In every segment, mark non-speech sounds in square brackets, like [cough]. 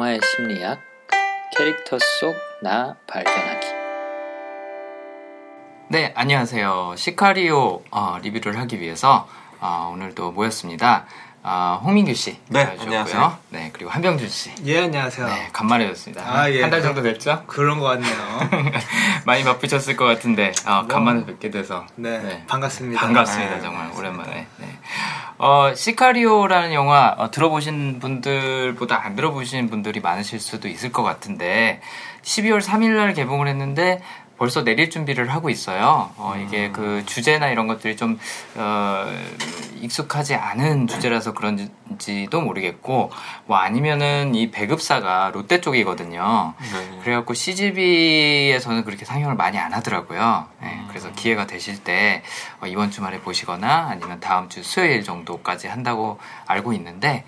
영화의 심리학, 캐릭터 속 나 발견하기. 네, 안녕하세요. 시카리오 어, 리뷰를 하기 위해서 어, 오늘도 모였습니다. 어, 홍민규 씨. 네. 안녕하세요. 네, 그리고 한병준 씨. 예, 안녕하세요. 네, 간만에 뵙습니다. 아, 예. 한달 그- 정도 됐죠? 그런 것 같네요. [laughs] 많이 바쁘셨을 것 같은데 어, 간만에 뵙게 돼서 네, 반갑습니다. 반갑습니다. 네, 정말 반갑습니다. 오랜만에. 네. 어, 시카리오라는 영화 어, 들어보신 분들보다 안 들어보신 분들이 많으실 수도 있을 것 같은데 12월 3일 날 개봉을 했는데 벌써 내릴 준비를 하고 있어요. 어, 이게 음. 그 주제나 이런 것들이 좀 어, 익숙하지 않은 주제라서 그런지도 모르겠고 뭐 아니면은 이 배급사가 롯데 쪽이거든요. 네. 그래갖고 CGV에서는 그렇게 상영을 많이 안 하더라고요. 네, 그래서 기회가 되실 때 어, 이번 주말에 보시거나 아니면 다음 주 수요일 정도까지 한다고 알고 있는데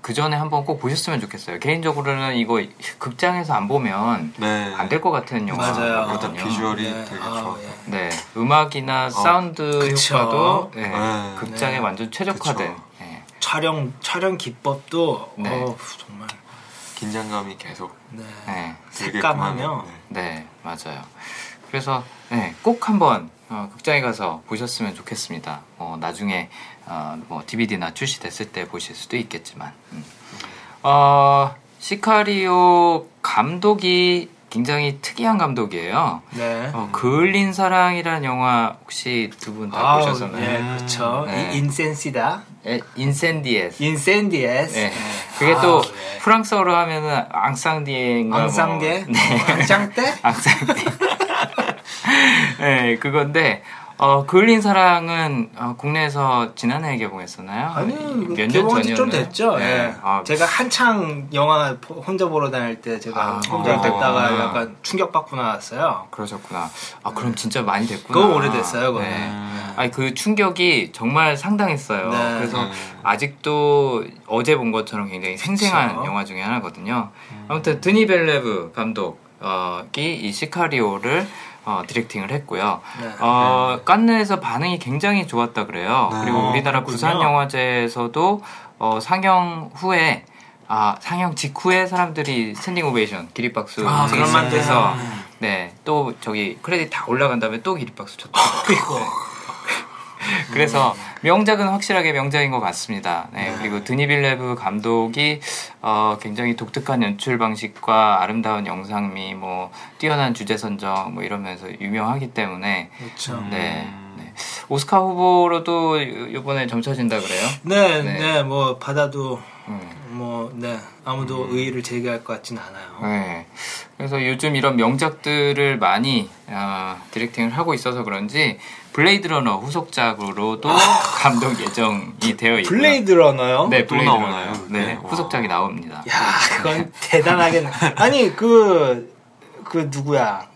그 전에 한번 꼭 보셨으면 좋겠어요. 개인적으로는 이거 극장에서 안 보면 네. 안될 것 같은. 영화거든요. 비주얼이 네, 되게 아, 좋았고. 예. 네, 음악이나 사운드 그쵸. 효과도 네, 네. 극장에 네. 완전 최적화된. 네. 촬영 촬영 기법도 네. 어, 정말 긴장감이 계속 네. 네. 색감하며 네. 네, 맞아요. 그래서 네, 꼭 한번 어, 극장에 가서 보셨으면 좋겠습니다. 어, 나중에 어, 뭐 DVD나 출시됐을 때 보실 수도 있겠지만. 음. 어, 시카리오 감독이 굉장히 특이한 감독이에요. 네. 어, 그을린 사랑이라는 영화 혹시 두 분다 아우, 보셨었나요? 예, 그렇죠. 네. 이 인센시다. 에, 인센디에스. 인센디에스. 네. 그게 또 아우, 예. 프랑스어로 하면은 앙상디엔가 앙상게? 뭐, 네. 앙짱떼? 앙상디. [laughs] 네, 그건데 어, 그을린 사랑은 어, 국내에서 지난해에 개봉했었나요? 아니요, 몇년 개봉한 지좀 전이었나요? 됐죠. 네. 예. 아, 제가 한창 영화 포- 혼자 보러 다닐 때 제가 아, 혼자 어. 됐다가 약간 충격받고 나왔어요. 그러셨구나. 아, 그럼 진짜 많이 됐구나. 그거 오래됐어요, 그거는. 네. 음. 아니, 그 충격이 정말 상당했어요. 네. 그래서 음. 아직도 어제 본 것처럼 굉장히 생생한 그쵸. 영화 중에 하나거든요. 아무튼 드니 벨레브 감독이 이 시카리오를 어, directing을 했고요. 네. 어, 깐느에서 반응이 굉장히 좋았다 그래요. 네. 그리고 어, 우리나라 그렇군요. 부산 영화제에서도 어, 상영 후에 아 상영 직후에 사람들이 standing ovation 기립박수 아, 그런 시작해서 해요. 네, 또 저기 크레딧 다 올라간 다음에 또 기립박수 쳤다. 그리고 [laughs] 그래서 명작은 확실하게 명작인 것 같습니다. 네, 그리고 드니 빌뇌브 감독이 어, 굉장히 독특한 연출 방식과 아름다운 영상미, 뭐 뛰어난 주제 선정, 뭐 이러면서 유명하기 때문에 그렇죠. 네, 네. 오스카 후보로도 이- 이번에 점쳐진다 그래요? 네, 네. 네, 뭐 받아도 음. 뭐, 네, 아무도 이의를 제기할 것 같진 않아요. 네. 그래서 요즘 이런 명작들을 많이 어, directing을 하고 있어서 그런지 블레이드 러너 후속작으로도 감독 예정이 되어 있고요. 블레이드 러너요? 네, 또 블레이드 나오나요? 러너. 네, 네. 후속작이 나옵니다. 야, 그건 대단하겠네. [laughs] 아니, 그, 그 누구야?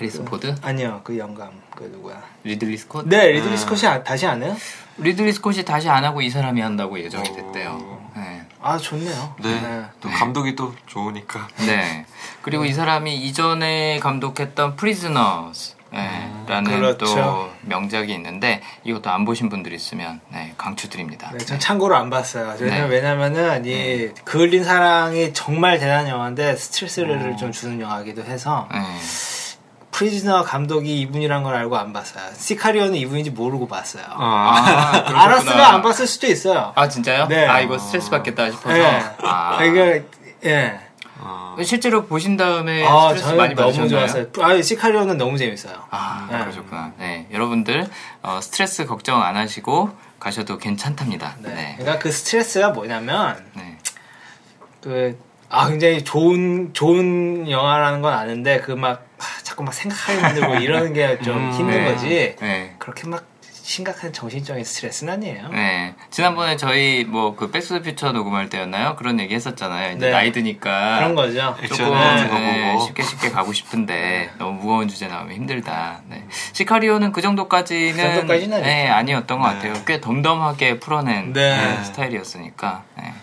해리슨 포드, 아니요, 그 영감, 그 누구야? 리들리 스콧. 네, 리들리 스콧이 아- 다시 안 해요? 리들리 스콧이 다시 안 하고 이 사람이 한다고 예정이 됐대요. 네. 아, 좋네요. 네. 또 감독이 또 좋으니까. 네. 그리고 이 사람이 이전에 감독했던 프리즈너스 라는 그렇죠. 또 명작이 있는데 이것도 안 보신 분들 있으면 네, 강추드립니다. 네, 전 참고로 안 봤어요. 왜냐면, 네. 왜냐면은, 이, 그을린 사랑이 정말 대단한 영화인데, 스트레스를 좀 주는 영화이기도 해서, 네. 프리즈너 감독이 이분이란 걸 알고 안 봤어요. 시카리오는 이분인지 모르고 봤어요. 아, 그렇구나. 알았으면 안 봤을 수도 있어요. 아 진짜요? 네. 아 이거 스트레스 받겠다 싶어서. 예. 아. 그러니까, 예. 어, 실제로 보신 다음에 아, 스트레스 저는 많이 너무 받으셨나요? 좋았어요. 아, 시카리오는 너무 재밌어요. 아 네. 그러셨구나. 네 여러분들 어, 스트레스 걱정 안 하시고 가셔도 괜찮답니다. 네. 네. 그러니까 그 스트레스가 뭐냐면, 네. 그, 아, 굉장히 좋은, 좋은 영화라는 건 아는데, 그 막, 아, 자꾸 막 생각하게 만들고 이러는 게좀 음, 힘든 네. 거지. 네. 그렇게 막 심각한 정신적인 스트레스는 아니에요. 네. 지난번에 저희 뭐 그 백스피처 녹음할 때였나요? 그런 얘기 했었잖아요. 이제 네. 나이 드니까 그런 거죠. 조금 네, 보고. 쉽게 쉽게 가고 싶은데 너무 무거운 주제 나오면 힘들다. 네. 시카리오는 그 정도까지는 그 정도까지는 네, 아니었던 것 네. 같아요. 꽤 덤덤하게 풀어낸 네. 네, 스타일이었으니까. 네.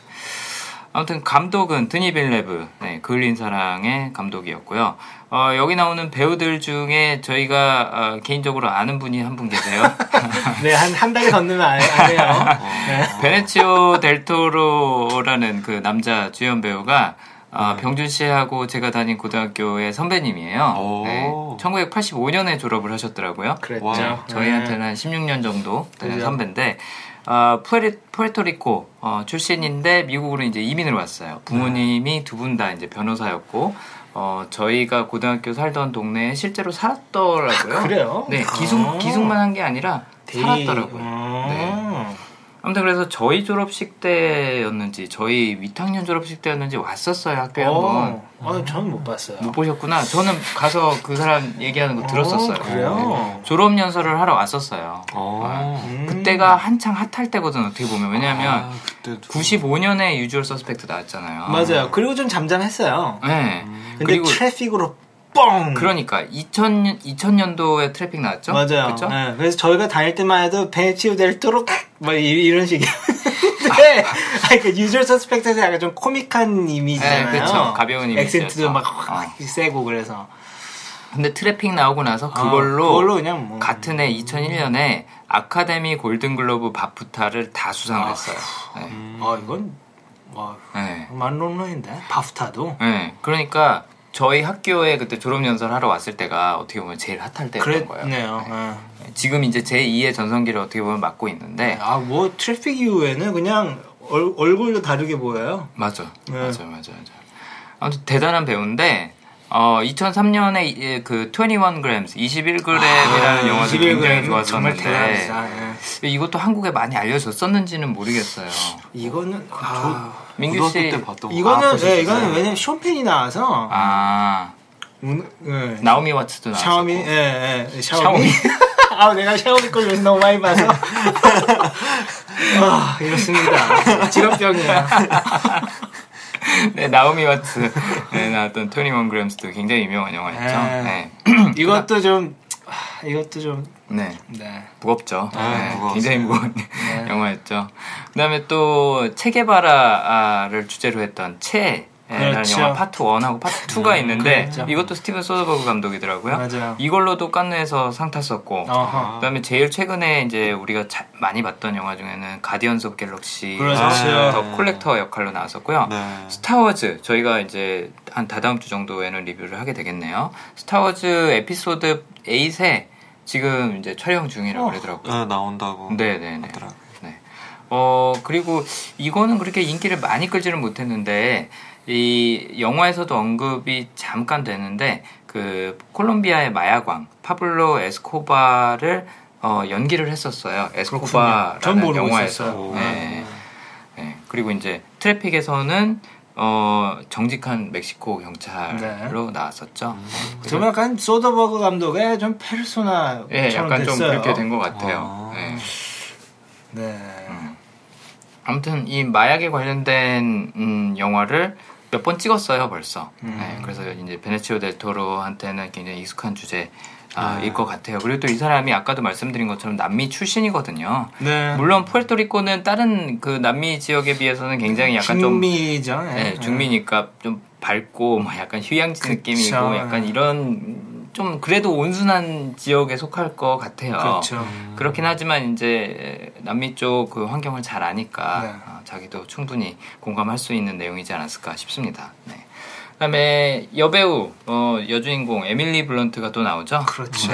아무튼 감독은 드니 벨레브, 네, 그을린 사랑의 감독이었고요. 어, 여기 나오는 배우들 중에 저희가 어, 개인적으로 아는 분이 한 분 계세요. [laughs] 네, 한, 한 달이 건너면 안, 안 해요. 네. 베네치오 델토로라는 그 남자 주연 배우가 아, 병준 씨하고 제가 다닌 고등학교의 선배님이에요. 오. 네, 1985년에 졸업을 하셨더라고요. 그랬죠. 와, 네, 저희한테는 한 16년 정도 되는 그죠. 선배인데, 아, 푸에리, 푸에르토리코 어, 출신인데 미국으로 이제 이민을 왔어요. 부모님이 두 분 다 이제 변호사였고, 어, 저희가 고등학교 살던 동네에 실제로 살았더라고요. 아, 그래요? 네, 기숙, 아. 기숙만 한 게 아니라 살았더라고요. 음. 네. 아무튼 그래서 저희 졸업식 때였는지 저희 위탁년 졸업식 때였는지 왔었어요 학교에 한번 어, 아, 저는 못 봤어요. 못 보셨구나 저는 가서 그 사람 얘기하는 거 들었었어요 어, 그래요? 네. 졸업 연설을 하러 왔었어요 어. 음. 그때가 한창 hot할 때거든 어떻게 보면 왜냐하면 아, 그때도 95년에 유주얼 서스펙트 나왔잖아요 맞아요. 그리고 좀 잠잠했어요. 네 근데 그리고 트래픽으로 뻥! 그러니까 2000년 2000년도에 트래픽 나왔죠 맞아요. 그렇죠 네, 그래서 저희가 다닐 때만 해도 베니시오 델 토로 뭐 이- 이런 식이에요. [laughs] 네. 아니, 그 유주얼 서스펙트에서 약간 좀 코믹한 이미지잖아요. 네, 그쵸. 가벼운 액센트도 이미지였죠. 막 어. 확 세고 그래서 근데 트래픽 나오고 나서 어, 그걸로 그걸로 그냥 뭐 같은 해 2001년에 아카데미 골든글로브 바프타를 다 수상을 아, 했어요. 네. 아 이건 와 네. 만론론인데 바프타도 네. 그러니까 저희 학교에 그때 졸업 연설 하러 왔을 때가 어떻게 보면 제일 hot할 때였던 거예요. 그랬네요. 네. 지금 이제 제 2의 전성기를 어떻게 보면 맞고 있는데 아뭐 트래픽 이후에는 그냥 얼, 얼굴도 다르게 보여요. 맞아, 네. 맞아, 맞아, 맞아. 아무튼 대단한 배우인데 어 2003년에 그 21g, 21g이라는 영화도 21 굉장히 좋았었는데. 예. 이것도 한국에 많이 알려졌었는지는 모르겠어요. 이거는 아, 민규 고등학교 씨때 봤던 거. 이거는 아, 예, 보셨어요? 이거는 왜냐면 쇼펜이 나와서 아 운- 예. 나오미 와츠도 나왔었고 샤오미 예, 예. 샤오미. 샤오미 [laughs] 아 내가 샤오미 걸 요새 너무 많이 봐서 [laughs] 아 이렇습니다 직업병이야 [laughs] 네, 나오미 와츠 네, 나왔던 21gs도 굉장히 유명한 영화였죠. 네. 네. [clears throat] 이것도 좀 아, 이것도 좀 네. 네. 무겁죠. 아, 네. 굉장히 무거운 영화였죠. 그다음에 또 체게바라를 주제로 했던 체 라는 그렇죠. 영화 파트 1하고 파트 2가 있는데 그렇죠. 이것도 스티븐 소더버그 감독이더라고요. 맞아요. 이걸로도 칸느에서 상 탔었고 어허. 그다음에 제일 최근에 이제 우리가 자- 많이 봤던 영화 중에는 가디언스 오브 갤럭시 그렇죠. 더 콜렉터 역할로 나왔었고요. 네. 스타워즈 저희가 이제 한 다다음 주 정도에는 리뷰를 하게 되겠네요. 스타워즈 에피소드 8에 지금 이제 촬영 중이라고 어. 그러더라고요. 네, 나온다고 네 네네. 하더라고요. 네. 어 그리고 이거는 그렇게 인기를 많이 끌지는 못했는데 이 영화에서도 언급이 잠깐 되는데 그 콜롬비아의 마약왕 파블로 에스코바를 어, 연기를 했었어요. 전 에스코바라는 영화에서. 네. 네. 그리고 이제 트래픽에서는 어, 정직한 멕시코 경찰로 나왔었죠. 좀 약간 소더버그 감독의 좀 페르소나처럼 예, 약간 좀 됐어요. 그렇게 된 것 같아요. 아. 예. 네. 아무튼 이 마약에 관련된 음, 영화를 몇 번 찍었어요 벌써. 네, 그래서 이제 베네치오 델 토로한테는 굉장히 익숙한 주제. 아, 일것 같아요. 그리고 또 이 사람이 아까도 말씀드린 것처럼 남미 출신이거든요. 네. 물론 푸에르토리코는 다른 그 남미 지역에 비해서는 굉장히 약간 좀 중미죠. 예. 네, 중미니까 좀 밝고 뭐 약간 휴양지 그쵸. 느낌이고 약간 이런 좀 그래도 온순한 지역에 속할 것 같아요. 그렇죠. 그렇긴 하지만 이제 남미 쪽 그 환경을 잘 아니까 네. 어, 자기도 충분히 공감할 수 있는 내용이지 않았을까 싶습니다. 네. 그다음에 여배우 어, 여주인공 에밀리 블런트가 또 나오죠. 그렇죠.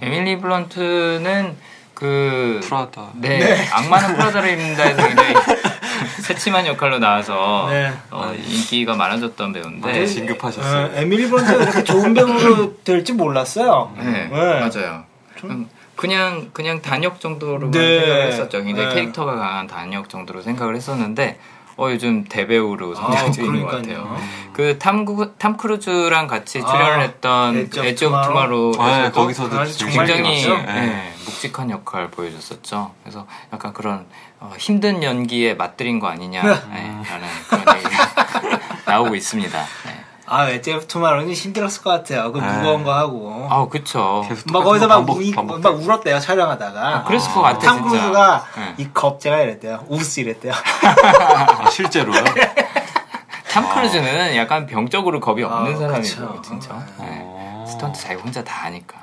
에밀리 블런트는 그 프라다. 네, 악마는 프라다를 입는다에서 굉장히 [laughs] 새침한 역할로 나와서 네. 어, 인기가 많아졌던 배우인데 네, 진급하셨어요. 어, 에밀리 블런트가 이렇게 좋은 배우로 될지 몰랐어요. 네, 네. 맞아요. 음, 그냥 그냥 단역 정도로만 네. 생각을 했었죠. 굉장히 네. 캐릭터가 강한 단역 정도로 생각을 했었는데 어 요즘 대배우로 성장 아, 중인 것 그러니까요. 같아요. 그탐탐 크루즈랑 같이 출연을 아, 했던 엣지 오브 엣지 오브 투마로 아, 네, 거기서도 굉장히? 네. 예, 묵직한 역할 보여줬었죠. 그래서 약간 그런 어, 힘든 연기에 맛들인 거 아니냐 네. 예, 라는 [laughs] 그런 얘기가 [laughs] 나오고 있습니다. 네. 아, 엣지 오브 투마로는 힘들었을 것 같아요. 그 네. 무거운 거 하고. 아 그쵸. 계속 막 거기서 막, 반복, 우, 반복. 막 울었대요, 촬영하다가. 아, 그랬을 것 같아, 탐 진짜. 크루즈가 네. 이 겁쟁아 이랬대요. wuss 이랬대요. [laughs] 아, 실제로요? [laughs] 탐 크루즈는 약간 병적으로 겁이 없는 아, 사람이고 그쵸. 진짜. 네. 어. 스턴트 자기 혼자 다 하니까.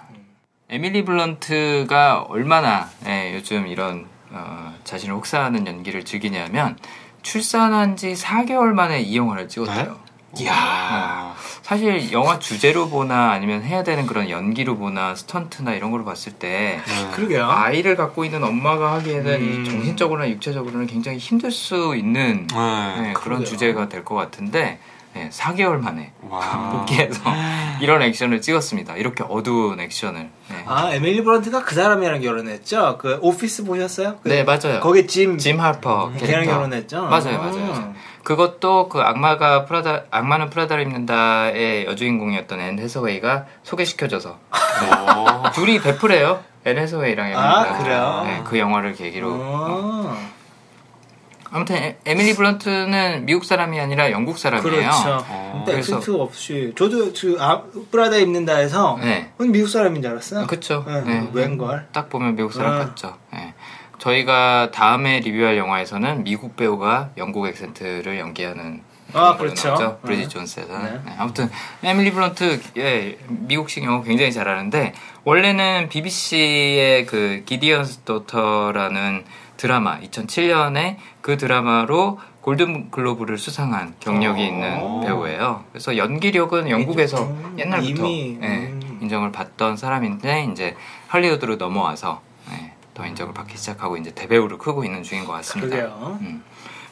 에밀리 블런트가 얼마나 예, 요즘 이런 어, 자신을 혹사하는 연기를 즐기냐면 출산한 지 4개월 만에 이 영화를 찍었대요. 이야. 사실 영화 주제로 보나 아니면 해야 되는 그런 연기로 보나 스턴트나 이런 걸로 봤을 때 네. 그러게요. 아이를 갖고 있는 엄마가 하기에는 음. 이 정신적으로나 육체적으로는 굉장히 힘들 수 있는 네. 네, 그런. 주제가 될 것 같은데 네, 4개월 만에 와. 복귀해서 [laughs] 이런 액션을 찍었습니다. 이렇게 어두운 액션을. 네, 아, 에밀리 블런트가 그 사람이랑 결혼했죠? 그 오피스 보셨어요? 그- 네, 맞아요. 거기 짐. 짐 하퍼 걔랑 캐릭터. 결혼했죠? 맞아요, 어. 맞아요, 맞아요. 그것도 그 악마가 프라다 악마는 프라다를 입는다의 여주인공이었던 앤 해서웨이가 소개시켜줘서 오. 둘이 베프래요. 앤 해서웨이랑 아, 그래요? 네, 그 영화를 계기로. 어. 어. 아무튼 에- 에밀리 블런트는 미국 사람이 아니라 영국 사람이에요. 그렇죠. 어. 근데 그래서- 없이 저도 그 아, 프라다 입는다 해서 네. 그건 미국 사람인 줄 알았어요. 그쵸. 네, 네. 웬걸. 딱 보면 미국 사람 아. 같죠. 예. 저희가 다음에 리뷰할 영화에서는 미국 배우가 영국 accent를 연기하는 아, 그렇죠. 네. 브리짓 존스에서는. 네. 네, 아무튼 에밀리 블런트 예, 미국식 영어 굉장히 잘하는데 원래는 BBC의 그 Gideon's Daughter라는 드라마 2007년에 그 드라마로 골든 글로브를 수상한 경력이 어. 있는 배우예요. 그래서 연기력은 영국에서 음, 옛날부터 예, 음. 인정을 받던 사람인데 이제 할리우드로 넘어와서 예, 더 인정을 받기 시작하고 이제 대배우로 크고 있는 중인 것 같습니다. 음.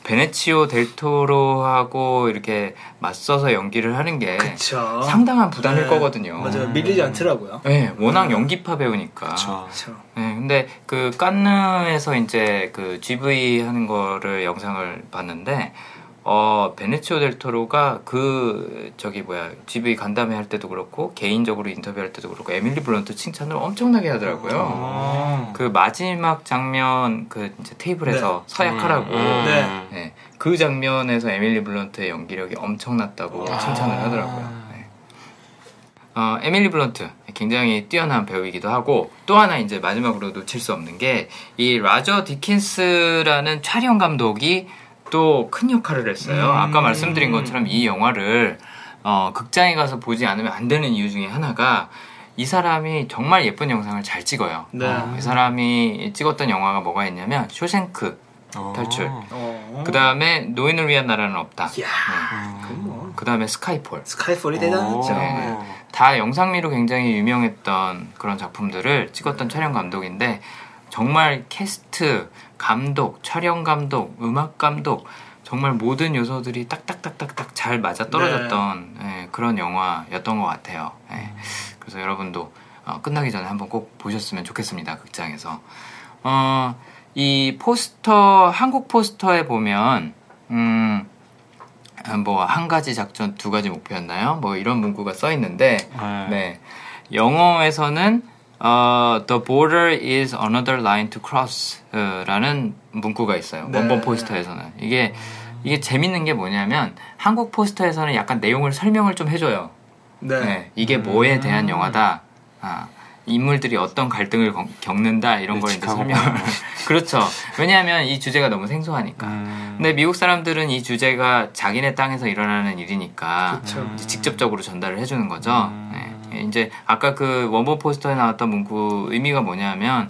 베네치오 델토로하고 이렇게 맞서서 연기를 하는 게 그쵸. 상당한 부담일 네. 거거든요. 맞아요. 밀리지 않더라고요. 네, 워낙 연기파 배우니까. 그쵸. 그렇죠. 네, 근데 그 깐느에서 이제 그 GV 하는 거를 영상을 봤는데 어 베네치오 델토로가 그 저기 뭐야 GV 간담회 할 때도 그렇고 개인적으로 인터뷰할 때도 그렇고 에밀리 블런트 칭찬을 엄청나게 하더라고요. 어. 그 마지막 장면 그 이제 테이블에서 서약하라고 음. 네. 네, 그 장면에서 에밀리 블런트의 연기력이 엄청났다고 아. 칭찬을 하더라고요. 네. 어, 에밀리 블런트 굉장히 뛰어난 배우이기도 하고 또 하나 이제 마지막으로 놓칠 수 없는 게 이 라저 디킨스라는 촬영 감독이 또 큰 역할을 했어요. 음. 아까 말씀드린 것처럼 이 영화를 어, 극장에 가서 보지 않으면 안 되는 이유 중에 하나가 이 사람이 정말 예쁜 영상을 잘 찍어요. 네. 어, 이 사람이 찍었던 영화가 뭐가 있냐면 쇼생크 어. 탈출. 어. 그 다음에 노인을 위한 나라는 없다. 음. 그건 뭐. 그 다음에 스카이폴. 스카이폴이 대단하죠. 네. 다 영상미로 굉장히 유명했던 그런 작품들을 찍었던 촬영 감독인데 정말 캐스트, 감독, 촬영 감독, 음악 감독 정말 모든 요소들이 딱딱딱딱딱 잘 맞아 떨어졌던 예, 그런 영화였던 것 같아요. 예. 그래서 여러분도 어, 끝나기 전에 한번 꼭 보셨으면 좋겠습니다. 극장에서. 어, 이 포스터 한국 포스터에 보면 음, 뭐 한 가지 작전 두 가지 목표였나요? 뭐 이런 문구가 써 있는데 네. 네. 영어에서는 어, The border is another line to cross 어, 라는 문구가 있어요. 네. 원본 포스터에서는. 이게 이게 재밌는 게 뭐냐면 한국 포스터에서는 약간 내용을 설명을 좀 해줘요. 네. 네, 이게 뭐에 대한 영화다. 아, 인물들이 어떤 갈등을 겪- 겪는다 이런 걸 이제 설명을. [laughs] 그렇죠. 왜냐하면 이 주제가 너무 생소하니까. 음. 근데 미국 사람들은 이 주제가 자기네 땅에서 일어나는 일이니까 그쵸. 직접적으로 전달을 해주는 거죠. 음. 네. 이제 아까 그 원본 포스터에 나왔던 문구 의미가 뭐냐면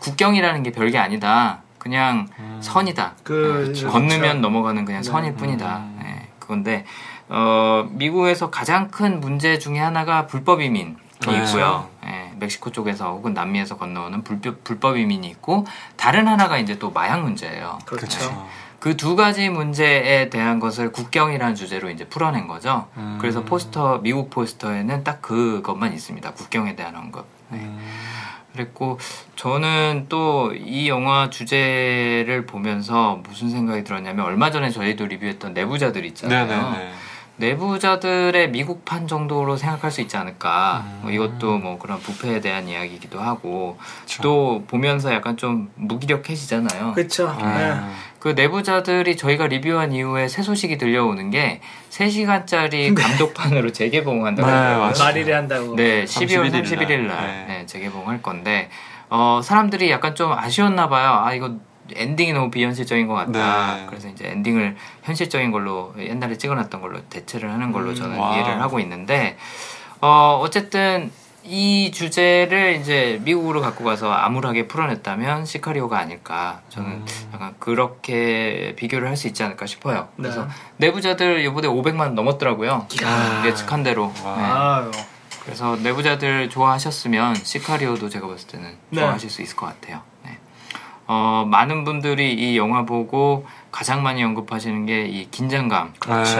국경이라는 게 별게 아니다. 그냥 음. 선이다. 그, 네, 그렇죠. 건너면 넘어가는 그냥 네. 선일 뿐이다. 음. 네, 그건데 어, 미국에서 가장 큰 문제 중에 하나가 불법 이민이 그렇죠. 있고요. 예, 멕시코 쪽에서 혹은 남미에서 건너오는 불법, 불법 이민이 있고 다른 하나가 이제 또 마약 문제예요. 그렇죠. 그 두 가지 문제에 대한 것을 국경이라는 주제로 이제 풀어낸 거죠. 음. 그래서 포스터 미국 포스터에는 딱 그것만 있습니다. 국경에 대한 언급. 네. 음. 그랬고 저는 또 이 영화 주제를 보면서 무슨 생각이 들었냐면 얼마 전에 저희도 리뷰했던 내부자들 있잖아요. 네네네. 내부자들의 미국판 정도로 생각할 수 있지 않을까. 음. 뭐 이것도 뭐 그런 부패에 대한 이야기이기도 하고 그쵸. 또 보면서 약간 좀 무기력해지잖아요. 그렇죠. 네. 음. 그 내부자들이 저희가 리뷰한 이후에 새 소식이 들려오는 게 3시간짜리 감독판으로 재개봉한다고 네. 말일을 한다고. 네, 12월 31일 31일 날. 날 네. 네, 재개봉할 건데 어, 사람들이 약간 좀 아쉬웠나 봐요. 아 이거 엔딩이 너무 비현실적인 것 같다. 네. 그래서 이제 엔딩을 현실적인 걸로 옛날에 찍어놨던 걸로 대체를 하는 걸로 음, 저는 wow. 이해를 하고 있는데 어, 어쨌든 이 주제를 이제 미국으로 갖고 가서 암울하게 풀어냈다면 시카리오가 아닐까 저는 음. 약간 그렇게 비교를 할 수 있지 않을까 싶어요. 네. 그래서 내부자들 이번에 500만 넘었더라고요. 예측한 대로. 와. 네. 그래서 내부자들 좋아하셨으면 시카리오도 제가 봤을 때는 네. 좋아하실 수 있을 것 같아요. 네. 어, 많은 분들이 이 영화 보고 가장 많이 언급하시는 게 이 긴장감. 그렇죠.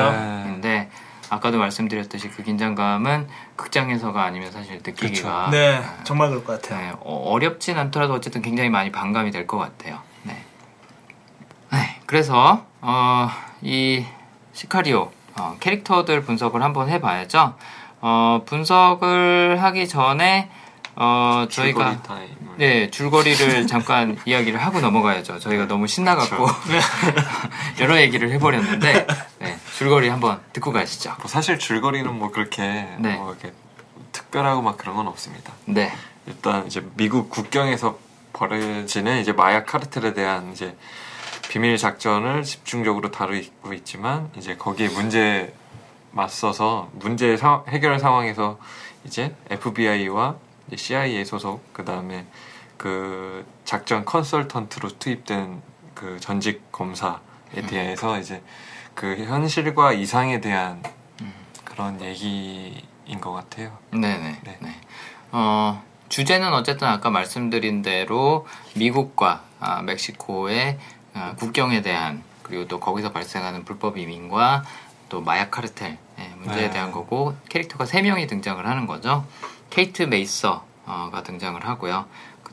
네. 아까도 말씀드렸듯이 그 긴장감은 극장에서가 아니면 사실 느끼기가 네, 정말 그럴 것 같아요. 네, 어, 어렵진 않더라도 어쨌든 굉장히 많이 반감이 될 것 같아요. 네. 네, 그래서 어, 이 시카리오 어, 캐릭터들 분석을 한번 해봐야죠. 어, 분석을 하기 전에 어, 저희가 타임을. 네 줄거리를 [laughs] 잠깐 이야기를 하고 넘어가야죠. 저희가 너무 신나갖고 [laughs] 여러 얘기를 해버렸는데 네, 줄거리 한번 듣고 가시죠. 뭐 사실 줄거리는 뭐 그렇게 네. 뭐 이렇게 특별하고 막 그런 건 없습니다. 네, 일단 이제 미국 국경에서 벌어지는 이제 마약 카르텔에 대한 이제 비밀 작전을 집중적으로 다루고 있지만 이제 거기에 문제 맞서서 문제 사- 해결 상황에서 이제 FBI와 CIA 소속 그 다음에 그 작전 컨설턴트로 투입된 그 전직 검사에 대해서 이제 그 현실과 이상에 대한 그런 얘기인 것 같아요. 네네. 네. 네. 어, 주제는 어쨌든 아까 말씀드린 대로 미국과 아, 멕시코의 아, 국경에 대한 그리고 또 거기서 발생하는 불법 이민과 또 마약 카르텔 예, 문제에 네. 대한 거고 캐릭터가 세 명이 등장을 하는 거죠. 케이트 메이서가 등장을 하고요.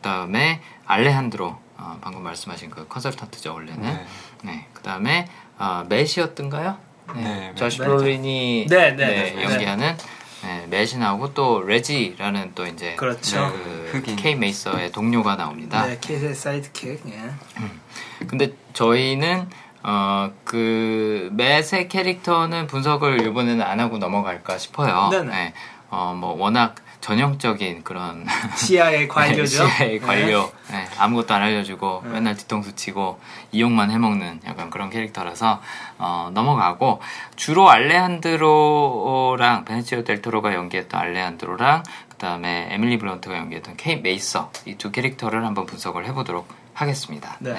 그 다음에 알레한드로 어, 방금 말씀하신 그 컨설턴트죠 원래는. 네. 네. 그 다음에 아, 매시였던가요? 네, 저시 네. 브롤린이 네, 네, 네. 연기하는 네, 매시 나오고 또 레지라는 또 이제 그렇죠. 그 흑인. 케이 메이서의 동료가 나옵니다. 네, 케이스의 사이드킥. 예. 근데 저희는 어, 그 매세 캐릭터는 분석을 이번에는 안 하고 넘어갈까 싶어요. 네네. 네. 어, 뭐 워낙 전형적인 그런 [laughs] CIA 관료죠. CIA 관료. 네, 아무것도 안 알려주고 네. 맨날 뒤통수 치고 이용만 해먹는 약간 그런 캐릭터라서 어, 넘어가고 주로 알레한드로랑 베네치오 델토로가 연기했던 알레한드로랑 그다음에 에밀리 블런트가 연기했던 케이트 메이서 이 두 캐릭터를 한번 분석을 해보도록 하겠습니다. 네.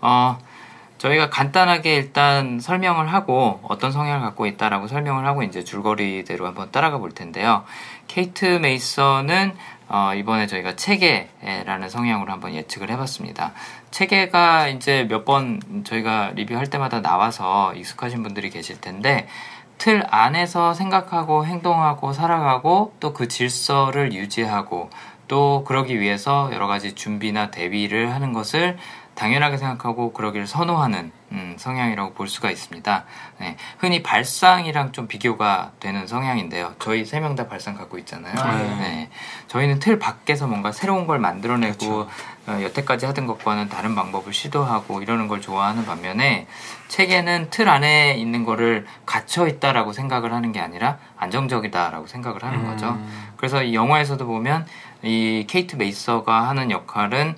어, 저희가 간단하게 일단 설명을 하고 어떤 성향을 갖고 있다라고 설명을 하고 이제 줄거리대로 한번 따라가 볼 텐데요. 케이트 메이서는 어, 이번에 저희가 체계라는 성향으로 한번 예측을 해봤습니다. 체계가 이제 몇 번 저희가 리뷰할 때마다 나와서 익숙하신 분들이 계실 텐데 틀 안에서 생각하고 행동하고 살아가고 또 그 질서를 유지하고 또 그러기 위해서 여러 가지 준비나 대비를 하는 것을 당연하게 생각하고 그러기를 선호하는 음, 성향이라고 볼 수가 있습니다. 네, 흔히 발상이랑 좀 비교가 되는 성향인데요. 저희 세 명 다 발상 갖고 있잖아요. 네. 네, 저희는 틀 밖에서 뭔가 새로운 걸 만들어내고 그렇죠. 어, 여태까지 하던 것과는 다른 방법을 시도하고 이러는 걸 좋아하는 반면에 책에는 틀 안에 있는 거를 갇혀 있다라고 생각을 하는 게 아니라 안정적이다라고 생각을 하는 음. 거죠. 그래서 이 영화에서도 보면 이 케이트 메이서가 하는 역할은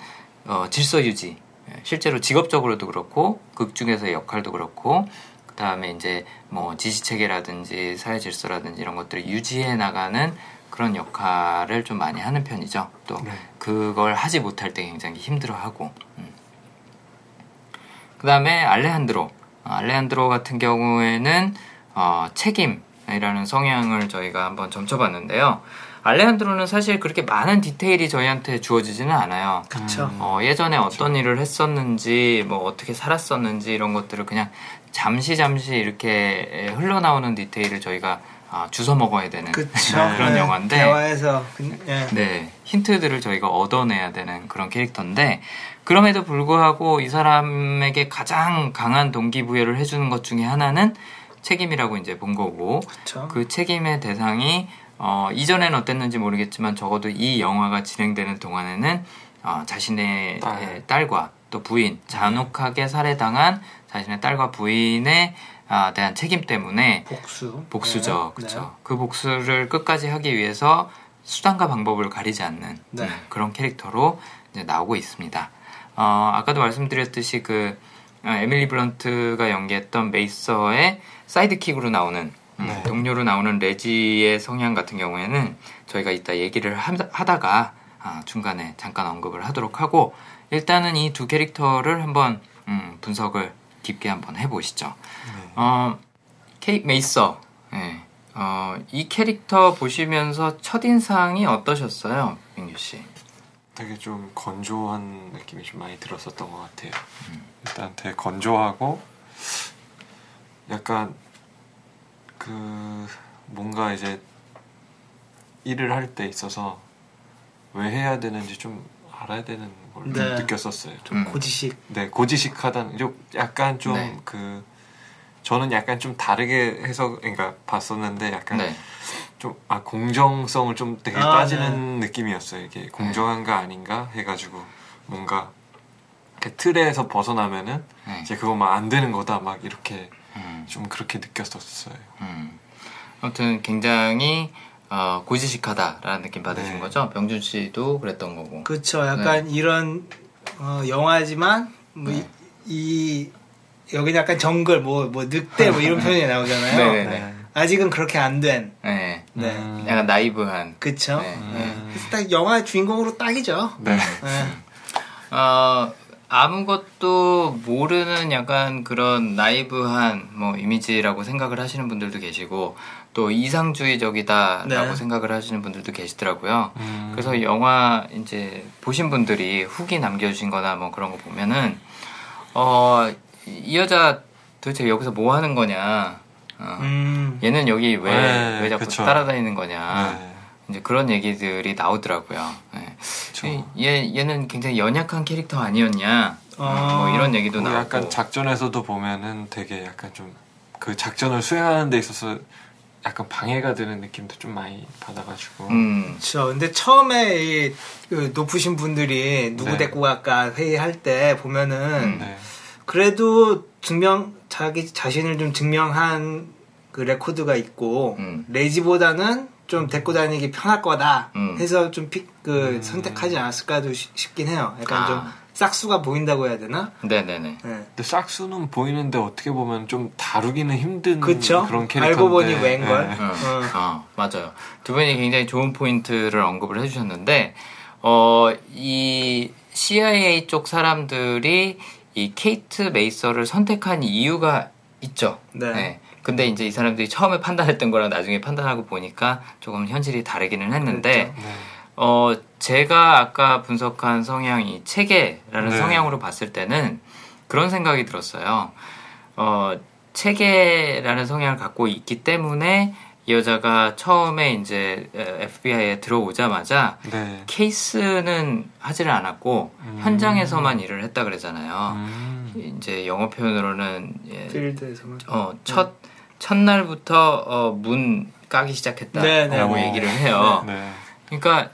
어, 질서 유지. 예, 실제로 직업적으로도 그렇고 극 중에서의 역할도 그렇고 그 다음에 이제 뭐 지시 체계라든지 사회 질서라든지 이런 것들을 유지해 나가는 그런 역할을 좀 많이 하는 편이죠. 또 네. 그걸 하지 못할 때 굉장히 힘들어하고. 음. 그 다음에 알레한드로. 어, 알레한드로 같은 경우에는 어, 책임이라는 성향을 저희가 한번 점쳐봤는데요. 알레한드로는 사실 그렇게 많은 디테일이 저희한테 주어지지는 않아요. 그렇죠. 어, 예전에 어떤 일을 했었는지, 뭐 어떻게 살았었는지 이런 것들을 그냥 잠시 잠시 이렇게 흘러나오는 디테일을 저희가 아, 주워 먹어야 되는. [laughs] 그런 네, 영화인데 대화에서 그- 예. 네, 힌트들을 저희가 얻어내야 되는 그런 캐릭터인데, 그럼에도 불구하고 이 사람에게 가장 강한 동기부여를 해주는 것 중에 하나는 책임이라고 이제 본 거고, 그렇죠. 그 책임의 대상이, 어, 이전에는 어땠는지 모르겠지만 적어도 이 영화가 진행되는 동안에는 어, 자신의 딸. 예, 딸과 또 부인, 잔혹하게 살해당한 자신의 딸과 부인에 아, 대한 책임 때문에 복수. 복수죠. 네. 그렇죠. 그 복수를 끝까지 하기 위해서 수단과 방법을 가리지 않는 네. 음, 그런 캐릭터로 이제 나오고 있습니다. 어, 아까도 말씀드렸듯이 그 어, 에밀리 블런트가 연기했던 메이서의 sidekick으로 나오는 음, 네. 동료로 나오는 레지의 성향 같은 경우에는 저희가 이따 얘기를 하- 하다가 아, 중간에 잠깐 언급을 하도록 하고 일단은 이 두 캐릭터를 한번 음, 분석을 깊게 한번 해보시죠. 네. 어, 케이트 메이서. 예. 어, 이 캐릭터 보시면서 첫 인상이 어떠셨어요, 민규 씨? 되게 좀 건조한 느낌이 좀 많이 들었었던 것 같아요. 일단 되게 건조하고 약간 그 뭔가 이제 일을 할 때 있어서 왜 해야 되는지 좀 알아야 되는 걸좀 네. 느꼈었어요. 좀 음. 고지식. 네, 고지식하다는 좀 약간 좀 네. 그 저는 약간 좀 다르게 해서 그러니까 봤었는데 약간 네. 좀아 공정성을 좀 되게 아, 따지는 느낌이었어요. 이게 공정한가 아닌가 해가지고 뭔가 틀에서 벗어나면은 네. 이제 그거 막 안 되는 거다 막 이렇게 음, 좀 그렇게 느꼈었어요. 음. 아무튼 굉장히 어, 고지식하다라는 느낌 받으신 네. 거죠? 병준 씨도 그랬던 거고. 그렇죠. 약간 이런 어, 영화지만 뭐 이, 네. 이 여기는 약간 정글 뭐뭐 늑대 뭐 이런 [laughs] 표현이 나오잖아요. 네네네. 아직은 그렇게 안 된. 네. 네. 음. 약간 나이브한. 그쵸? 네. 네. 그래서 딱 영화 주인공으로 딱이죠. 네. 네. 어, 아무것도 모르는 약간 그런 나이브한 뭐 이미지라고 생각을 하시는 분들도 계시고 또 이상주의적이다라고 네. 생각을 하시는 분들도 계시더라고요. 음. 그래서 영화 이제 보신 분들이 후기 남겨주신 거나 뭐 그런 거 보면은 어, 이 여자 도대체 여기서 뭐 하는 거냐. 어, 음. 얘는 여기 왜, 네, 왜 자꾸 그쵸. 따라다니는 거냐. 네. 이제 그런 얘기들이 나오더라고요. 네. 얘, 얘는 굉장히 연약한 캐릭터 아니었냐. 아. 뭐 이런 얘기도 뭐 나오고. 약간 작전에서도 보면은 되게 약간 좀 그 작전을 수행하는 데 있어서 약간 방해가 되는 느낌도 좀 많이 받아가지고 음, 그렇죠. 근데 처음에 이, 그 높으신 분들이 누구 네. 데리고 갈까 회의할 때 보면은 음. 네. 그래도 증명 자기 자신을 좀 증명한 그 record가 있고 음. 레지보다는 좀 데리고 다니기 편할 거다 음. 해서 좀 pick 그 선택하지 않았을까도 싶- 싶긴 해요. 약간 아. 좀 싹수가 보인다고 해야 되나? 네네네. 네. 근데 싹수는 보이는데 어떻게 보면 좀 다루기는 힘든 그쵸? 그런 캐릭터인데 알고 보니 웬걸? 네. 어, 어. 어, 맞아요. 두 분이 굉장히 좋은 포인트를 언급을 해주셨는데, 어, 이 CIA 쪽 사람들이 이 케이트 메이서를 선택한 이유가 있죠. 네. 근데 이제 이 사람들이 처음에 판단했던 거랑 나중에 판단하고 보니까 조금 현실이 다르기는 했는데, 네. 어, 제가 아까 분석한 성향이 체계라는 네. 성향으로 봤을 때는 그런 생각이 들었어요. 어, 체계라는 성향을 갖고 있기 때문에 이 여자가 처음에 이제 FBI에 들어오자마자 네. 케이스는 하지를 않았고 음. 현장에서만 일을 했다 그러잖아요. 음. 이제 영어 표현으로는 예, 필드에서만. 어, 첫 첫날부터 어, 문 까기 시작했다라고 네, 네. 얘기를 해요. 네. 그러니까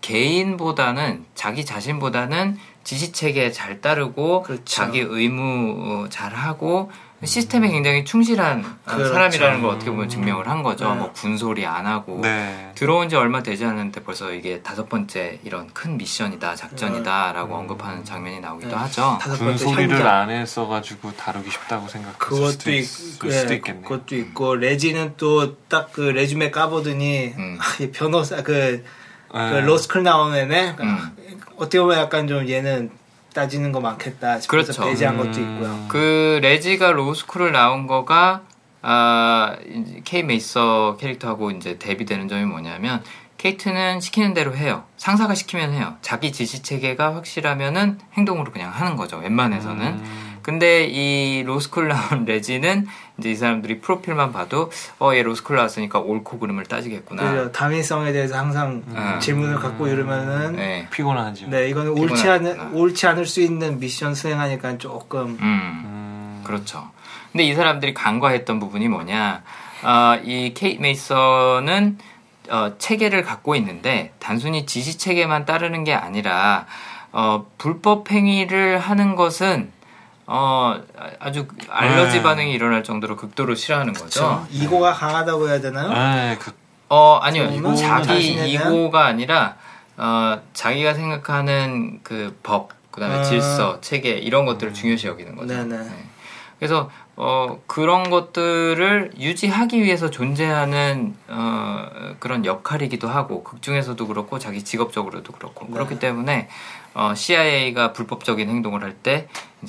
개인보다는 자기 자신보다는 지시 체계에 잘 따르고 그렇죠. 자기 의무 어, 잘 하고 시스템에 굉장히 충실한 어, 그렇죠. 사람이라는 걸 어떻게 보면 증명을 한 거죠. 네. 뭐 군소리 안 하고 네. 들어온 지 얼마 되지 않았는데 벌써 이게 다섯 번째 이런 큰 미션이다, 작전이다라고 음. 언급하는 장면이 나오기도 네. 하죠. 다섯 번째 군소리를. 안 했어가지고 다루기 쉽다고 생각했을 그것도 수도, 있, 수도 예, 있겠네. 그것도 있고 레지는 또 딱 그 레주메 까보더니 음. [laughs] 아, 이 변호사 그, 그 네. 로스쿨 나온 애네 음. 어떻게 보면 약간 좀 얘는 따지는 거 많겠다 싶어서 그렇죠. 배제한 음. 것도 있고요. 그 레지가 로스쿨을 나온 거가 아 케이트 메이서 캐릭터하고 이제 대비되는 점이 뭐냐면 케이트는 시키는 대로 해요. 상사가 시키면 해요. 자기 지시 체계가 확실하면은 행동으로 그냥 하는 거죠. 웬만해서는. 음. 근데 이 로스쿨 나온 레지는 이제 이 사람들이 프로필만 봐도 어 얘 로스쿨 나왔으니까 옳고 그름을 따지겠구나. 그죠. 당위성에 대해서 항상 음. 질문을 갖고 이러면은 네, 네. 피곤하죠. 이거는 옳지. 않을 옳지 않을 수 있는 미션 수행하니까 조금 음. 음. 그렇죠. 근데 이 사람들이 간과했던 부분이 뭐냐? 어, 이 케이트 메이서는 어, 체계를 갖고 있는데 단순히 지시 체계만 따르는 게 아니라 어, 불법 행위를 하는 것은 어, 아주 알러지 네. 반응이 일어날 정도로 극도로 싫어하는 거죠. 그렇죠. 이고가 강하다고 해야 되나요? 네, 그, 어, 아니요. 이거는 자기? 이고가 아니라, 어, 자기가 생각하는 그 법, 그 다음에 아. 질서, 체계, 이런 것들을 중요시 여기는 거죠. 네네. 네. 그래서 어, 그런 것들을 유지하기 위해서 존재하는 어, 그런 역할이기도 하고 극 중에서도 그렇고 자기 직업적으로도 그렇고 네. 그렇기 때문에 어, CIA가 불법적인 행동을 할때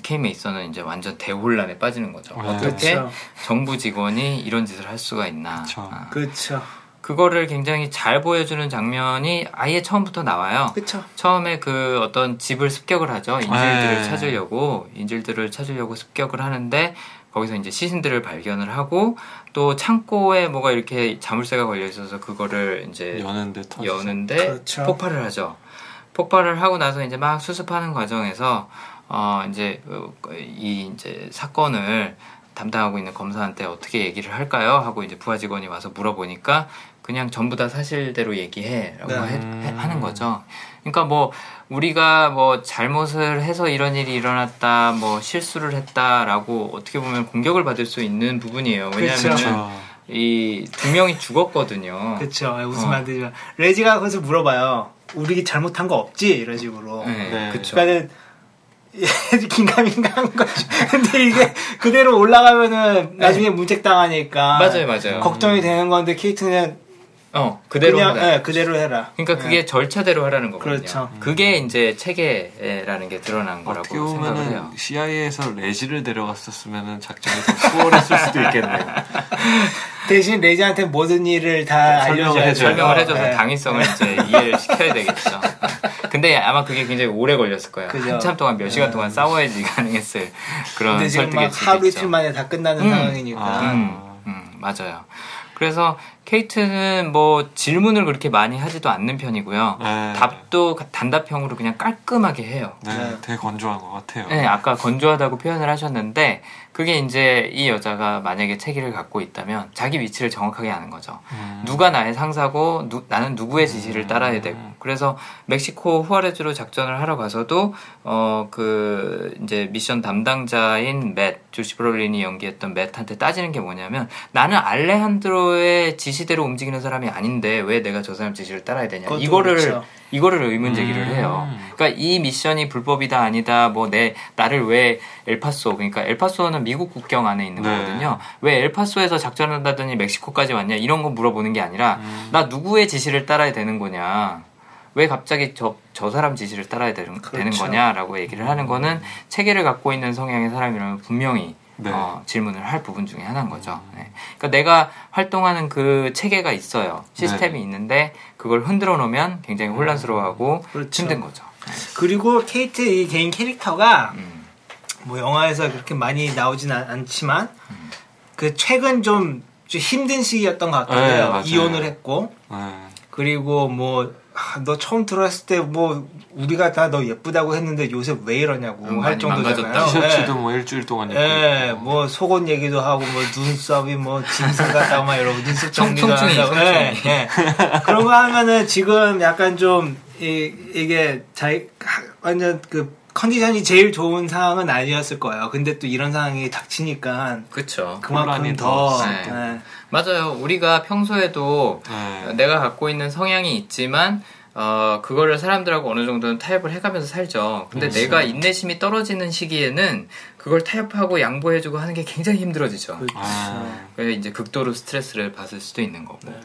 메이슨은 이제 완전 대혼란에 빠지는 거죠. 네. 어떻게 그렇죠. 정부 직원이 이런 짓을 할 수가 있나? 그쵸. 아, 그렇죠. 그거를 굉장히 잘 보여주는 장면이 아예 처음부터 나와요. 그렇죠. 처음에 그 어떤 집을 습격을 하죠. 인질들을 네. 찾으려고 인질들을 찾으려고 습격을 하는데 거기서 이제 시신들을 발견을 하고 또 창고에 뭐가 이렇게 자물쇠가 걸려 있어서 그거를 이제 여는데 터지. 여는데 그렇죠. 폭발을 하죠. 폭발을 하고 나서 이제 막 수습하는 과정에서 어 이제 어, 이 이제 사건을 담당하고 있는 검사한테 어떻게 얘기를 할까요? 하고 이제 부하 직원이 와서 물어보니까 그냥 전부 다 사실대로 얘기해라고 네. 해- 해- 하는 거죠. 그러니까 뭐 우리가 뭐 잘못을 해서 이런 일이 일어났다, 뭐 실수를 했다라고 어떻게 보면 공격을 받을 수 있는 부분이에요. 왜냐하면 그렇죠. 이두 명이 죽었거든요. 그렇죠. 웃으면 어. 안 되지만 레지가 거기서 물어봐요. 우리 잘못한 거 없지? 이런 식으로. 네, 네. 그쵸. 그러니까는 [laughs] 긴가민가 한 거지. 근데 이게 그대로 올라가면은 나중에 문책 당하니까 맞아요, 맞아요. 걱정이 되는 건데 케이트는 어, 그대로 그냥 하라. 예, 그대로 해라. 그러니까 그게 예. 절차대로 하라는 거거든요. 그렇죠. 그게 이제 체계라는 게 드러난 거라고 어떻게 생각을 해요. CIA에서 레지를 데려갔었으면은 작전이 더 수월했을 수도 있겠네요. [laughs] 대신 레지한테 모든 일을 다 설명을 알려줘야죠. 해줘요. 설명을 해줘서 예. 당위성을 이제 [laughs] 이해를 시켜야 되겠죠. 근데 아마 그게 굉장히 오래 걸렸을 거예요. 그죠. 한참 동안 몇 시간 동안 싸워야지 가능했을 그런 근데 지금 설득의 막 하루. 이틀 만에 다 끝나는 음. 상황이니까. 아. 음, 음, 맞아요. 그래서 케이트는 뭐 질문을 그렇게 많이 하지도 않는 편이고요. 네. 답도 단답형으로 그냥 깔끔하게 해요. 네, 네. 되게 건조한 것 같아요. 네, 아까 건조하다고 표현을 하셨는데 그게 이제 이 여자가 만약에 체기를 갖고 있다면 자기 위치를 정확하게 아는 거죠. 음. 누가 나의 상사고 누- 나는 누구의 지시를 따라야 되고 그래서 멕시코 후아레즈로 작전을 하러 가서도 어 그 이제 미션 담당자인 맷 조시 브롤린이 연기했던 맷한테 따지는 게 뭐냐면 나는 알레한드로의 지시 대로 움직이는 사람이 아닌데 왜 내가 저 사람 지시를 따라야 되냐 이거를 그렇죠. 이거를 의문 제기를 음. 해요. 그러니까 이 미션이 불법이다 아니다 뭐 내 나를 왜 엘파소 그러니까 엘파소는 미국 국경 안에 있는 네. 거거든요. 왜 엘파소에서 작전을 한다더니 멕시코까지 왔냐 이런 거 물어보는 게 아니라 음. 나 누구의 지시를 따라야 되는 거냐. 왜 갑자기 저, 저 사람 지시를 따라야 되는, 되는 그렇죠. 거냐라고 얘기를 하는 거는 체계를 갖고 있는 성향의 사람이라면 분명히 네. 어, 질문을 할 부분 중에 하나인 거죠. 네. 그러니까 내가 활동하는 그 체계가 있어요. 시스템이 네. 있는데 그걸 흔들어 놓으면 굉장히 혼란스러워하고 그렇죠. 힘든 거죠. 네. 그리고 케이트 이 개인 캐릭터가 음. 뭐 영화에서 그렇게 많이 나오진 않, 않지만 음. 그 최근 좀, 좀 힘든 시기였던 것 같아요. 네. 이혼을 했고 네. 그리고 뭐 너 처음 들어왔을 때 뭐 우리가 다 너 예쁘다고 했는데 요새 왜 이러냐고 음, 할 정도잖아요. 망가졌다. 티셔츠도 네. 뭐 일주일 동안 입고 예, 있고. 뭐 속옷 얘기도 하고 뭐 눈썹이 뭐 짐승 같다고 막 이러고 눈썹 청- 정리도 한다고. 예, 예. 그런 거 하면은 지금 약간 좀 이, 이게 자기 하- 완전 그 컨디션이 제일 좋은 상황은 아니었을 거예요. 근데 또 이런 상황이 닥치니까 그쵸. 그만큼 더더 네. 예. 맞아요. 우리가 평소에도 네. 내가 갖고 있는 성향이 있지만 어 그거를 사람들하고 어느 정도는 타협을 해가면서 살죠. 근데 그렇죠. 내가 인내심이 떨어지는 시기에는 그걸 타협하고 양보해주고 하는 게 굉장히 힘들어지죠. 그렇죠. 아. 그래서 이제 극도로 스트레스를 받을 수도 있는 거고. 네.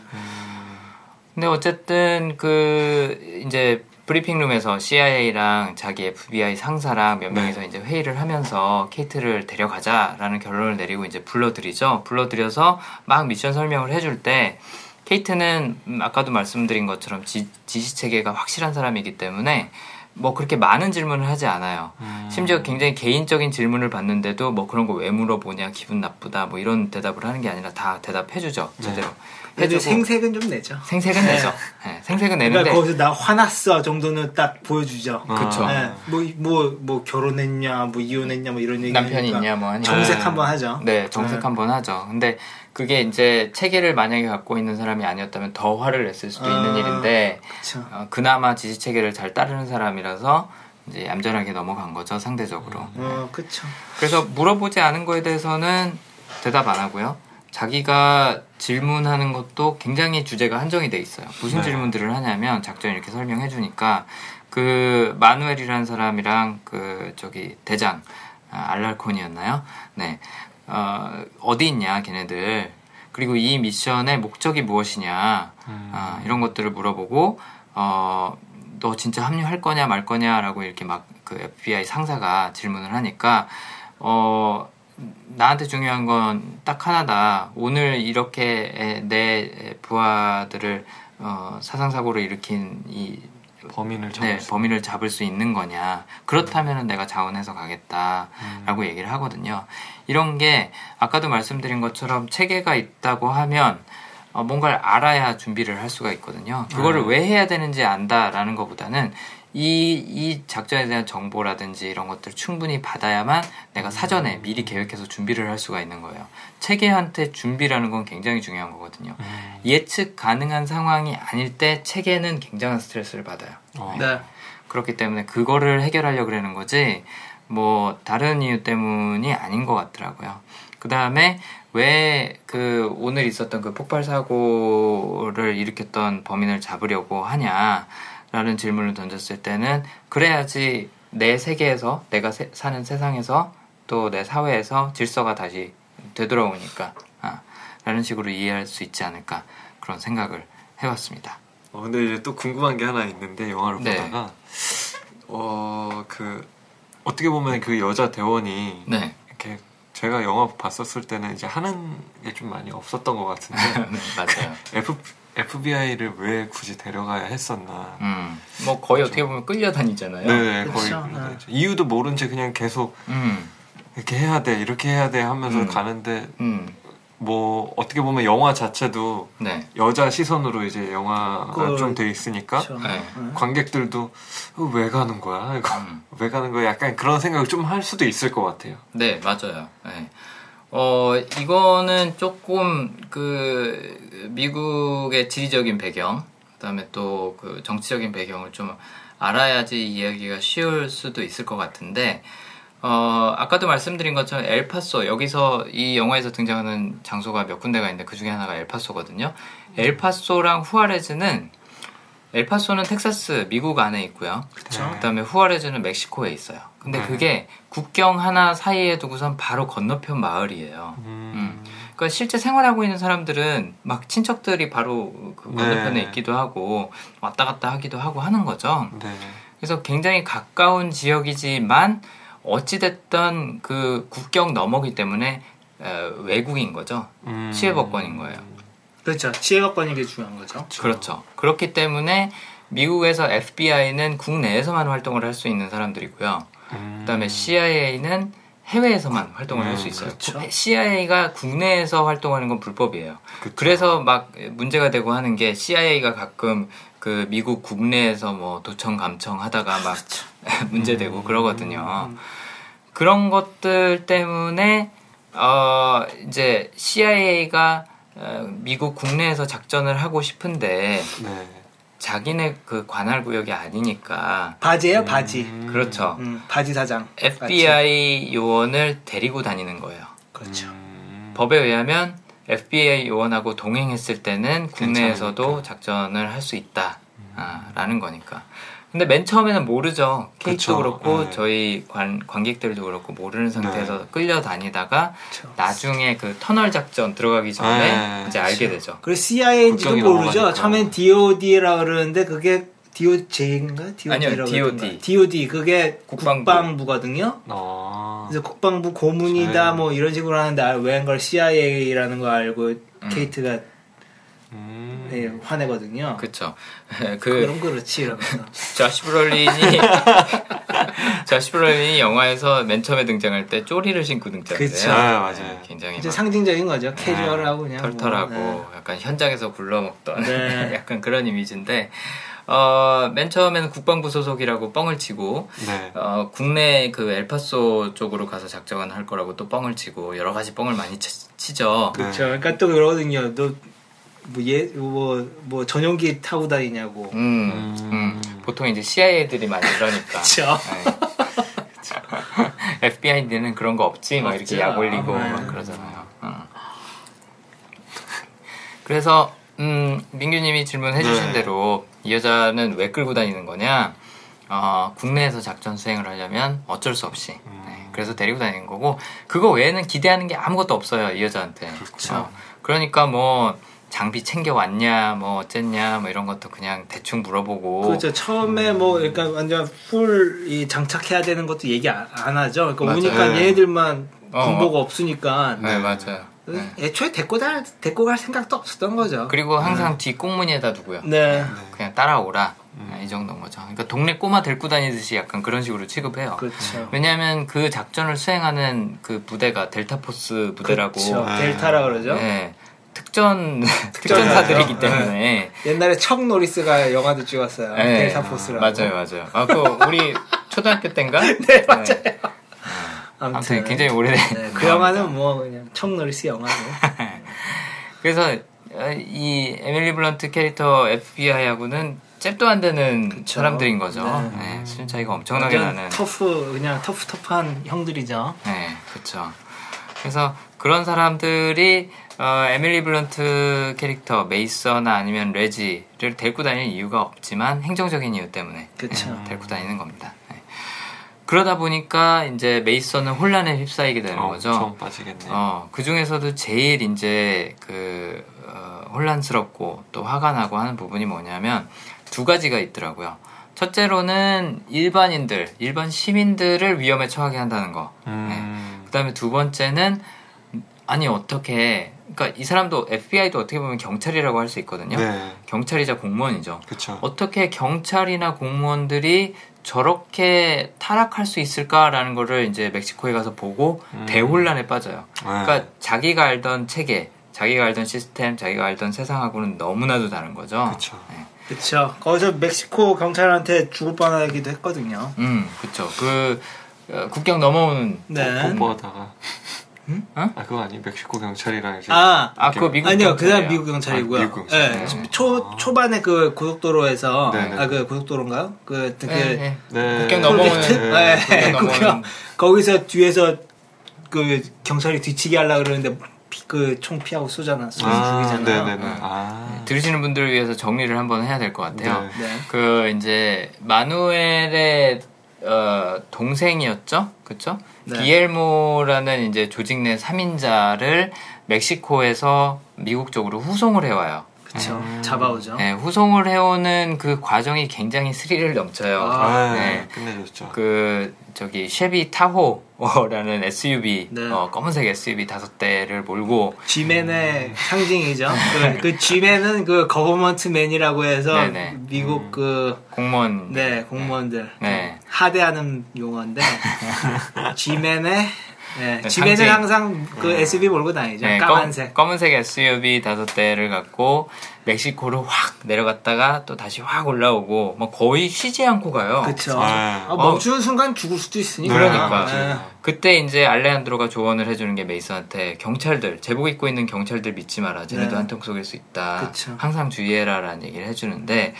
근데 어쨌든 그 이제 브리핑룸에서 CIA랑 자기 FBI 상사랑 몇 네. 명이서 이제 회의를 하면서 케이트를 데려가자라는 결론을 내리고 이제 불러들이죠. 불러들여서 막 미션 설명을 해줄 때 케이트는 음, 아까도 말씀드린 것처럼 지, 지시 체계가 확실한 사람이기 때문에 뭐 그렇게 많은 질문을 하지 않아요. 음. 심지어 굉장히 개인적인 질문을 받는데도 뭐 그런 거 왜 물어보냐 기분 나쁘다 뭐 이런 대답을 하는 게 아니라 다 대답해주죠 네. 제대로 그래도 해주고 생색은 좀 내죠. 생색은 네. 내죠. 네, 생색은 내는데 그러니까 거기서 나 화났어 정도는 딱 보여주죠. 그쵸. 네. 뭐, 뭐, 뭐, 결혼했냐, 뭐, 이혼했냐, 뭐, 이런 얘기. 남편이 있냐 뭐 하냐. 정색 네. 한번 하죠. 네, 정색 네. 한번 하죠. 근데 그게 이제 체계를 만약에 갖고 있는 사람이 아니었다면 더 화를 냈을 수도 있는 아. 일인데 그쵸. 어, 그나마 지시 체계를 잘 따르는 사람이라서 이제 얌전하게 넘어간 거죠 상대적으로. 어, 그쵸. 그래서 물어보지 않은 거에 대해서는 대답 안 하고요. 자기가 질문하는 것도 굉장히 주제가 한정이 돼 있어요. 무슨 네. 질문들을 하냐면 작전 이렇게 설명해 주니까 그 마누엘이라는 사람이랑 그 저기 대장 아, 알랄콘이었나요? 네. 어, 어디 있냐 걔네들 그리고 이 미션의 목적이 무엇이냐 음. 아, 이런 것들을 물어보고 어, 너 진짜 합류할 거냐 말 거냐라고 이렇게 막 그 FBI 상사가 질문을 하니까 어 나한테 중요한 건 딱 하나다. 오늘 이렇게 내 부하들을 어, 사상 사고를 일으킨 이 범인을 잡을 네, 수 범인을 잡을 수 있는 거냐. 그렇다면 내가 자원해서 가겠다라고 얘기를 하거든요. 이런 게 아까도 말씀드린 것처럼 체계가 있다고 하면 어, 뭔가를 알아야 준비를 할 수가 있거든요. 그거를 왜 해야 되는지 안다라는 것보다는 이, 이 작전에 대한 정보라든지 이런 것들을 충분히 받아야만 내가 사전에 미리 계획해서 준비를 할 수가 있는 거예요. 체계한테 준비라는 건 굉장히 중요한 거거든요. 음. 예측 가능한 상황이 아닐 때 체계는 굉장한 스트레스를 받아요. 어. 네. 그렇기 때문에 그거를 해결하려고 그러는 거지 뭐 다른 이유 때문이 아닌 것 같더라고요. 그 다음에 왜 그 오늘 있었던 그 폭발 사고를 일으켰던 범인을 잡으려고 하냐 라는 질문을 던졌을 때는 그래야지 내 세계에서 내가 세- 사는 세상에서 또 내 사회에서 질서가 다시 되돌아오니까 아, 라는 식으로 이해할 수 있지 않을까 그런 생각을 해봤습니다. 어, 근데 이제 또 궁금한 게 하나 있는데 영화를 네. 보다가 어 그 어떻게 보면 그 여자 대원이 네. 이렇게 제가 영화 봤었을 때는 이제 하는 게 좀 많이 없었던 것 같은데 [laughs] 네, 맞아요. F, FBI를 왜 굳이 데려가야 했었나 음, 뭐 거의 어떻게 보면 끌려다니잖아요. 네. 거의 네. 이유도 모른 채 그냥 계속 음, 이렇게 해야 돼 이렇게 해야 돼 하면서 음. 가는데 음, 뭐 어떻게 보면 영화 자체도 네. 여자 시선으로 이제 영화가 그걸- 좀돼 있으니까 그렇죠. 네. 네. 관객들도 어, 왜 가는 거야 이거 음. [laughs] 왜 가는 거야 약간 그런 생각을 좀 할 수도 있을 것 같아요. 네, 맞아요. 네. 어, 이거는 조금 그 미국의 지리적인 배경, 그다음에 또 그 정치적인 배경을 좀 알아야지 이야기가 쉬울 수도 있을 것 같은데 어, 아까도 말씀드린 것처럼 엘파소 여기서 이 영화에서 등장하는 장소가 몇 군데가 있는데 그 중에 하나가 엘파소거든요. 엘파소랑 후아레즈는 엘파소는 텍사스 미국 안에 있고요. 그쵸. 그다음에 후아레즈는 멕시코에 있어요. 근데 네. 그게 국경 하나 사이에 두고선 바로 건너편 마을이에요. 음. 그러니까 실제 생활하고 있는 사람들은 막 친척들이 바로 그 건너편에 네. 있기도 하고 왔다 갔다 하기도 하고 하는 거죠. 네. 그래서 굉장히 가까운 지역이지만 어찌됐든 그 국경 너머기 때문에 어, 외국인 거죠. 음. 치해법권인 거예요. 그렇죠. 치해받권이 게 중요한 거죠. 그렇죠. 그렇기 때문에 미국에서 FBI는 국내에서만 활동을 할 수 있는 사람들이고요. 음. 그다음에 CIA는 해외에서만 활동을 할수 음, 있어요. 그렇죠. CIA가 국내에서 활동하는 건 불법이에요. 그쵸. 그래서 막 문제가 되고 하는 게 CIA가 가끔 그 미국 국내에서 뭐 도청 감청 하다가 막 [laughs] 문제되고 그러거든요. 그런 것들 때문에 어 이제 CIA가 어, 미국 국내에서 작전을 하고 싶은데 네. 자기네 그 관할 구역이 아니니까 바지예요, 바지. 음. 그렇죠. 음, 바지 사장. FBI 요원을 데리고 다니는 거예요. 그렇죠. 음. 법에 의하면 FBI 요원하고 동행했을 때는 국내에서도 괜찮으니까. 작전을 할 수 있다라는 거니까. 근데 맨 처음에는 모르죠. 케이크도 그쵸. 그렇고 네. 저희 관, 관객들도 그렇고 모르는 상태에서 네. 끌려다니다가 그렇죠. 나중에 그 터널 작전 들어가기 전에 네, 이제 알게 되죠. 그리고 CIA인지도 모르죠. 넘어가니까. 처음엔 DOD라 그러는데 그게 DOJ인가? 아니요, DOD. DOD 그게 국방부. 거든요 어. 그래서 국방부 고문이다 네. 뭐 이런 식으로 하는데 알- 왜 그걸 CIA라는 거 알고 케이트가 음. 네, 화내거든요. 그쵸. [laughs] 그, 그, 럼 그렇지 이러면서. [laughs] 자시 브롤린이 [laughs] 자시 브롤린이 영화에서 맨 처음에 등장할 때 쪼리를 신고 등장해요. 그쵸. 아, 맞아요. 굉장히 이제 막 상징적인 거죠. 캐주얼하고 그냥 뭐, 털털하고 네. 약간 현장에서 굴러먹던 네. 약간 그런 이미지인데 어, 맨 처음에는 국방부 소속이라고 뻥을 치고 네. 어, 국내 그 엘파소 쪽으로 가서 작전을 할 거라고 또 뻥을 치고 여러 가지 뻥을 많이 치, 죠 네. 그렇죠. 그러니까 또 그러거든요. 너 뭐 예 뭐 뭐 전용기 타고 다니냐고. 음, 음. 음. 보통 이제 CIA들이 많이 그러니까. 그쵸. FBI는 그런 거 없지, 막 이렇게. 약 올리고 네. 막 그러잖아요. 어. 그래서 음, 민규님이 질문해주신 네. 대로 이 여자는 왜 끌고 다니는 거냐? 어, 국내에서 작전 수행을 하려면 어쩔 수 없이 음. 네, 그래서 데리고 다니는 거고 그거 외에는 기대하는 게 아무것도 없어요 이 여자한테. 그렇죠. 그러니까 뭐 장비 챙겨 왔냐 뭐 어쨌냐 뭐 이런 것도 그냥 대충 물어보고. 그렇죠. 처음에 뭐 그러니까 완전 풀 이 장착해야 되는 것도 얘기 안, 안 하죠. 그러니까 맞아요. 오니까 네. 얘네들만 어. 군보가 없으니까 네 맞아요. 네. 애초에 데리고 갈 데리고 갈 생각도 없었던 거죠. 그리고 항상 뒤 꽁무니에다 두고요. 네. 그냥 따라오라 네, 이 정도인 거죠. 그러니까 동네 꼬마 데리고 다니듯이 약간 그런 식으로 취급해요. 그렇죠. 왜냐하면 그 작전을 수행하는 그 부대가 델타포스 부대라고 그렇죠. 아. 델타라 그러죠. 네, 특전 [laughs] 특전사들이기 때문에 옛날에 척 노리스가 영화도 찍었어요. 네, 델타 포스라고. 맞아요, 맞아요. 아, 그 우리 초등학교 때인가? [laughs] 네, 맞아요. 아무튼 굉장히 오래된 네, 그 영화는 뭐 그냥 척 노리스 영화고. [laughs] 그래서 어, 이 에밀리 블런트 캐릭터 FBI하고는 잽도 안 되는 그쵸. 사람들인 거죠. 네. 네, 수준 차이가 엄청나게 나는. 터프 그냥 터프 터프한 형들이죠. 네, 그렇죠. 그래서 그런 사람들이 어, 에밀리 블런트 캐릭터 메이서나 아니면 레지를 데리고 다니는 이유가 없지만 행정적인 이유 때문에 그쵸. 네, 데리고 다니는 겁니다. 네. 그러다 보니까 이제 메이서는 혼란에 휩싸이게 되는 거죠. 엄청 빠지겠네. 어, 그 중에서도 제일 이제 그 어, 혼란스럽고 또 화가 나고 하는 부분이 뭐냐면 두 가지가 있더라고요. 첫째로는 일반인들, 일반 시민들을 위험에 처하게 한다는 거. 음. 그다음에 두 번째는 아니 어떻게 그러니까 이 사람도 FBI도 어떻게 보면 경찰이라고 할 수 있거든요. 네. 경찰이자 공무원이죠. 그렇죠. 어떻게 경찰이나 공무원들이 저렇게 타락할 수 있을까라는 거를 이제 멕시코에 가서 보고 음. 대혼란에 빠져요. 네. 그러니까 자기가 알던 체계, 자기가 알던 시스템, 자기가 알던 세상하고는 너무나도 다른 거죠. 그렇죠. 네. 그렇죠. 거기서 멕시코 경찰한테 죽을 뻔하기도 했거든요. 음, 그렇죠. 그 어, 국경 넘어오는 네. 공부하다가. [laughs] 응? 아 그거 아니 멕시코 경찰이랑 이제 아, 아, 그거 미국 아니요, 그다음 경찰이에요. 미국 경찰이고요. 아, 미국 경찰. 네, 네. 초 초반에 그 고속도로에서 네, 네. 아그 고속도로인가요? 그, 그 네, 네. 네. 국경 톨게이트? 넘어오는 네, 국경 넘어오는 국경. 거기서 뒤에서 그 경찰이 뒤치기 하려 그러는데 그총 피하고 쏘잖아, 쏘 아, 죽이잖아요. 네네네. 네. 아. 들으시는 분들을 위해서 정리를 한번 해야 될 것 같아요. 네. 네. 그 이제 마누엘의 어, 동생이었죠, 그렇죠? 네. 기엘모라는 이제 조직 내 3인자를 멕시코에서 미국 쪽으로 후송을 해와요. 그렇죠. 음. 잡아오죠. 네, 후송을 해오는 그 과정이 굉장히 스릴을 넘쳐요. 아, 아, 네. 끝내줬죠. 그 저기 쉐비 타호라는 SUV 네. 어, 검은색 SUV 다섯 대를 몰고 G맨의 상징이죠. [laughs] 그, 그 G맨은 그 거버먼트맨이라고 해서 네네. 미국 그 공무원 네, 공무원들. 네. 하대하는 용어인데, [laughs] G맨의, 네, 네, G맨은 상징. 항상 그 SUV 몰고 다니죠. 네, 까만색. 검, 은색 SUV 다섯 대를 갖고 멕시코를 확 내려갔다가 또 다시 확 올라오고 뭐 거의 쉬지 않고 가요. 그쵸. 아. 아, 멈추는 순간 죽을 수도 있으니까. 그러니까. 네. 그때 이제 알레한드로가 조언을 해주는 게 메이슨한테 경찰들 제복 입고 있는 경찰들 믿지 마라. 쟤네도 네. 한통 속일 수 있다. 그쵸. 항상 주의해라라는 얘기를 해주는데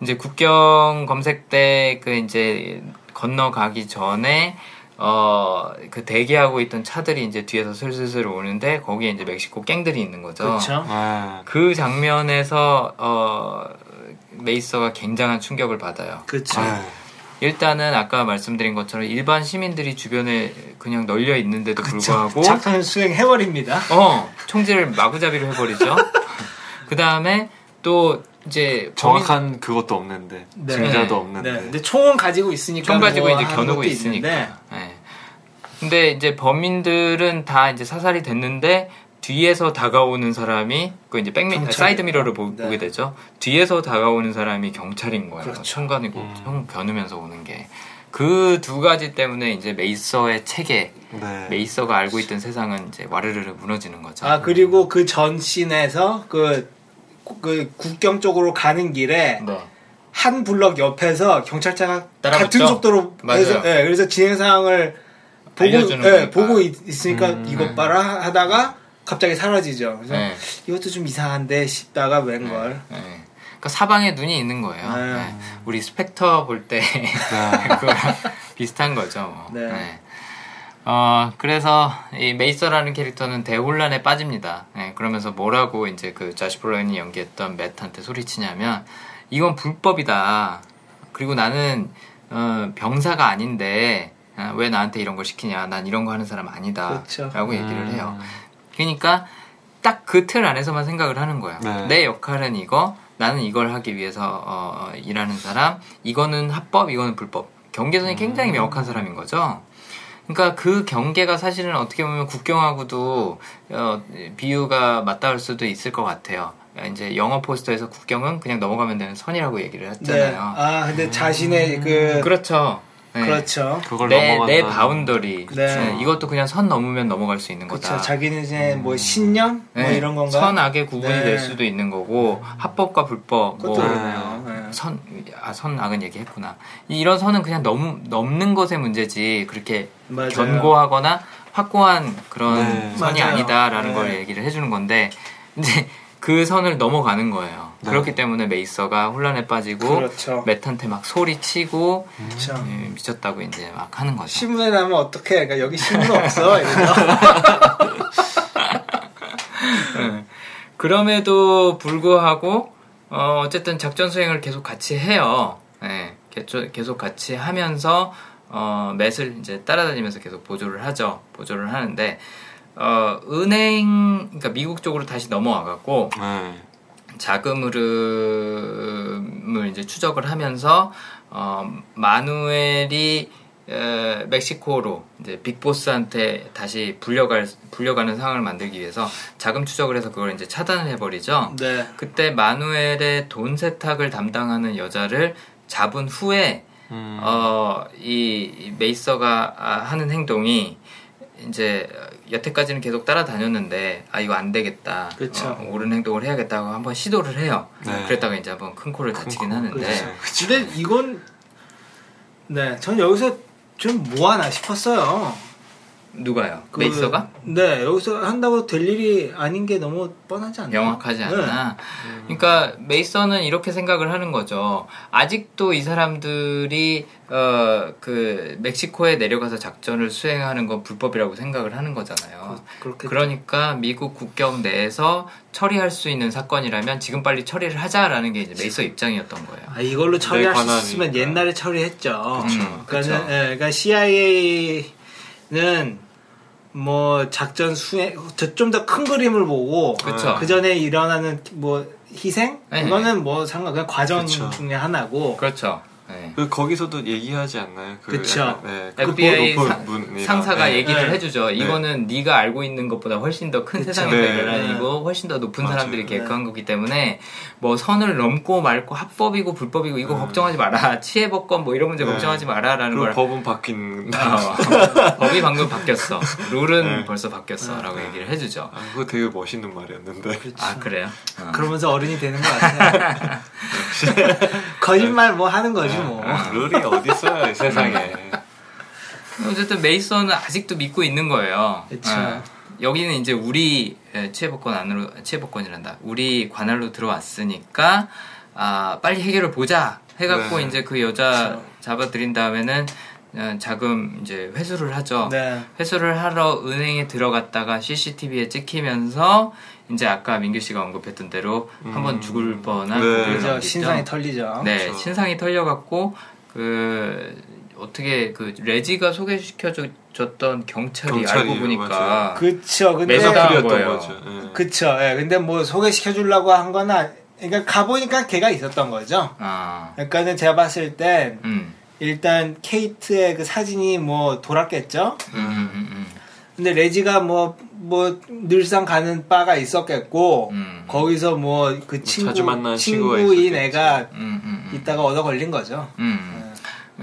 이제 국경 검색대 그 이제 건너가기 전에 어 그 대기하고 있던 차들이 이제 뒤에서 슬슬슬 오는데 거기에 이제 멕시코 갱들이 있는 거죠. 그쵸. 아. 그 장면에서 어 메이서가 굉장한 충격을 받아요. 그쵸. 아. 일단은 아까 말씀드린 것처럼 일반 시민들이 주변에 그냥 널려 있는데도 불구하고 작전 수행해버립니다. 어 총질을 마구잡이로 해버리죠. [laughs] 그 다음에 또 이제 정확한 그것도 없는데 네. 증거도 네. 없는데 네. 근데 총은 가지고 있으니까. 총 가지고 뭐 이제 하는 겨누고 있으니까. 네. 근데 이제 범인들은 다 이제 사살이 됐는데 뒤에서 다가오는 사람이 그 이제 백미 경찰이에요. 사이드 미러를 보, 네. 게 되죠. 뒤에서 다가오는 사람이 경찰인 거예요. 그렇죠. 총 가지고 음. 총 겨누면서 오는 게. 그 두 가지 때문에 이제 메이서의 체계, 네. 메이서가 알고 있던 세상은 이제 와르르르 무너지는 거죠. 아, 그리고 그 전 씬에서 그, 그 국경 쪽으로 가는 길에 네. 한 블럭 옆에서 경찰차가 따라붙죠? 같은 속도로 맞아요. 해서 예, 그래서 진행 상황을 보고 예, 거니까. 보고 있, 으니까 음. 이것 봐라 하다가 갑자기 사라지죠. 그래서 네. 이것도 좀 이상한데 싶다가 웬걸. 네. 그러니까 사방에 눈이 있는 거예요. 네. 네. 우리 스펙터 볼때 네. [laughs] 그거랑 비슷한 거죠. 뭐. 네. 네. 어 그래서 이 메이서라는 캐릭터는 대혼란에 빠집니다. 네, 그러면서 뭐라고 이제 그 자시 브로인이 연기했던 맷한테 소리치냐면 이건 불법이다. 그리고 나는 어, 병사가 아닌데 아, 왜 나한테 이런 걸 시키냐? 난 이런 거 하는 사람 아니다. 그렇죠. 라고 얘기를 해요. 음. 그러니까 딱 그 틀 안에서만 생각을 하는 거예요. 네. 내 역할은 이거, 나는 이걸 하기 위해서 어, 일하는 사람, 이거는 합법, 이거는 불법. 경계선이 굉장히 음. 명확한 사람인 거죠. 그러니까 그 경계가 사실은 어떻게 보면 국경하고도 어, 비유가 맞닿을 수도 있을 것 같아요. 이제 영어 포스터에서 국경은 그냥 넘어가면 되는 선이라고 얘기를 네. 했잖아요. 아 근데 자신의 그 그렇죠. 네. 그렇죠. 그걸 내, 넘어간다. 내 boundary. 네. 네, 이것도 그냥 선 넘으면 넘어갈 수 있는 거다. 그렇죠. 자기는 이제 뭐 신념 뭐 네, 이런 건가? 선악의 구분이 네. 될 수도 있는 거고 합법과 불법 뭐. 선, 아, 선악은 얘기했구나. 이런 선은 그냥 넘, 넘는 것의 문제지, 그렇게 맞아요. 견고하거나 확고한 그런 네. 선이 맞아요. 아니다라는 네. 걸 얘기를 해주는 건데, 이제 그 선을 넘어가는 거예요. 네. 그렇기 때문에 메이서가 혼란에 빠지고, 그렇죠. 메탄테 막 소리치고, 그렇죠. 예, 미쳤다고 이제 막 하는 거죠. 신문에 나면 어떡해? 그러니까 여기 신문 없어. [laughs] [laughs] 네. 그럼에도 불구하고 어, 어쨌든 작전 수행을 계속 같이 해요. 네, 계속, 계속 같이 하면서 어, 맷을 이제 따라다니면서 계속 보조를 하죠. 보조를 하는데 어, 은행 그러니까 미국 쪽으로 다시 넘어와 갖고 네. 자금 흐름을 이제 추적을 하면서 어, 마누엘이 에, 멕시코로 이제 빅보스한테 다시 불려갈 불려가는 상황을 만들기 위해서 자금 추적을 해서 그걸 이제 차단을 해버리죠. 네. 그때 마누엘의 돈 세탁을 담당하는 여자를 잡은 후에 음. 어, 이 메이서가 아, 하는 행동이 이제 여태까지는 계속 따라다녔는데 아 이거 안 되겠다. 그쵸. 어, 옳은 행동을 해야겠다고 한번 시도를 해요. 네. 그랬다가 이제 한번 큰 코를 다치긴 코, 하는데 그렇죠. 근데 이건 네, 전 여기서 좀 뭐하나 싶었어요. 누가요? 그- 메이서가 네, 여기서 한다고 될 일이 아닌 게 너무 뻔하지 않나요? 명확하지 네. 않나. 그러니까 메이서는 이렇게 생각을 하는 거죠. 아직도 이 사람들이 어 그 멕시코에 내려가서 작전을 수행하는 건 불법이라고 생각을 하는 거잖아요. 그, 그러니까 미국 국경 내에서 처리할 수 있는 사건이라면 지금 빨리 처리를 하자라는 게 이제 메이서 입장이었던 거예요. 아, 이걸로 처리할 수. 있으면 옛날에 처리했죠. 그쵸. 그러니까, 그쵸. 그러니까 CIA는 뭐 작전 수행, 좀 더 큰 그림을 보고 그쵸. 그 전에 일어나는 뭐 희생? 네. 그거는 뭐 상관, 그냥 과정 그쵸. 중에 하나고. 그렇죠. 네. 그 거기서도 얘기하지 않나요? 그 그쵸. 네, 그 FBI 높은 상- 분이랑, 상사가 네. 얘기를 네. 해주죠. 이거는 네. 가 알고 있는 것보다 훨씬 더 큰. 세상에서 네. 일어나는 일이고 훨씬 더 높은 맞아요. 사람들이 계획한 거기 때문에 뭐 선을 넘고 말고 합법이고 불법이고 이거 네. 걱정하지 마라. 치해법권 뭐 이런 문제 네. 걱정하지 마라라는 걸 법은 바뀐다. 어, [laughs] 법이 방금 바뀌었어. 룰은 네. 벌써 바뀌었어라고 얘기를 해주죠. 아, 그거 되게 멋있는 말이었는데. 아 그래요? 어. 그러면서 어른이 되는 것 같아요. [laughs] [laughs] 거짓말 뭐 하는 거지 뭐. 룰이 어디 있어요 이 세상에. 어쨌든 메이슨은 아직도 믿고 있는 거예요. 그쵸. 어. 여기는 이제 우리 에, 치해법권 안으로 치해법권이란다. 우리 관할로 들어왔으니까 아, 빨리 해결을 보자 해갖고 네. 이제 그 여자 그쵸. 잡아들인 다음에는 어, 자금 이제 회수를 하죠. 네. 회수를 하러 은행에 들어갔다가 CCTV에 찍히면서 이제 아까 민규 씨가 언급했던 대로 한번 죽을 뻔한 네. 넘기죠. 신상이 털리죠. 네, 그렇죠. 신상이 털려갖고 그 어떻게 그 레지가 소개시켜줬던 경찰이, 경찰이, 알고 보니까 맞아요. 그쵸. 근데 거예요. 거죠. 예. 그쵸. 예. 근데 뭐 소개시켜 주려고 한건 아, 그러니까 가보니까 걔가 있었던 거죠. 아, 그러니까는 제가 봤을 땐 음, 일단 케이트의 그 사진이 뭐 돌았겠죠. 음, 음, 음, 음. 근데 레지가 뭐, 뭐, 늘상 가는 바가 있었겠고, 음. 거기서 뭐, 그 친구, 친구가 친구인 있었겠지. 애가 음, 음, 음. 있다가 얻어 걸린 거죠. 음.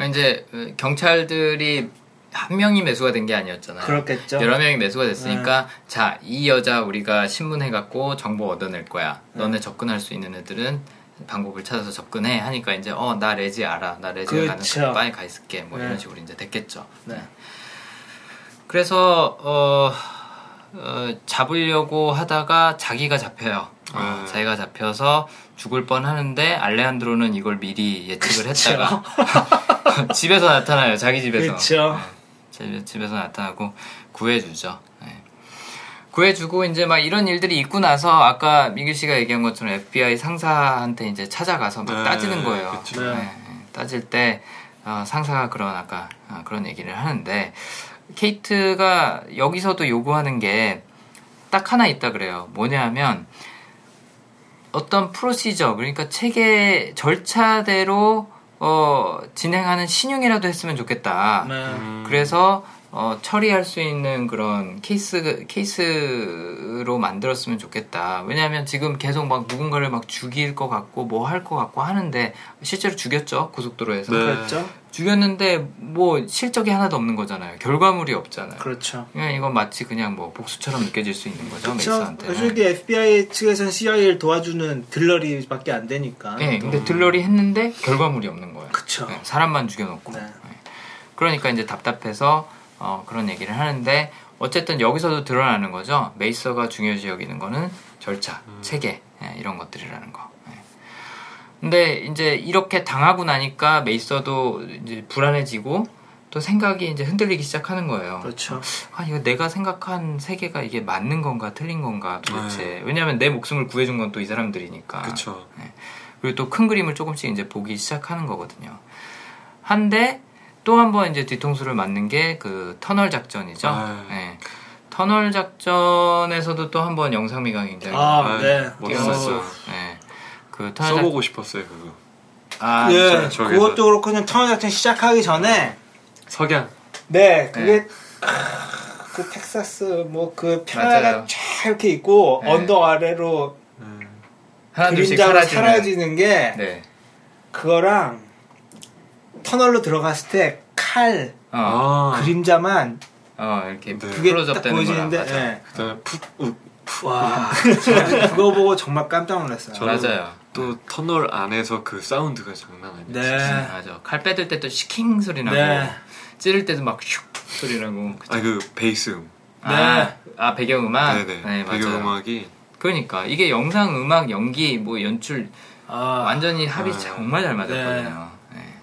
이제 어, 경찰들이 한 명이 매수가 된 게 아니었잖아요. 그렇겠죠. 여러 명이 매수가 됐으니까 자이 여자 우리가 신문해갖고 정보 얻어낼 거야. 너네 접근할 수 있는 애들은 방법을 찾아서 접근해 하니까 이제 어 나 레지 알아. 나 레지 가는 그쵸. 그 바에 가 있을게. 뭐 네. 이런 식으로 이제 됐겠죠. 네. 그래서 어, 어, 잡으려고 하다가 자기가 잡혀요. 어, 네. 자기가 잡혀서 죽을 뻔 하는데 알레한드로는 이걸 미리 예측을 그쵸. 했다가 [laughs] 집에서 나타나요. 자기 집에서. 집- 집에서 나타나고 구해주죠. 네. 구해주고 이제 막 이런 일들이 있고 나서 아까 민규 씨가 얘기한 것처럼 FBI 상사한테 이제 찾아가서 막 네, 따지는 거예요. 따질 때 어, 상사가 그런 아까 어, 그런 얘기를 하는데 케이트가 여기서도 요구하는 게 딱 하나 있다 그래요. 뭐냐면 어떤 프로시저 그러니까 체계 절차대로 어, 진행하는 신용이라도 했으면 좋겠다. 네. 음. 그래서 어, 처리할 수 있는 그런 케이스 케이스로 만들었으면 좋겠다. 왜냐하면 지금 계속 막 누군가를 막 죽일 것 같고 뭐 할 것 같고 하는데 실제로 죽였죠 고속도로에서 네. 그렇죠. 죽였는데 뭐 실적이 하나도 없는 거잖아요. 결과물이 없잖아요. 그렇죠. 그냥 이건 마치 그냥 뭐 복수처럼 느껴질 수 있는 거죠 그렇죠. 메이스한테는. 솔직히 FBI 측에서는 CIA를 도와주는 들러리밖에 안 되니까. 네, 근데 들러리 했는데 결과물이 없는 거예요. 그쵸. 네, 사람만 죽여놓고. 네. 네. 그러니까 이제 답답해서 어, 그런 얘기를 하는데 어쨌든 여기서도 드러나는 거죠. 메이서가 중요시 여기는 거는 절차, 체계 예, 이런 것들이라는 거. 예. 근데 이제 이렇게 당하고 나니까 메이서도 이제 불안해지고 또 생각이 이제 흔들리기 시작하는 거예요. 그렇죠. 아 이거 내가 생각한 세계가 이게 맞는 건가 틀린 건가 도대체. 네. 왜냐하면 내 목숨을 구해준 건 또 이 사람들이니까. 그쵸. 그리고 또 큰 그림을 조금씩 이제 보기 시작하는 거거든요. 한데 또 한 번 이제 뒤통수를 맞는 게 그 터널 작전이죠. 아. 네. 터널 작전에서도 또 한 번 영상미가 굉장히 아, 네. 멋있었어요. 네. 그 터널 작... 써보고 싶었어요 그거. 아, 예, 저-. 그것도 그렇고 그냥 터널 작전 시작하기 전에 석양. 네, 그게 네. 그 텍사스 뭐 그. 평야가 쫙 이렇게 있고 네. 언덕 아래로 음. 그림자로 사라지는. 사라지는 게 네. 그거랑 터널로 들어갔을 때칼 어, 아. 그림자만 어, 이렇게 네. 그게 클로즈업 딱 되는 거라. 보여지는데. 예. 그다음에 푹 욱. 와 그거 보고 정말 깜짝 놀랐어요. 맞아요. 또 터널 안에서 그 사운드가 장난 아니에요. 네. 네, 맞아. 칼 빼들 때 또 시킹 소리 나고 네. 찌를 때도 막 슉 소리 나고. 그쵸? 아그 베이스. 아, 아 배경 음악. 네네. 네, 맞아요. 배경 음악이 그러니까 이게 영상 음악 연기 뭐 연출 아, 완전히 합이 네. 정말 잘 맞았거든요. 네.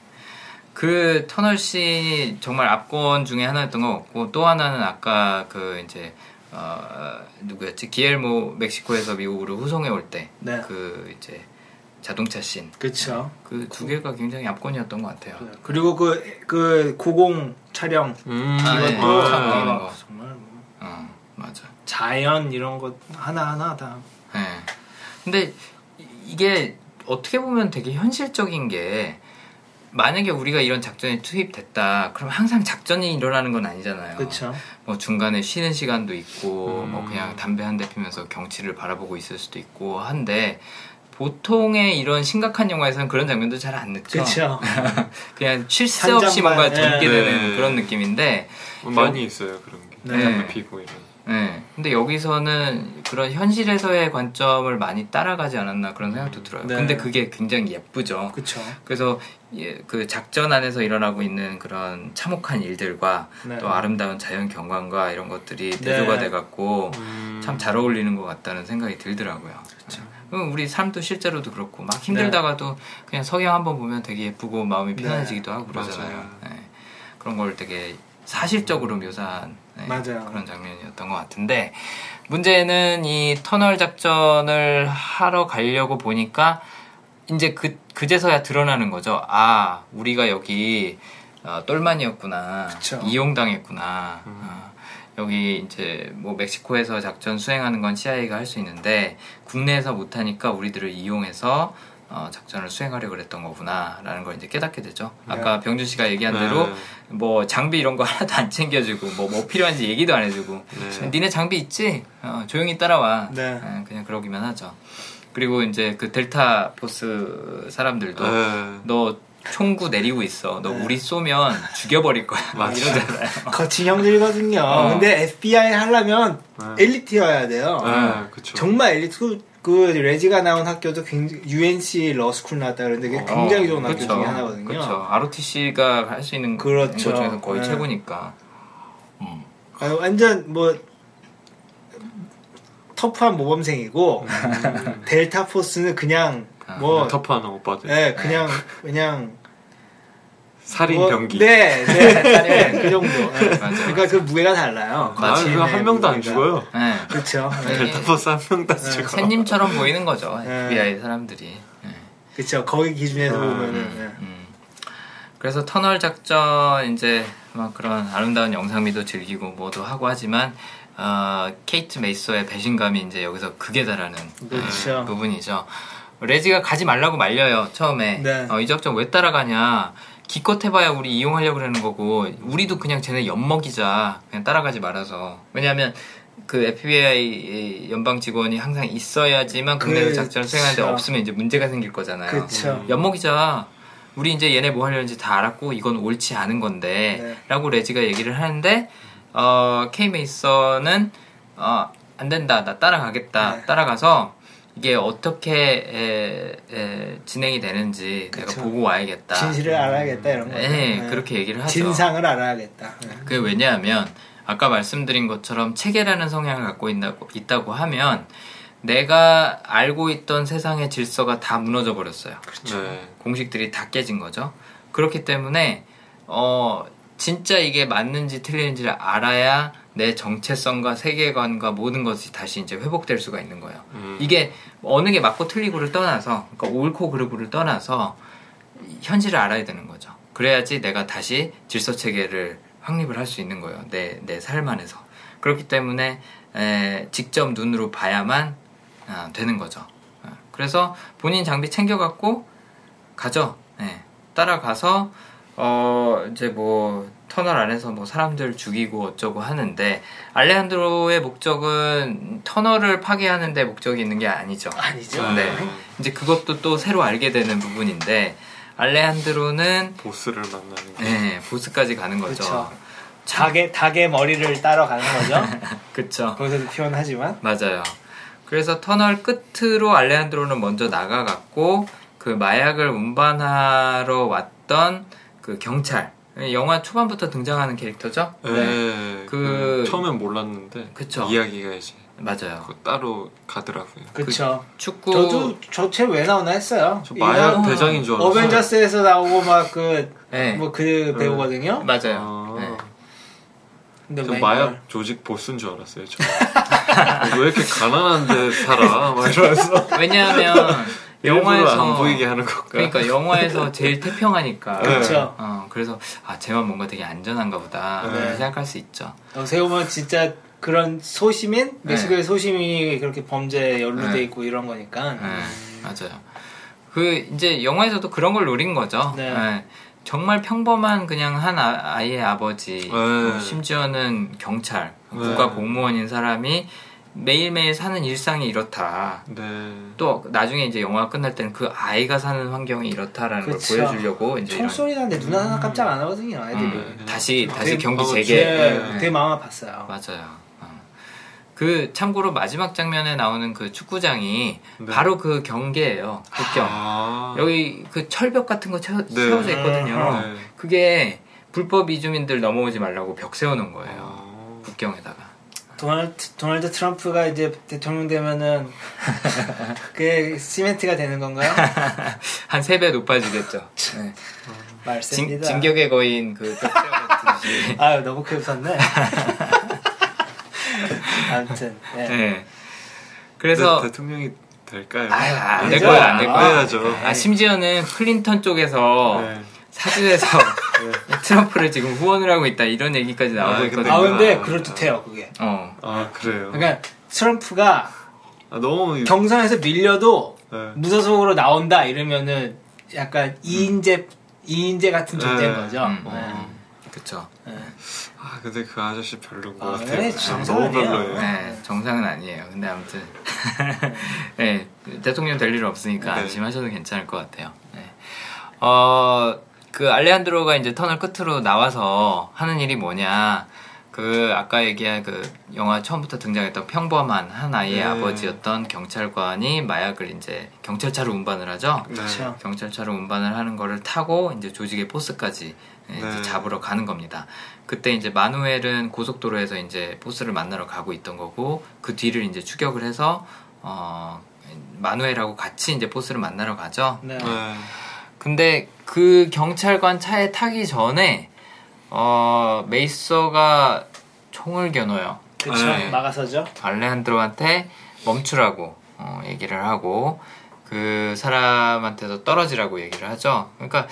그 터널 씬이 정말 압권 중에 하나였던 것 같고 또 하나는 아까 그 이제 어, 누구였지 기엘모 멕시코에서 미국으로 후송해 올 때그 네. 이제 자동차 씬. 그렇죠. 그 두 개가 굉장히 압권이었던 것 같아요. 그리고 그, 그 고공 촬영 음. 아, 네. 이것도 차 아, 보이는 거. 정말 뭐 어, 맞아. 자연 이런 것 하나 하나 다 네. 근데 이- 이게 어떻게 보면 되게 현실적인 게 만약에 우리가 이런 작전에 투입됐다. 그럼 항상 작전이 일어나는 건 아니잖아요. 그렇죠. 뭐 중간에 쉬는 시간도 있고 음. 뭐 그냥 담배 한 대 피면서 경치를 바라보고 있을 수도 있고 한데 보통의 이런 심각한 영화에서는 그런 장면도 잘 안 넣죠. 그렇죠. [laughs] 그냥 쉴 새 없이 뭔가 예. 젊게 되는 네. 그런 느낌인데 뭐 많이 있어요 그런 게. 네. 피고 이런. 네. 근데 여기서는 그런 현실에서의 관점을 많이 따라가지 않았나 그런 생각도 들어요. 네. 근데 그게 굉장히 예쁘죠. 그렇죠. 그래서 예, 그 작전 안에서 일어나고 있는 그런 참혹한 일들과 네. 또 아름다운 자연 경관과 이런 것들이 대조가 네. 돼갖고 음. 참잘 어울리는 것 같다는 생각이 들더라고요. 그렇죠. 그럼 우리 삶도 실제로도 그렇고 막 힘들다가도 그냥 석양 한번 보면 되게 예쁘고 마음이 네. 편해지기도 하고 그러잖아요. 네. 그런 걸 되게 사실적으로 묘사한 네. 그런 장면이었던 것 같은데 문제는 이 터널 작전을 하러 가려고 보니까 이제 그 그제서야 드러나는 거죠. 아 우리가 여기 어, 똘만이었구나, 그쵸. 이용당했구나. 음. 어, 여기 이제 뭐 멕시코에서 작전 수행하는 건 CIA가 할 수 있는데 국내에서 못하니까 우리들을 이용해서 어, 작전을 수행하려고 그랬던 거구나라는 걸 이제 깨닫게 되죠. 아까 병준 씨가 얘기한 대로 네. 뭐 장비 이런 거 하나도 안 챙겨주고 뭐, 뭐 필요한지 얘기도 안 해주고 네. 니네 장비 있지? 어, 조용히 따라와. 네. 어, 그냥 그러기만 하죠. 그리고 이제 그 델타 포스 사람들도 네. 너 총구 내리고 있어. 너 네. 우리 쏘면 죽여버릴 거야. 막 맞아. 이러잖아요. [laughs] 거친 형들이거든요. 어. 근데 FBI 하려면 네. 엘리트여야 돼요. 네, 그쵸. 정말 엘리트. 그, 그 레지가 나온 학교도 굉장히 UNC 로스쿨 나왔다 그러는데 그게 굉장히 좋은 학교 중에 하나거든요. 그렇죠. ROTC가 할 수 있는 그렇죠. 것 중에서 거의 네. 최고니까. 음. 아, 완전 뭐 터프한 모범생이고 델타 포스는 그냥 뭐 터프한 오빠들. 네, 그냥 그냥 살인 뭐, 병기. 네, 네, 네, 그 정도. 네. 맞아요. 그러니까 그 무게가 달라요. 아, 마치 그거 한 명도 안 죽어요. 네. 그렇죠. 네. 델타포스 한 명도 안 네. 죽어. 샌님처럼 보이는 거죠. 네. FBI 사람들이. 네. 그렇죠. 거기 기준에서 음, 보면은 음, 네. 음. 그래서 터널 작전 이제 막 그런 아름다운 영상미도 즐기고 뭐도 하고 하지만 어, 케이트 메이서의 배신감이 이제 여기서 극에 달하는 그렇죠. 어, 부분이죠. 레지가 가지 말라고 말려요 처음에 네. 어, 이 작전 왜 따라가냐 기껏 해봐야 우리 이용하려고 그러는 거고 우리도 그냥 쟤네 엿먹이자 그냥 따라가지 말아서 왜냐하면 그 FBI 연방 직원이 항상 있어야지만 국내에서 그- 작전을 수행하는데 그쵸. 없으면 이제 문제가 생길 거잖아요. 그렇죠. 엿먹이자. 우리 이제 얘네 뭐 하려는지 다 알았고 이건 옳지 않은 건데 네. 라고 레지가 얘기를 하는데 어, 케이 메이서는 어, 안 된다 나 따라가겠다 네. 따라가서 이게 어떻게 에, 에, 진행이 되는지 그쵸. 내가 보고 와야겠다 진실을 알아야겠다 이런 거. 네, 그렇게 얘기를 하죠 진상을 알아야겠다. 네. 그게 왜냐하면 아까 말씀드린 것처럼 체계라는 성향을 갖고 있다고, 있다고 하면 내가 알고 있던 세상의 질서가 다 무너져 버렸어요. 네. 공식들이 다 깨진 거죠. 그렇기 때문에 어 진짜 이게 맞는지 틀리는지를 알아야 내 정체성과 세계관과 모든 것이 다시 이제 회복될 수가 있는 거예요. 음. 이게 어느 게 맞고 틀리고를 떠나서 그러니까 옳고 그르고를 떠나서 현실을 알아야 되는 거죠. 그래야지 내가 다시 질서 체계를 확립을 할 수 있는 거예요. 내 내 삶 안에서. 그렇기 때문에 에, 직접 눈으로 봐야만 아, 되는 거죠. 아, 그래서 본인 장비 챙겨갖고 가죠. 예. 따라가서 어 이제 뭐 터널 안에서 뭐 사람들 죽이고 어쩌고 하는데 알레한드로의 목적은 터널을 파괴하는 데 목적이 있는 게 아니죠. 아니죠. 네. 이제 그것도 또 새로 알게 되는 부분인데 알레한드로는 보스를 만나는 거. 네, 보스까지 가는 거죠. 그렇죠. 닭의 닭의 머리를 따러 가는 거죠. [laughs] 그쵸. 거기서도 표현하지만 맞아요. 그래서 터널 끝으로 알레한드로는 먼저 나가갔고 그 마약을 운반하러 왔던 그 경찰 영화 초반부터 등장하는 캐릭터죠. 네. 그- 그 처음엔 몰랐는데 그쵸. 이야기가 이제 맞아요. 그 따로 가더라고요. 그렇죠. 축구 저도 저체 왜 나오나 했어요. 저 마약 대장인 줄 알았어요. 어벤져스에서 나오고 막그 네. 뭐그 배우거든요. 맞아요. 아, 네. 근데 저왜 마약 조직 보스인 줄 알았어요. 저. [laughs] 왜 이렇게 가난한데 살아? 막 이러면서 왜냐하면 영화에서 안 보이게 하는 건가? 그러니까 영화에서 제일 태평하니까. 네. 그렇죠. 어, 그래서 아 쟤만 뭔가 되게 안전한가 보다 네. 이렇게 생각할 수 있죠. 어, 세우면 진짜 그런 소시민 멕시코의 소시민이 그렇게 범죄에 연루돼 네. 있고 이런 거니까. 네, 맞아요. 그 이제 영화에서도 그런 걸 노린 거죠. 네. 네. 정말 평범한 그냥 한 아, 이의 아버지, 네. 어, 심지어는 경찰, 네. 국가 공무원인 사람이 매일매일 사는 일상이 이렇다. 네. 또 나중에 이제 영화가 끝날 때는 그 아이가 사는 환경이 이렇다라는 그쵸. 걸 보여주려고 이제 총소리 나는데 눈 하나 깜짝 안 하거든요, 아이들이. 음, 다시 다시 되게- 경기 어, 재개. 네, 네. 되게 마음 아팠어요. 맞아요. 어. 그 참고로 마지막 장면에 나오는 그 축구장이 네. 바로 그 경계예요. 국경. 아. 여기 그 철벽 같은 거 채워, 네. 세워져 있거든요. 네. 그게 불법 이주민들 넘어오지 말라고 벽 세워놓은 거예요. 아. 국경에다가. 도널드, 도널드 트럼프가 이제 대통령 되면은 [laughs] 그게 시멘트가 되는 건가요? [laughs] 한 세 배 높아지겠죠. [laughs] 네. 진, 말씀입니다. 진 격의 거인 그벽 세워놓듯이. 아유 너무 크게 웃었네. 아무튼 네. 네. 그래서 대, 통령이 될까요? 아유, 안될 아니죠. 거야, 안될 아, 거야. 해야죠. 아, 심지어는 클린턴 쪽에서 네. 사주에서 [laughs] 트럼프를 지금 후원을 하고 있다 이런 얘기까지 나오고 아, 있거든요. 아 근데 아, 그럴 듯해요 그게. 어. 아 그래요. 그러니까 트럼프가 아, 너무 경선에서 밀려도 네. 무소속으로 나온다 이러면은 약간 이인재 이인재 같은 존재인 네. 거죠. 음. 네. 그쵸. 아 근데 그 아저씨 별로인 것 아, 같아요. 네, 아, 정상 너무. 별로예요. 네, 정상은 아니에요. 근데 아무튼 [laughs] 네, 대통령 될 일은 없으니까 네. 안심하셔도 괜찮을 것 같아요. 네. 어, 그 알레한드로가 이제 터널 끝으로 나와서 하는 일이 뭐냐? 그 아까 얘기한 그 영화 처음부터 등장했던 평범한 한 아이의 네. 아버지였던 경찰관이 마약을 이제 경찰차로 운반을 하죠. 네. 그렇죠. 경찰차로 운반을 하는 거를 타고 이제 조직의 보스까지 예, 이제 네. 잡으러 가는 겁니다. 그때 이제 마누엘은 고속도로에서 이제 보스를 만나러 가고 있던 거고 그 뒤를 이제 추격을 해서 어 마누엘하고 같이 이제 보스를 만나러 가죠. 근데 그 경찰관 차에 타기 전에 어 메이서가 총을 겨눠요. 그렇죠. 네. 막아서죠. 알레한드로한테 멈추라고 어, 얘기를 하고 그 사람한테도 떨어지라고 얘기를 하죠. 그러니까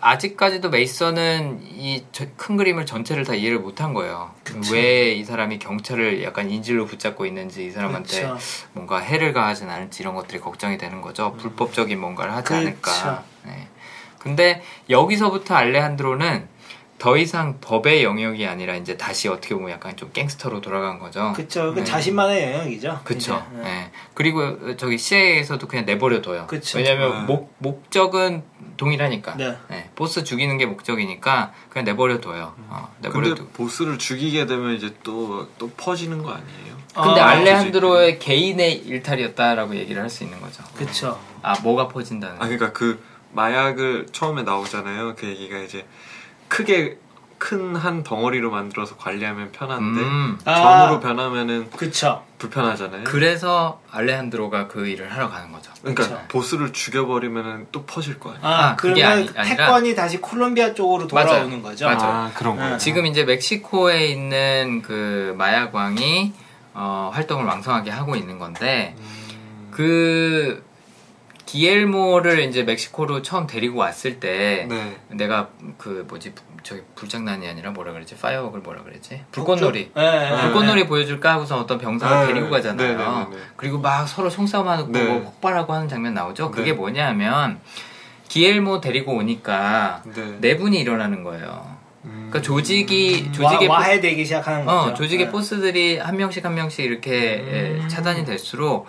아직까지도 메이슨은 이큰 그림을 전체를 다 이해를 못한 거예요. 왜 이 사람이 경찰을 약간 인질로 붙잡고 있는지 이 사람한테 그쵸. 뭔가 해를 가하진 않을지 이런 것들이 걱정이 되는 거죠. 불법적인 뭔가를 하지 그쵸. 않을까. 네. 근데 여기서부터 알레한드로는 더 이상 법의 영역이 아니라 이제 다시 어떻게 보면 약간 좀 갱스터로 돌아간 거죠. 그쵸. 그 네. 자신만의 영역이죠. 그쵸. 예. 그리고 저기 CIA에서도 그냥 내버려둬요. 그쵸. 왜냐면 네. 목, 목적은 동일하니까. 네. 예, 보스 죽이는 게 목적이니까 그냥 내버려둬요. 어, 근데 내버려두. 보스를 죽이게 되면 이제 또 또 퍼지는 거 아니에요? 근데 아, 알레한드로의 개인의 일탈이었다라고 얘기를 할 수 있는 거죠. 그쵸. 아, 뭐가 퍼진다는. 아 그러니까 그 마약을 처음에 나오잖아요. 그 얘기가 이제 크게 큰 한 덩어리로 만들어서 관리하면 편한데 음. 아. 점으로 변하면은 그쵸. 불편하잖아요. 그래서 알레한드로가 그 일을 하러 가는 거죠. 그러니까 그쵸. 보스를 죽여버리면은 또 퍼질 거 아니에요. 아, 아, 그게 그러면 아니- 아니라- 패권이 다시 콜롬비아 쪽으로 돌아오는 맞아요. 거죠. 맞아요. 아 그런 거예요. 네. 지금 이제 멕시코에 있는 그 마약왕이 어, 활동을 왕성하게 하고 있는 건데 음, 그 기엘모를 이제 멕시코로 처음 데리고 왔을 때 네. 내가 그 뭐지 저기 불장난이 아니라 뭐라 그랬지 파이어웍을 뭐라 그랬지 불꽃놀이 네, 네, 네. 불꽃놀이 보여줄까 하고서 어떤 병사를 네, 데리고 가잖아요. 네, 네, 네, 네. 그리고 막 서로 총싸움하고 네. 뭐 폭발하고 하는 장면 나오죠. 그게 네. 뭐냐면 기엘모 데리고 오니까 네. 내분이 일어나는 거예요. 음, 그러니까 조직이 조직의 와, 와해되기 시작하는 거죠. 어, 조직의 네. 보스들이 한 명씩 한 명씩 이렇게 음. 예, 차단이 될수록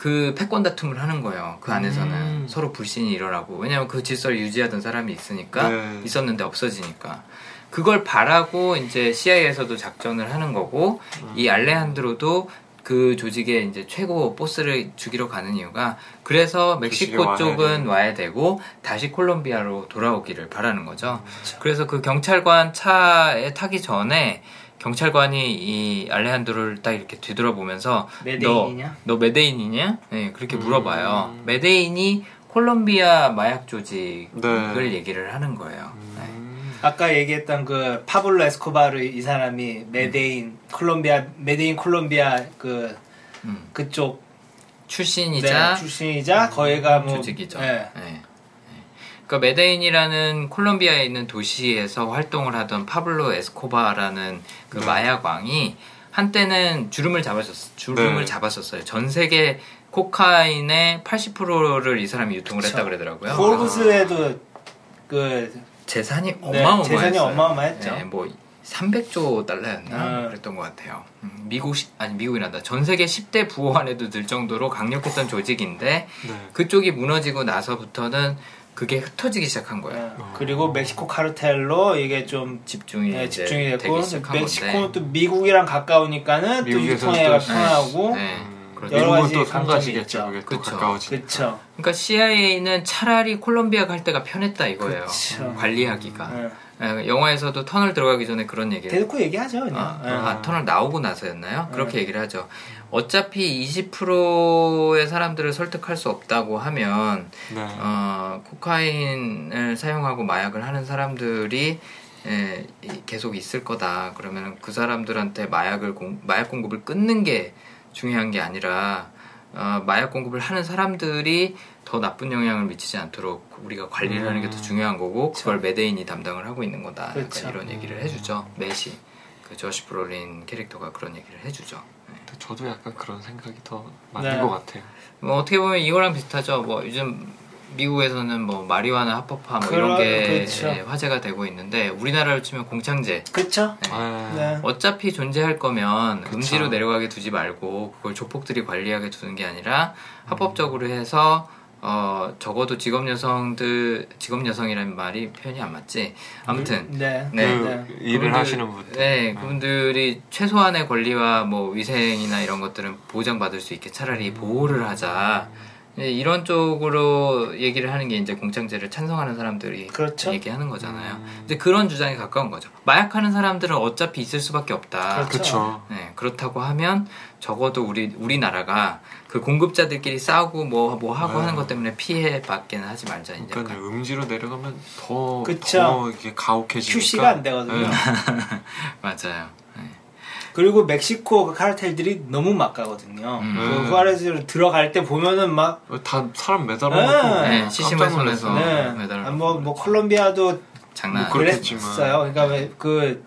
그 패권 다툼을 하는 거예요. 그 안에서는 음. 서로 불신이 일어나고 왜냐하면 그 질서를 유지하던 사람이 있으니까 네. 있었는데 없어지니까 그걸 바라고 이제 CIA에서도 작전을 하는 거고 음. 이 알레한드로도 그 조직의 이제 최고 보스를 죽이러 가는 이유가 그래서 멕시코 쪽은. 와야 되고 다시 콜롬비아로 돌아오기를 바라는 거죠. 음. 그래서 그 경찰관 차에 타기 전에 경찰관이 이 알레한드로를 딱 이렇게 뒤돌아보면서 메데인이냐? 너, 너 메데인이냐? 네, 그렇게 음. 물어봐요. 메데인이 콜롬비아 마약 조직을 네. 얘기를 하는 거예요. 네. 음, 아까 얘기했던 그 파블로 에스코바르 이 사람이 메데인 콜롬비아 메데인 콜롬비아 그 음. 그쪽 출신이자 네, 출신이자 거기가 뭐 조직이죠. 네. 그러니까 메데인이라는 콜롬비아에 있는 도시에서 활동을 하던 파블로 에스코바라는 그 네. 마약 왕이 한때는 주름을 잡았었 주름을 네. 잡았었어요. 전 세계 코카인의 80%를 이 사람이 유통을 했다 그러더라고요. 포브스에도 그 재산이 네, 어마어마했어요. 재산이 어마어마했죠. 네, 뭐 300조 달러였나 네. 그랬던 것 같아요. 음, 미국 시- 아니 미국이란다. 전 세계 10대 부호 안에도 들 정도로 강력했던 조직인데 네. 그쪽이 무너지고 나서부터는 그게 흩어지기 시작한 거예요. 네. 그리고 멕시코 카르텔로 이게 좀 집중이 네, 집중이 됐고 멕시코는. 또 미국이랑 가까우니까는 또 유통해가 또- 편하고 네. 음, 그렇죠. 여러 가지 또 성가시겠죠. 그게 또 그쵸. 가까워지니까. 그쵸 그러니까 CIA는 차라리 콜롬비아 갈 때가 편했다 이거예요. 그쵸. 관리하기가. 네. 예, 영화에서도 터널 들어가기 전에 그런 얘기를 대놓고 얘기하죠 그냥 아, 네. 아, 터널 나오고 나서였나요? 네. 그렇게 얘기를 하죠. 어차피 20%의 사람들을 설득할 수 없다고 하면 네. 어, 코카인을 사용하고 마약을 하는 사람들이 에, 이- 계속 있을 거다. 그러면 그 사람들한테 마약을 공, 마약 공급을 끊는 게 중요한 게 아니라 어, 마약 공급을 하는 사람들이 더 나쁜 영향을 미치지 않도록 우리가 관리를 하는 게더 음. 중요한 거고 그걸 메데인이 담당을 하고 있는 거다. 그렇죠. 약간 이런 얘기를 해주죠. 메시 그 조시 브롤린 캐릭터가 그런 얘기를 해주죠. 네. 저도 약간 그런 생각이 더 많은 네. 것 같아요. 뭐 어떻게 보면 이거랑 비슷하죠. 뭐 요즘 미국에서는 뭐 마리화나 합법화 뭐 이런 게 그렇죠. 예, 화제가 되고 있는데 우리나라로 치면 공창제. 그쵸 네. 아, 네. 어차피 존재할 거면 그쵸. 음지로 내려가게 두지 말고 그걸 조폭들이 관리하게 두는 게 아니라 합법적으로 해서 어 적어도 직업 여성들 직업 여성이라는 말이 표현이 안 맞지. 아무튼 네, 그 네. 네. 일을 그분들- 하시는 분들. 네, 그분들이 최소한의 권리와 뭐 위생이나 이런 것들은 보장받을 수 있게 차라리 보호를 하자. 네, 이런 쪽으로 얘기를 하는 게 이제 공창제를 찬성하는 사람들이 그렇죠. 얘기하는 거잖아요. 음. 이제 그런 주장에 가까운 거죠. 마약하는 사람들은 어차피 있을 수밖에 없다. 그렇죠. 그렇죠. 네, 그렇다고 하면 적어도 우리 우리나라가 그 공급자들끼리 싸우고 뭐뭐 하고 네. 하는 것 때문에 피해 받게는 하지 말자 이제. 그러니까. 음지로 내려가면 더, 그쵸. 더 이게 가혹해지니까. QC가 안 되거든요. 네. [laughs] 맞아요. 네. 그리고 멕시코 그 카르텔들이 너무 막가거든요. 음. 그 네. 후아레즈로 들어갈 때 보면은 막 어, 다 사람 네. 매달아놓고 네, 놀랐어요. 손에서. 네. 매달아 아, 뭐, 놓고 뭐 콜롬비아도 장난 뭐. 그랬어요. 그러니까 왜 그,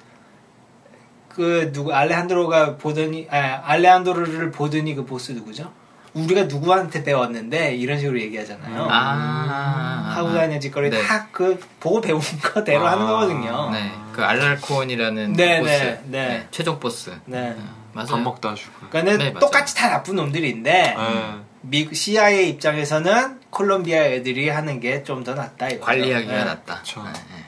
그 누구 알레한드로가 보더니 아, 알레한드로를 보더니 그 보스 누구죠? 우리가 누구한테 배웠는데 이런 식으로 얘기하잖아요. 아, 하고 다니는 짓거리 네. 다그 보고 배운 [laughs] 거대로 아. 하는 거거든요. 네, 그 알랄코온이라는 네, 보스, 네, 네. 최종 보스. 네. 맞아요. 밥 먹다 죽고. 그러니까 네. 똑같이 다 나쁜 놈들인데 네. 미국 CIA 입장에서는 콜롬비아 애들이 하는 게 좀 더 낫다. 이거죠. 관리하기가 네. 낫다. 네, 네.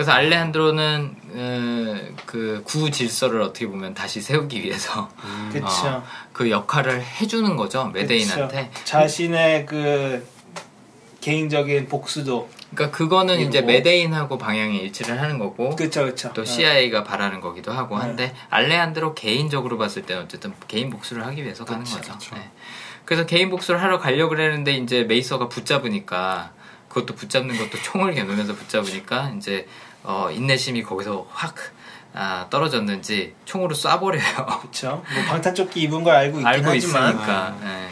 그래서 알레한드로는 어, 그 구질서를 어떻게 보면 다시 세우기 위해서 음. 어, 그 역할을 해주는 거죠 메데인한테. 그쵸. 자신의 그 개인적인 복수도 그러니까 그거는 이제 이루고. 메데인하고 방향이 일치를 하는 거고 그쵸 그쵸. 또 네. CIA가 바라는 거기도 하고 네. 한데 알레한드로 개인적으로 봤을 때는 어쨌든 개인 복수를 하기 위해서 가는 그쵸, 거죠. 그쵸. 네. 그래서 개인 복수를 하러 가려고 그랬는데 이제 메이서가 붙잡으니까 그것도 붙잡는 것도 총을 겨누면서 붙잡으니까 이제 어, 인내심이 거기서 확 아, 떨어졌는지 총으로 쏴버려요. [laughs] 그쵸. 뭐 [laughs] 방탄조끼 입은 걸 알고 있긴 알고 하지만 있으니까 예.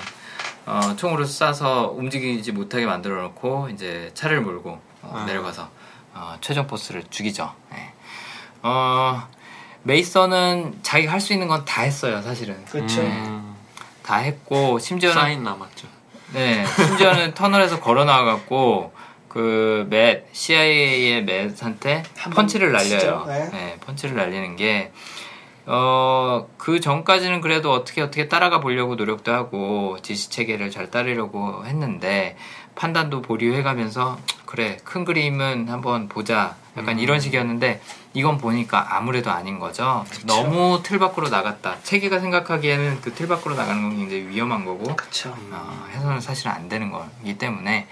어, 총으로 쏴서 움직이지 못하게 만들어 놓고 이제 차를 몰고 어, 음. 내려가서 어, 최종 보스를 죽이죠. 예. 어, 메이서는 자기가 할 수 있는 건 다 했어요, 사실은. 그쵸. 음. 다 했고 심지어는 사인 남았죠. 네, 심지어는 [laughs] 터널에서 걸어 나와갖고 그 맷, CIA의 맷한테 한 펀치를 번 날려요. 네. 네, 펀치를 날리는 게, 어, 그 전까지는 그래도 어떻게 어떻게 따라가 보려고 노력도 하고 지시 체계를 잘 따르려고 했는데 판단도 보류해 가면서 그래 큰 그림은 한번 보자 약간 음. 이런 식이었는데 이건 보니까 아무래도 아닌 거죠. 너무 틀 밖으로 나갔다. 체계가 생각하기에는 그 틀 밖으로 나가는 건 굉장히 위험한 거고 그쵸. 어, 해서는 사실 안 되는 거기 때문에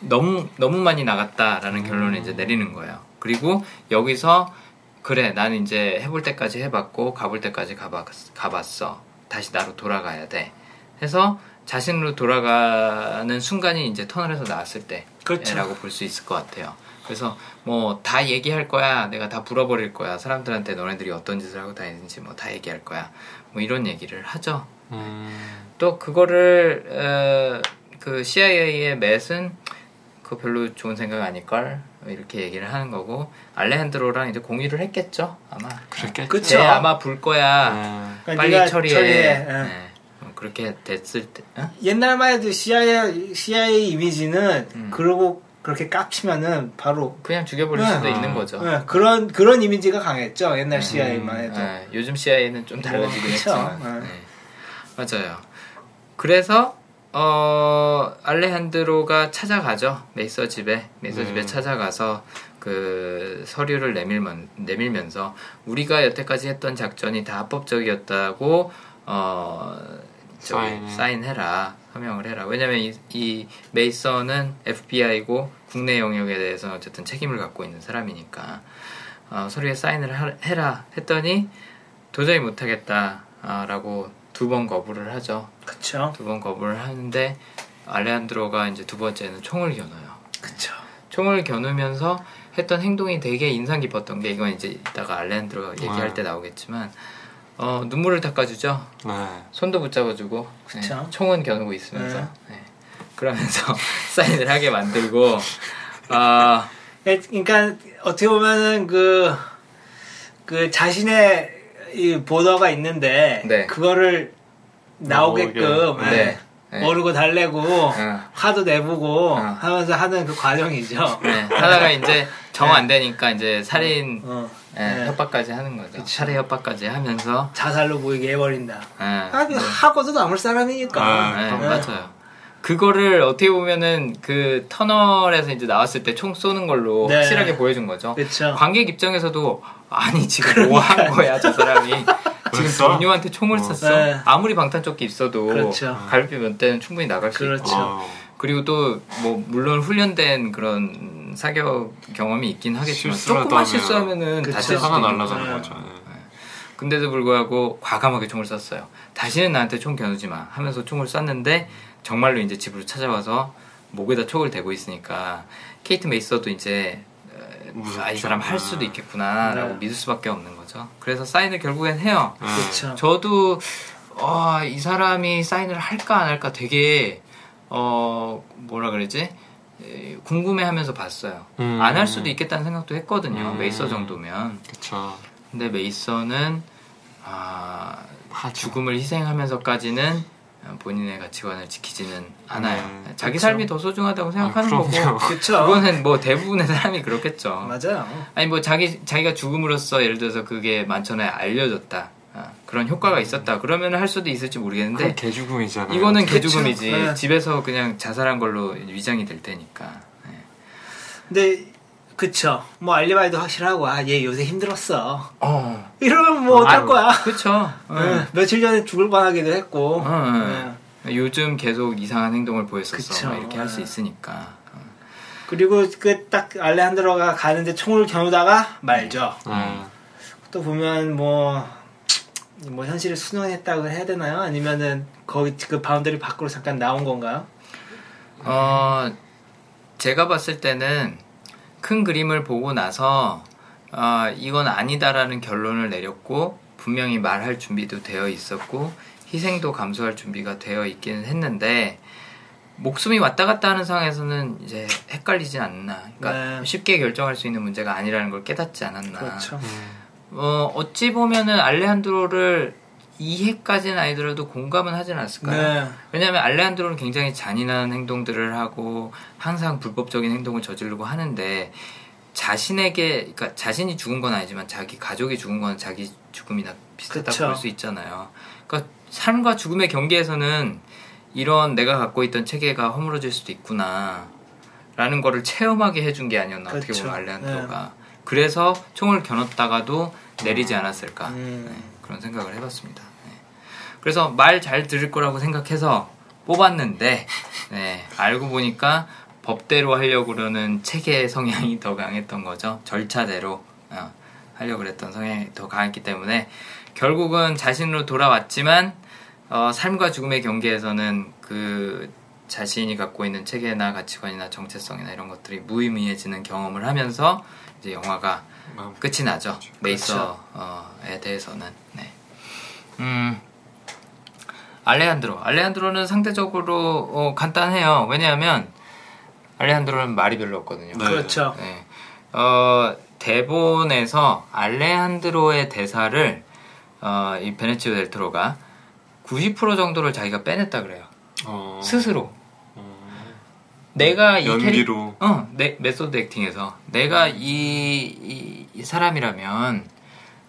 너무 너무 많이 나갔다라는 결론을 이제 내리는 거예요. 그리고 여기서 그래 나는 이제 해볼 때까지 해봤고 가볼 때까지 가봤, 가봤어. 다시 나로 돌아가야 돼. 해서 자신으로 돌아가는 순간이 이제 터널에서 나왔을 그렇죠. 때라고 볼수 있을 것 같아요. 그래서 뭐 다 얘기할 거야. 내가 다 불어버릴 거야. 사람들한테 너네들이 어떤 짓을 하고 다니는지 뭐 다 얘기할 거야. 뭐 이런 얘기를 하죠. 음. 또 그거를 어, 그 CIA의 맷은 그거 별로 좋은 생각 아닐걸 이렇게 얘기를 하는 거고 알레한드로랑 이제 공유를 했겠죠 아마 그랬겠죠. 그쵸. 쟤 아마 불 거야 네. 그러니까 빨리 처리해, 처리해. 예. 네. 어, 그렇게 됐을 때 어? 옛날만 해도 CIA, CIA 이미지는 음. 그러고 그렇게 깝치면은 바로 그냥 죽여버릴 네. 수도 아. 있는 거죠 네, 그런 그런 이미지가 강했죠 옛날 CIA만 해도 네, 요즘 CIA는 좀 달라지긴 뭐, 그쵸. 했지만 네. 네. 맞아요 그래서 어 알레한드로가 찾아가죠 메이서 집에 메이서 네. 집에 찾아가서 그 서류를 내밀면, 내밀면서 우리가 여태까지 했던 작전이 다 합법적이었다고 어 저기 사인. 사인해라 서명을 해라 왜냐면 이, 이 메이서는 FBI고 국내 영역에 대해서 어쨌든 책임을 갖고 있는 사람이니까 어, 서류에 사인을 하- 해라 했더니 도저히 못하겠다라고 두 번 거부를 하죠 그쵸 두번 거부를 하는데 알레한드로가 이제 두 번째는 총을 겨눠요 그쵸 총을 겨누면서 했던 행동이 되게 인상 깊었던 게 이건 이제 이따가 알레한드로가 얘기할 네. 때 나오겠지만 어, 눈물을 닦아주죠 네. 손도 붙잡아주고 그쵸. 네, 총은 겨누고 있으면서 네. 네. 그러면서 [laughs] 사인을 하게 만들고 아 예, 그러니까 어떻게 보면은 그, 그 자신의 이 보더가 있는데 네. 그거를 나오게끔 나오게. 예, 네. 네. 모르고 달래고 어. 화도 내보고 어. 하면서 하는 그 과정이죠. 네, 하다가 이제 [laughs] 정 안 되니까 이제 살인 어, 예, 네. 협박까지 하는 거죠. 살해 협박까지 하면서 자살로 보이게 해버린다. 예, 아, 그 하고도 남을 사람이니까. 아, 네, 네. 맞아요. 그거를 어떻게 보면은 그 터널에서 이제 나왔을 때 총 쏘는 걸로 네. 확실하게 보여준 거죠. 그쵸. 관객 입장에서도 아니 지금 뭐한 거야 저 사람이 지금? 동료한테 총을 어. 쐈어. 네. 아무리 방탄조끼 있어도 그렇죠. 갈비 몇 대는 충분히 나갈 수 그렇죠. 있고 어. 그리고 또 뭐 물론 훈련된 그런 사격 경험이 있긴 하겠지만 조금만 하면 실수하면은 하나 있는 날라가는. 거죠. 네. 근데도 불구하고 과감하게 총을 쐈어요. 다시는 나한테 총 겨누지 마 하면서 총을 쐈는데 정말로 이제 집으로 찾아와서 목에다 촉을 대고 있으니까 케이트 메이서도 이제 무섭죠. 아, 이 사람 할 수도 있겠구나라고 네. 믿을 수밖에 없는 거죠. 그래서 사인을 결국엔 해요. 네. 그렇죠. 저도 어, 이 사람이 사인을 할까 안 할까 되게 어 뭐라 그러지 에, 궁금해하면서 봤어요. 음. 안할 수도 있겠다는 생각도 했거든요. 음. 메이서 정도면. 그쵸. 근데 메이서는 아. 죽음을 희생하면서까지는 본인의 가치관을 지키지는 않아요. 음, 자기 그쵸. 삶이 더 소중하다고 생각하는 아, 거고. [laughs] 그쵸. 그거는 뭐 대부분의 사람이 그렇겠죠. 맞아요. 아니 뭐 자기 자기가 죽음으로써 예를 들어서 그게 만천하에 알려졌다. 아, 그런 효과가 있었다. 그러면 할 수도 있을지 모르겠는데 개죽음이잖아요. 이거는 그쵸. 개죽음이지. 네. 집에서 그냥 자살한 걸로 위장이 될 테니까. 네. 근데 그쵸. 뭐 알리바이도 확실하고 아 얘 요새 힘들었어. 어. 이러면 뭐 어떨 아, 거야? 그쵸. 예, 며칠 전에 죽을 뻔하기도 했고. 어, 예. 요즘 계속 이상한 행동을 보였었어. 이렇게 할수 네. 있으니까. 어. 그리고 그 딱 알레한드로가 가는데 총을 겨누다가 말죠. 아, 또 보면 뭐, 뭐 현실을 순응했다고 해야 되나요? 아니면은 거기 그 boundary 밖으로 잠깐 나온 건가요? 어, 제가 봤을 때는 큰 그림을 보고 나서 어, 이건 아니다라는 결론을 내렸고 분명히 말할 준비도 되어 있었고 희생도 감수할 준비가 되어 있기는 했는데 목숨이 왔다 갔다 하는 상황에서는 이제 헷갈리진 않나. 그러니까 네. 쉽게 결정할 수 있는 문제가 아니라는 걸 깨닫지 않았나. 그렇죠. 음, 어, 어찌 보면은 알레한드로를 이해까지는 아니더라도 공감은 하진 않았을까요? 네. 왜냐하면 알레한드로는 굉장히 잔인한 행동들을 하고 항상 불법적인 행동을 저지르고 하는데 자신에게 그러니까 자신이 죽은 건 아니지만 자기 가족이 죽은 건 자기 죽음이나 비슷하다고. 볼 수 있잖아요. 그러니까 삶과 죽음의 경계에서는 이런 내가 갖고 있던 체계가 허물어질 수도 있구나. 라는 거를 체험하게 해준 게 아니었나 어떻게 그쵸. 보면 알레한드로가 그래서 총을 겨눴다가도 내리지 않았을까 음. 네, 그런 생각을 해봤습니다. 네. 그래서 말 잘 들을 거라고 생각해서 뽑았는데 네, 알고 보니까 법대로 하려고 그러는 체계 성향이 더 강했던 거죠. 절차대로 어, 하려고 그랬던 성향이 더 강했기 때문에 결국은 자신으로 돌아왔지만 어, 삶과 죽음의 경계에서는 그 자신이 갖고 있는 체계나 가치관이나 정체성이나 이런 것들이 무의미해지는 경험을 하면서 이제 영화가 끝이 나죠. 그렇죠. 메이서에 대해서는. 네. 음, 알레한드로. 알레한드로는 상대적으로 어, 간단해요. 왜냐하면 알레한드로는 말이 별로 없거든요. 네. 그렇죠. 네. 어, 대본에서 알레한드로의 대사를 어, 이 베네치오 델 토로가 90% 정도를 자기가 빼냈다 그래요. 어, 스스로. 어, 내가 이 캐릭, 연기로 어, 내 method acting에서 내가 이, 이, 이 사람이라면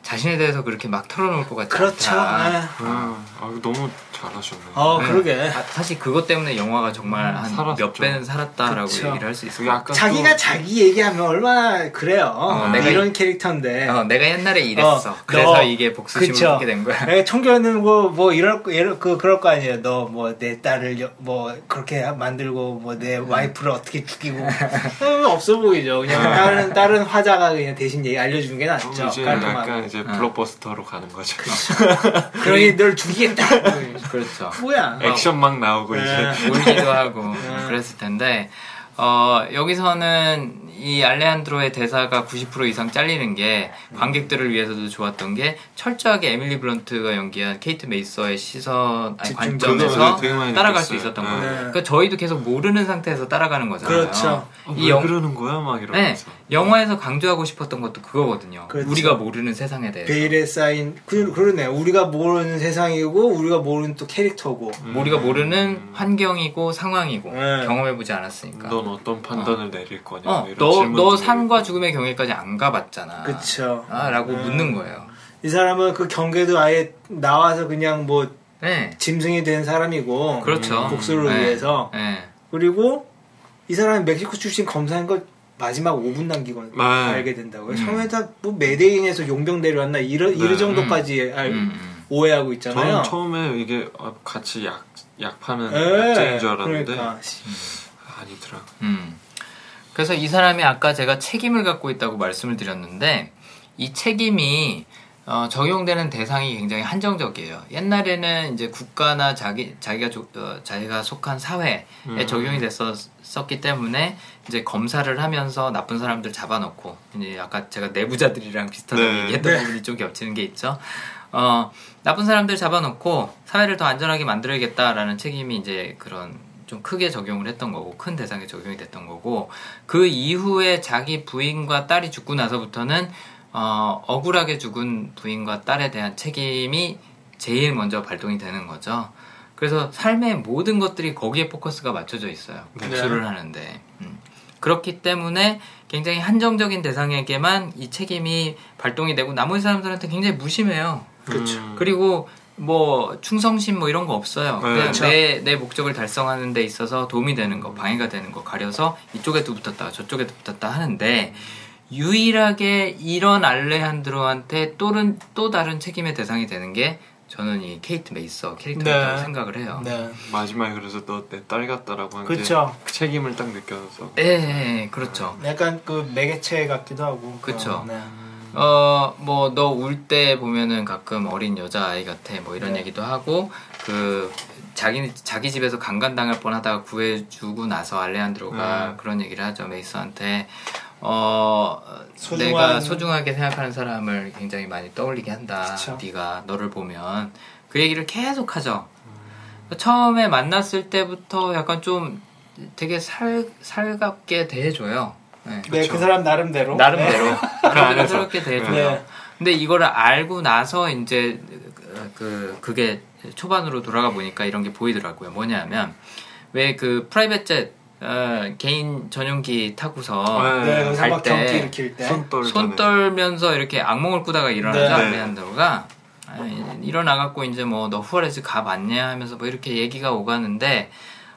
자신에 대해서 그렇게 막 털어놓을 것 같지 그렇죠. 않다. 네. 아, 아, 너무 잘하셨네. 어, 네. 그러게. 아, 사실 그것 때문에 영화가 정말 한 살았죠. 몇 배는 살았다라고 그쵸. 얘기를 할 수 있을 것 아까 같아요. 자기가 또- 자기 얘기하면 얼마나 그래요. 어, 내가 내가 이런 캐릭터인데. 어, 내가 옛날에 이랬어. 어, 그래서 너- 이게 복수심을. 갖게 된 거야. 내가 청결은 뭐, 뭐, 이럴, 거- 이럴, 그, 그럴 거 아니에요. 너, 뭐, 내 딸을, 여- 뭐, 그렇게 만들고, 뭐, 내 와이프를 어떻게 죽이고. [laughs] 음, 없어 보이죠. 그냥 다른, 다른 화자가 그냥 대신 얘기 알려주는 게 낫죠. 이제 깔끔하고. 약간 이제 블록버스터로 가는 거죠. 그러니 널 죽이겠다. [laughs] 그렇죠. [laughs] 뭐야. 액션 막 나오고 네. 이제 울기도 [laughs] 하고 네. 그랬을 텐데 어, 여기서는 이 알레한드로의 대사가 90% 이상 잘리는 게 관객들을 위해서도 좋았던 게 철저하게 에밀리 블런트가 연기한 케이트 메이서의 시선 아니, 관점에서 따라갈 수. 있었던 네. 거예요. 네. 그러니까 저희도 계속 모르는 상태에서 따라가는 거잖아요. 그렇죠. 어, 이왜 영- 그러는 거야 막 네, 이러면서 영화에서 강조하고 싶었던 것도 그거거든요. 그렇죠. 우리가 모르는 세상에 대해서. 베일에 쌓인, 그, 그러네. 우리가 모르는 세상이고, 우리가 모르는 또 캐릭터고. 음. 우리가 모르는 환경이고 상황이고 네. 경험해보지 않았으니까. 넌 어떤 판단을 내릴 거냐 어, 너, 삶과. 죽음의 경계까지 안 가봤잖아. 그쵸. 아, 라고 음. 묻는 거예요. 이 사람은 그 경계도 아예 나와서 그냥 뭐, 네. 짐승이 된 사람이고. 그렇죠. 음, 복수를 네. 위해서. 네. 그리고 이 사람이 멕시코 출신 검사인 걸 마지막 5분 남기고 네. 알게 된다고요. 음. 처음에 다뭐 메데인에서 용병 내려왔나 이러, 네. 이런 정도까지 알- 음, 음. 오해하고 있잖아요. 저는 처음에 이게 아, 같이 약, 약 파는 예, 약쟁인 줄 알았는데 그러니까. 아니더라고. 음. 그래서 이 사람이 아까 제가 책임을 갖고 있다고 말씀을 드렸는데 이 책임이 어, 적용되는 대상이 굉장히 한정적이에요. 옛날에는 이제 국가나 자기 자기가 조- 어, 자기가 속한 사회에 음. 적용이 됐었기 때문에 이제 검사를 하면서 나쁜 사람들 잡아놓고 이제 아까 제가 내부자들이랑 비슷하다고 네. 얘기했던 네. 부분이 좀 겹치는 게 있죠. 어, 나쁜 사람들 잡아놓고 사회를 더 안전하게 만들어야겠다라는 책임이 이제 그런 좀 크게 적용을 했던 거고 큰 대상에 적용이 됐던 거고 그 이후에 자기 부인과 딸이 죽고 나서부터는 어, 억울하게 죽은 부인과 딸에 대한 책임이 제일 먼저 발동이 되는 거죠. 그래서 삶의 모든 것들이 거기에 포커스가 맞춰져 있어요. 네. 복수를 하는데. 음. 그렇기 때문에 굉장히 한정적인 대상에게만 이 책임이 발동이 되고 나머지 사람들한테 굉장히 무심해요. 그렇죠. 음. 그리고 뭐 충성심 뭐 이런 거 없어요. 네. 그냥 그렇죠. 내, 내 목적을 달성하는 데 있어서 도움이 되는 거, 방해가 되는 거 가려서 이쪽에도 붙었다가 저쪽에도 붙었다 하는데 유일하게 이런 알레한드로한테 또는 또 다른 책임의 대상이 되는 게 저는 이 케이트 메이서 캐릭터라고 네. 생각을 해요. 네. 마지막에 그래서 너 내 딸 같다라고 하는데 그쵸. 그 책임을 딱 느껴서 예, 예, 예, 그렇죠. 약간 그 매개체 같기도 하고. 그쵸. 어, 네. 어, 뭐, 너 울 때 보면은 가끔 어린 여자 아이 같아. 뭐 이런 네. 얘기도 하고, 그, 자기, 자기 집에서 강간 당할 뻔 하다가 구해주고 나서 알레한드로가 음. 그런 얘기를 하죠. 메이스한테. 어, 소중한- 내가 소중하게 생각하는 사람을 굉장히 많이 떠올리게 한다. 그쵸. 네가 너를 보면. 그 얘기를 계속 하죠. 처음에 만났을 때부터 약간 좀 되게 살, 살갑게 대해줘요. 네. 네, 그 사람 나름대로. 네. 나름대로 나름대로 안에서. 그렇게 대해줘요. 네. 근데 이거를 알고 나서 이제 그 그게 초반으로 돌아가 보니까 이런 게 보이더라고요. 뭐냐면 왜 그 프라이빗 젯 어, 개인 전용기 타고서 네, 거기서 갈막 때. 손 떨. 떨면서 이렇게 악몽을 꾸다가 일어나죠 네. 알레한드로가 아, 일어나갖고 이제 뭐 너 후아레즈 가봤냐 하면서 뭐 이렇게 얘기가 오가는데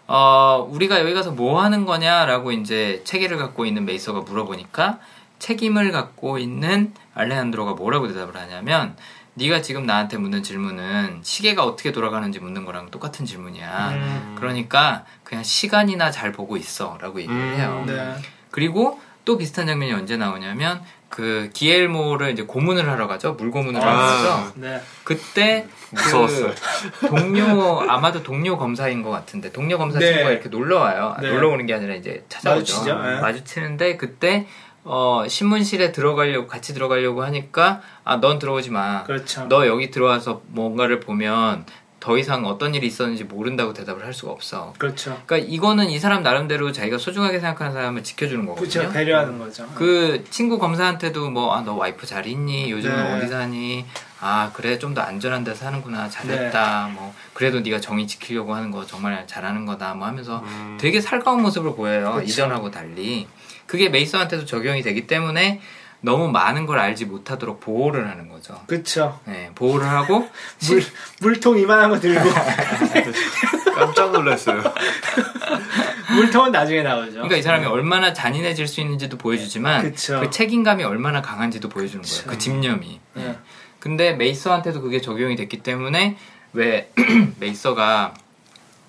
어 우리가 여기 가서 뭐 하는 거냐라고 이제 체계를 갖고 있는 메이서가 물어보니까 책임을 갖고 있는 알레한드로가 뭐라고 대답을 하냐면 네가 지금 나한테 묻는 질문은 시계가 어떻게 돌아가는지 묻는 거랑 똑같은 질문이야. 음. 그러니까 그냥 시간이나 잘 보고 있어라고 얘기를 음. 해요. 네. 그리고 또 비슷한 장면이 언제 나오냐면 그 기엘모를 이제 고문을 하러 가죠. 물고문을 하러 아. 가죠. 네. 그때 무서웠어요. 그 [laughs] 동료 아마도 동료 검사인 것 같은데 동료 검사 네. 친구가 이렇게 놀러 와요. 아, 네. 놀러 오는 게 아니라 이제 찾아오죠. 마주치죠. 네. 마주치는데 그때 어, 신문실에 들어가려고 같이 들어가려고 하니까 아 넌 들어오지 마. 그렇죠. 너 여기 들어와서 뭔가를 보면 더 이상 어떤 일이 있었는지 모른다고 대답을 할 수가 없어. 그렇죠. 그러니까 이거는 이 사람 나름대로 자기가 소중하게 생각하는 사람을 지켜주는 거거든요. 그렇죠. 배려하는 거죠. 그 친구 검사한테도 뭐, 아, 너 와이프 잘 있니? 요즘은 네. 어디 사니? 아, 그래, 좀 더 안전한 데 사는구나. 잘했다. 뭐, 그래도 네가 정의 지키려고 하는 거 정말 잘하는 거다. 뭐 하면서 음. 되게 살가운 모습을 보여요. 그쵸. 이전하고 달리. 그게 메이슨한테도 적용이 되기 때문에 너무 많은 걸 알지 못하도록 보호를 하는 거죠. 그렇죠. 네, 보호를 하고 [laughs] 물 물통 이만한 거 들고 [laughs] 깜짝 놀랐어요. [laughs] 물통은 나중에 나오죠. 그러니까 이 사람이 얼마나 잔인해질 수 있는지도 보여주지만 그쵸. 그 책임감이 얼마나 강한지도 보여주는 거예요. 그쵸. 그 집념이. 네. 근데 메이서한테도 그게 적용이 됐기 때문에 왜 [clears throat] 메이서가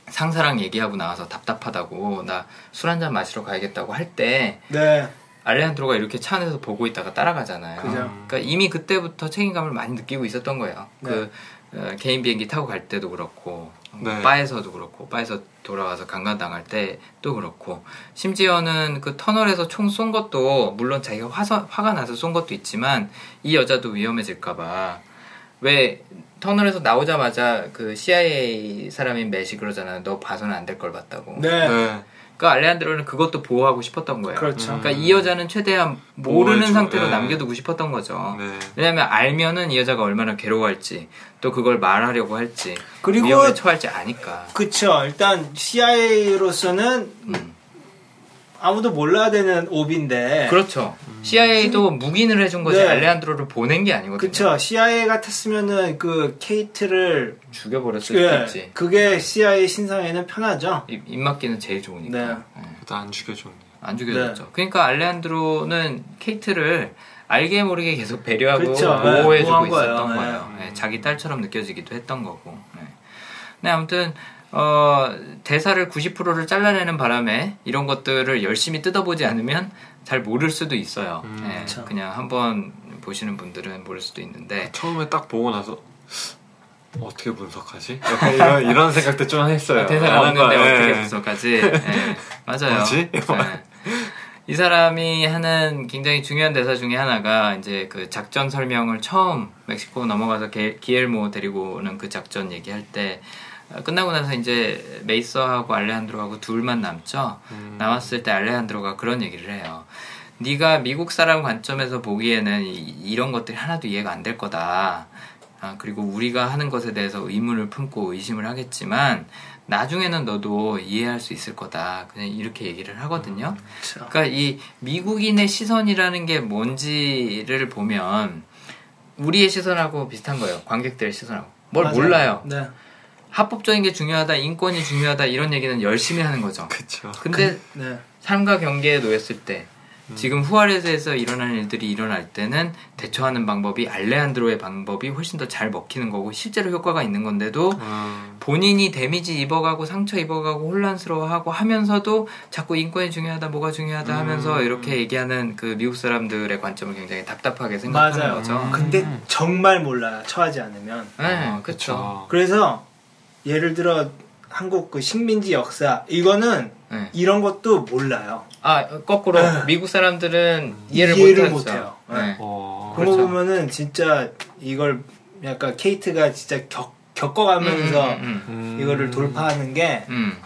상사랑 얘기하고 나와서 답답하다고 나 술 한잔 마시러 가야겠다고 할때 네. 알레한드로가 이렇게 차 안에서 보고 있다가 따라가잖아요. 그죠. 그러니까 이미 그때부터 책임감을 많이 느끼고 있었던 거예요. 네. 그 어, 개인 비행기 타고 갈 때도 그렇고 네. 바에서도 그렇고 바에서 돌아와서 강간당할 때도 그렇고 심지어는 그 터널에서 총 쏜 것도 물론 자기가 화서, 화가 나서 쏜 것도 있지만 이 여자도 위험해질까봐 왜 터널에서 나오자마자 그 CIA 사람인 매시 그러잖아요. 너 봐서는 안 될 걸 봤다고. 네. 네. 그러니까 알레한드로는 그것도 보호하고 싶었던 거예요. 그렇죠. 그러니까 이 여자는 최대한 모르는. 상태로 네. 남겨두고 싶었던 거죠. 네. 왜냐하면 알면은 이 여자가 얼마나 괴로워할지 또 그걸 말하려고 할지 그리고- 위험에 처할지 아니까. 그쵸. 일단 CIA로서는 음. 아무도 몰라야 되는 옵인데. 그렇죠. CIA도 묵인을 해준 거지 네. 알레한드로를 보낸 게 아니거든요. 그쵸. CIA 같았으면은 그 케이트를 죽여버렸을 수도 예, 있지. 그게 CIA 신상에는 편하죠. 입, 입 맞기는 제일 좋으니까. 네. 예. 일단 안 죽여줬네. 안 죽여줬죠. 그러니까 알레한드로는 케이트를 알게 모르게 계속 배려하고 그쵸. 보호해주고 네, 보호한 있었던 거예요. 거예요. 예, 자기 딸처럼 느껴지기도 했던 거고. 예. 네, 아무튼 어, 대사를 90%를 잘라내는 바람에 이런 것들을 열심히 뜯어보지 않으면 잘 모를 수도 있어요. 음, 예, 그쵸. 그냥 한번 보시는 분들은 모를 수도 있는데 처음에 딱 보고 나서 어떻게 분석하지? 이런, 이런 생각도 좀 했어요. 대사가 안 없는데 한 거야. 어떻게 예. 분석하지? 네, 맞아요. 뭐지? 네. 이 사람이 하는 굉장히 중요한 대사 중에 하나가 이제 그 작전 설명을 처음 멕시코 넘어가서 게- 기엘모 데리고 오는 그 작전 얘기할 때 어, 끝나고 나서 이제 메이서하고 알레한드로하고 둘만 남죠. 음. 남았을 때 알레한드로가 그런 얘기를 해요. 네가 미국 사람 관점에서 보기에는 이, 런 것들이 하나도 이해가 안 될 거다. 아, 그리고 우리가 하는 것에 대해서 의문을 품고 의심을 하겠지만 나중에는 너도 이해할 수 있을 거다. 그냥 이렇게 얘기를 하거든요. 그쵸. 그러니까 이 미국인의 시선이라는 게 뭔지를 보면 우리의 시선하고 비슷한 거예요. 관객들의 시선하고. 뭘 맞아요. 몰라요. 네. 합법적인 게 중요하다, 인권이 중요하다 이런 얘기는 열심히 하는 거죠. 그쵸. 근데 네. 삶과 경계에 놓였을 때 지금 후아레즈에서 일어나는 일들이 일어날 때는 대처하는 방법이 알레한드로의 방법이 훨씬 더 잘 먹히는 거고 실제로 효과가 있는 건데도 음, 본인이 데미지 입어가고 상처 입어가고 혼란스러워하고 하면서도 자꾸 인권이 중요하다 뭐가 중요하다 하면서 음. 이렇게 얘기하는 그 미국 사람들의 관점을 굉장히 답답하게 생각하는 맞아요. 거죠. 근데 정말 몰라요. 처하지 않으면. 네, 그렇죠. 그쵸. 그래서 예를 들어 한국 그 식민지 역사 이거는 네. 이런 것도 몰라요. 아 거꾸로 네. 미국 사람들은 이해를, 이해를 못하죠. 못해요. 네. 어, 그런 거 그렇죠. 보면은 진짜 이걸 약간 케이트가 진짜 겪, 겪어가면서 음, 음, 음. 이거를 돌파하는 게 음,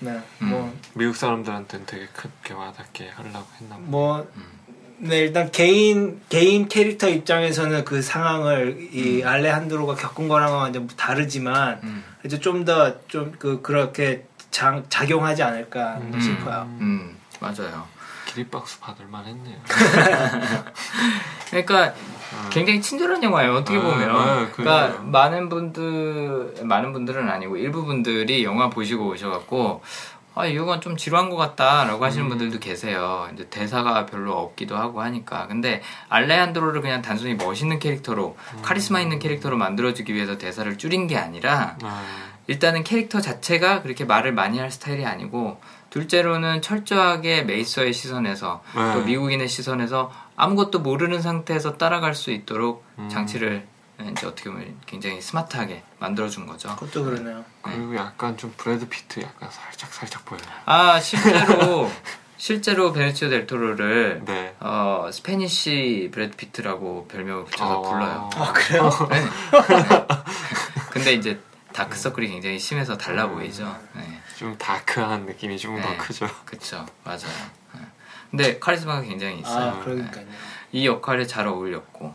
네, 음. 뭐, 미국 사람들한테는 되게 크게 와닿게 하려고 했나 봐. 뭐, 음. 네, 일단 개인, 개인 캐릭터 입장에서는 그 상황을 이 알레한드로가 겪은 거랑은 완전 다르지만, 음, 이제 좀 더, 좀, 그, 그렇게 장, 작용하지 않을까 음. 싶어요. 음, 맞아요. 기립박수 받을만 했네요. [laughs] 그러니까 굉장히 친절한 영화예요. 어떻게 아, 보면. 아, 그러니까 그래요. 많은 분들 많은 분들은 아니고 일부 분들이 영화 보시고 오셔갖고 아, 이 영화 좀 지루한 것 같다라고 하시는 음. 분들도 계세요. 이제 대사가 별로 없기도 하고 하니까. 근데 알레한드로를 그냥 단순히 멋있는 캐릭터로 음. 카리스마 있는 캐릭터로 만들어주기 위해서 대사를 줄인 게 아니라 아, 일단은 캐릭터 자체가 그렇게 말을 많이 할 스타일이 아니고 둘째로는 철저하게 메이서의 시선에서 네. 또 미국인의 시선에서 아무것도 모르는 상태에서 따라갈 수 있도록 음. 장치를 이제 어떻게 보면 굉장히 스마트하게 만들어준 거죠. 그것도 그러네요. 그리고 약간 좀 브래드 피트 약간 살짝 살짝 보여요. 아 실제로 [laughs] 실제로 베네치오 델 토로를 네. 어, Spanish 브래드 피트라고 별명을 붙여서 어. 불러요. 아, 그래요? 네. [laughs] [laughs] 근데 이제 다크서클이 굉장히 심해서 달라 보이죠. 네. 좀 다크한 느낌이 좀더 네. 크죠. 그쵸 맞아요. 네. 근데 카리스마가 굉장히 있어요. 아, 그러니까요. 네. 이 역할에 잘 어울렸고 네.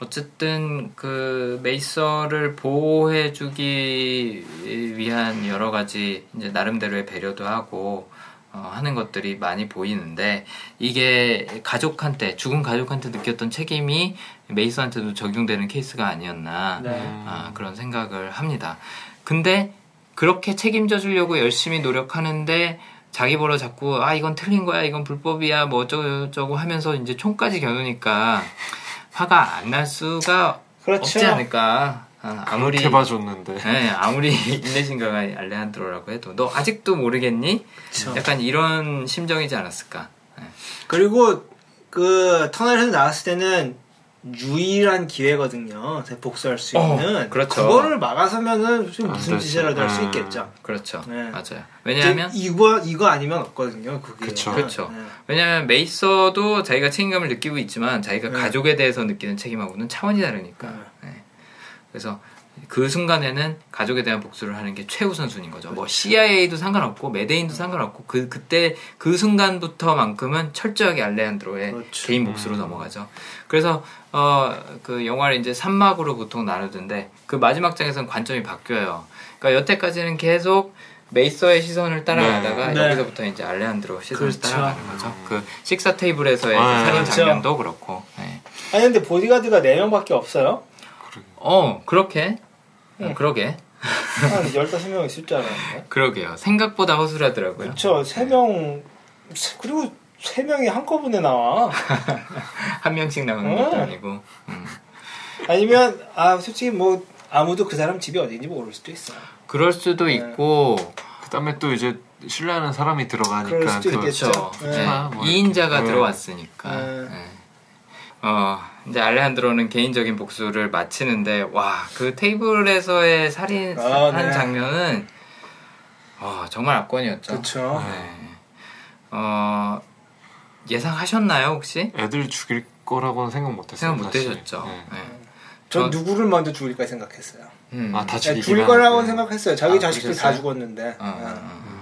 어쨌든 그 메이서를 보호해주기 위한 여러 가지 이제 나름대로의 배려도 하고 어, 하는 것들이 많이 보이는데 이게 가족한테 죽은 가족한테 느꼈던 책임이 메이서한테도 적용되는 케이스가 아니었나 네. 아, 그런 생각을 합니다. 근데 그렇게 책임져 주려고 열심히 노력하는데 자기 보러 자꾸 아 이건 틀린 거야 이건 불법이야 뭐 어쩌고 저쩌고 하면서 이제 총까지 겨누니까 화가 안 날 수가 그렇죠. 없지 않을까 아, 그렇게 봐줬는데. 네, 아무리 인내심가가 알레한드로라고 해도 너 아직도 모르겠니? 그쵸. 약간 이런 심정이지 않았을까? 네. 그리고 그 터널에서 나왔을 때는 유일한 기회거든요. 복수할 수 어, 있는. 그렇죠. 그거를 막아서면 솔직히 안 무슨 되죠. 짓이라도 할수 음. 있겠죠. 그렇죠. 네. 맞아요. 왜냐하면 이거 이거 아니면 없거든요. 그게. 그쵸. 그쵸. 네. 왜냐하면 메이서도 자기가 책임감을 느끼고 있지만 자기가 네. 가족에 대해서 느끼는 책임하고는 차원이 다르니까. 네. 네. 그래서 그 순간에는 가족에 대한 복수를 하는 게 최우선순위인 거죠. 뭐 CIA도 상관없고 메데인도 상관없고 그 그때 그 순간부터만큼은 철저하게 알레한드로의 그렇죠. 개인 몫으로 음. 넘어가죠. 그래서 어 그 영화를 이제 3막으로 보통 나누던데 그 마지막 장에서는 관점이 바뀌어요. 그러니까 여태까지는 계속 메이서의 시선을 따라가다가 네. 네. 여기서부터 이제 알레한드로 시선을 그렇죠. 따라가는 거죠. 그 식사 테이블에서의 아, 살인 그렇죠. 장면도 그렇고. 네. 아니 근데 보디가드가 4명밖에 없어요. 어 그렇게 응. 어, 그러게 한 15명 있을 줄 알았는데. 그러게요. 생각보다 허술하더라고요. 그쵸. 3명 그리고 3명이 한꺼번에 나와. [laughs] 한 명씩 나오는 어. 것도 아니고. 음. 아니면 아 솔직히 뭐 아무도 그 사람 집이 어딘지 모를 수도 있어요. 그럴 수도 네. 있고 그 다음에 또 이제 신뢰하는 사람이 들어가니까 수도 또 있겠죠. 그렇죠. 네. 뭐 2인자가 이렇게. 들어왔으니까. 네. 네. 어 이제 알레한드로는 개인적인 복수를 마치는데 와 그 테이블에서의 살인한 아, 네. 장면은 와 정말 압권이었죠. 그렇죠. 네. 어 예상하셨나요 혹시? 애들 죽일 거라고는 생각 못했어요. 생각 못 사실. 하셨죠. 네. 네. 전 저- 누구를 먼저 죽일까 생각했어요. 음. 아, 다 네, 죽일 거라고. 생각했어요. 자기 아, 자식들 다 그러셨어요? 죽었는데. 어, 어, 네. 어.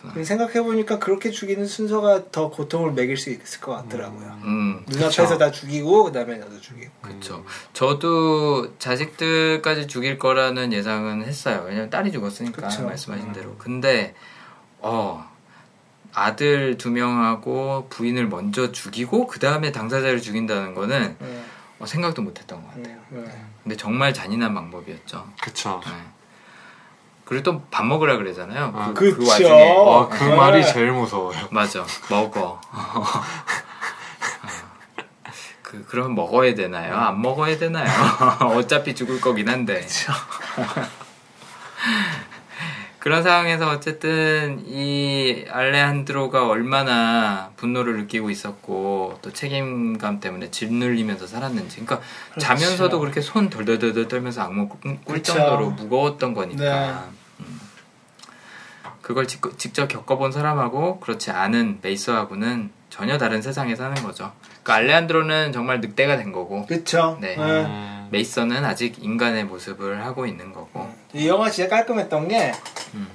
그렇구나. 생각해 보니까 그렇게 죽이는 순서가 더 고통을 먹일 수 있을 것 같더라고요. 음, 눈앞에서 그쵸. 다 죽이고 그다음에 나도 죽이고. 그렇죠. 저도 자식들까지 죽일 거라는 예상은 했어요. 왜냐면 딸이 죽었으니까 그쵸. 말씀하신 음. 대로. 근데 어 아들 두 명하고 부인을 먼저 죽이고 그 다음에 당사자를 죽인다는 거는 네. 어, 생각도 못했던 것 같아요. 네. 네. 근데 정말 잔인한 방법이었죠. 그쵸. 네. 그리고 또밥 먹으라 그러잖아요. 아, 그, 그 그쵸. 와중에 어, 그 네. 말이 제일 무서워요. [laughs] 맞아 먹어. 그 그럼 먹어야 되나요? 안 먹어야 되나요? [laughs] 어차피 죽을 거긴 한데. [laughs] 그런 상황에서 어쨌든 이 알레한드로가 얼마나 분노를 느끼고 있었고 또 책임감 때문에 짓눌리면서 살았는지. 그러니까 그렇죠. 자면서도 그렇게 손 덜덜덜덜 떨면서 악몽 꿀- 꿀 그쵸. 정도로 무거웠던 거니까. 네. 음. 그걸 직, 직접 겪어본 사람하고 그렇지 않은 메이서하고는 전혀 다른 세상에 사는 거죠. 그러니까 알레한드로는 정말 늑대가 된 거고. 네. 네. 음, 메이서는 아직 인간의 모습을 하고 있는 거고. 이 영화 진짜 깔끔했던 게 음.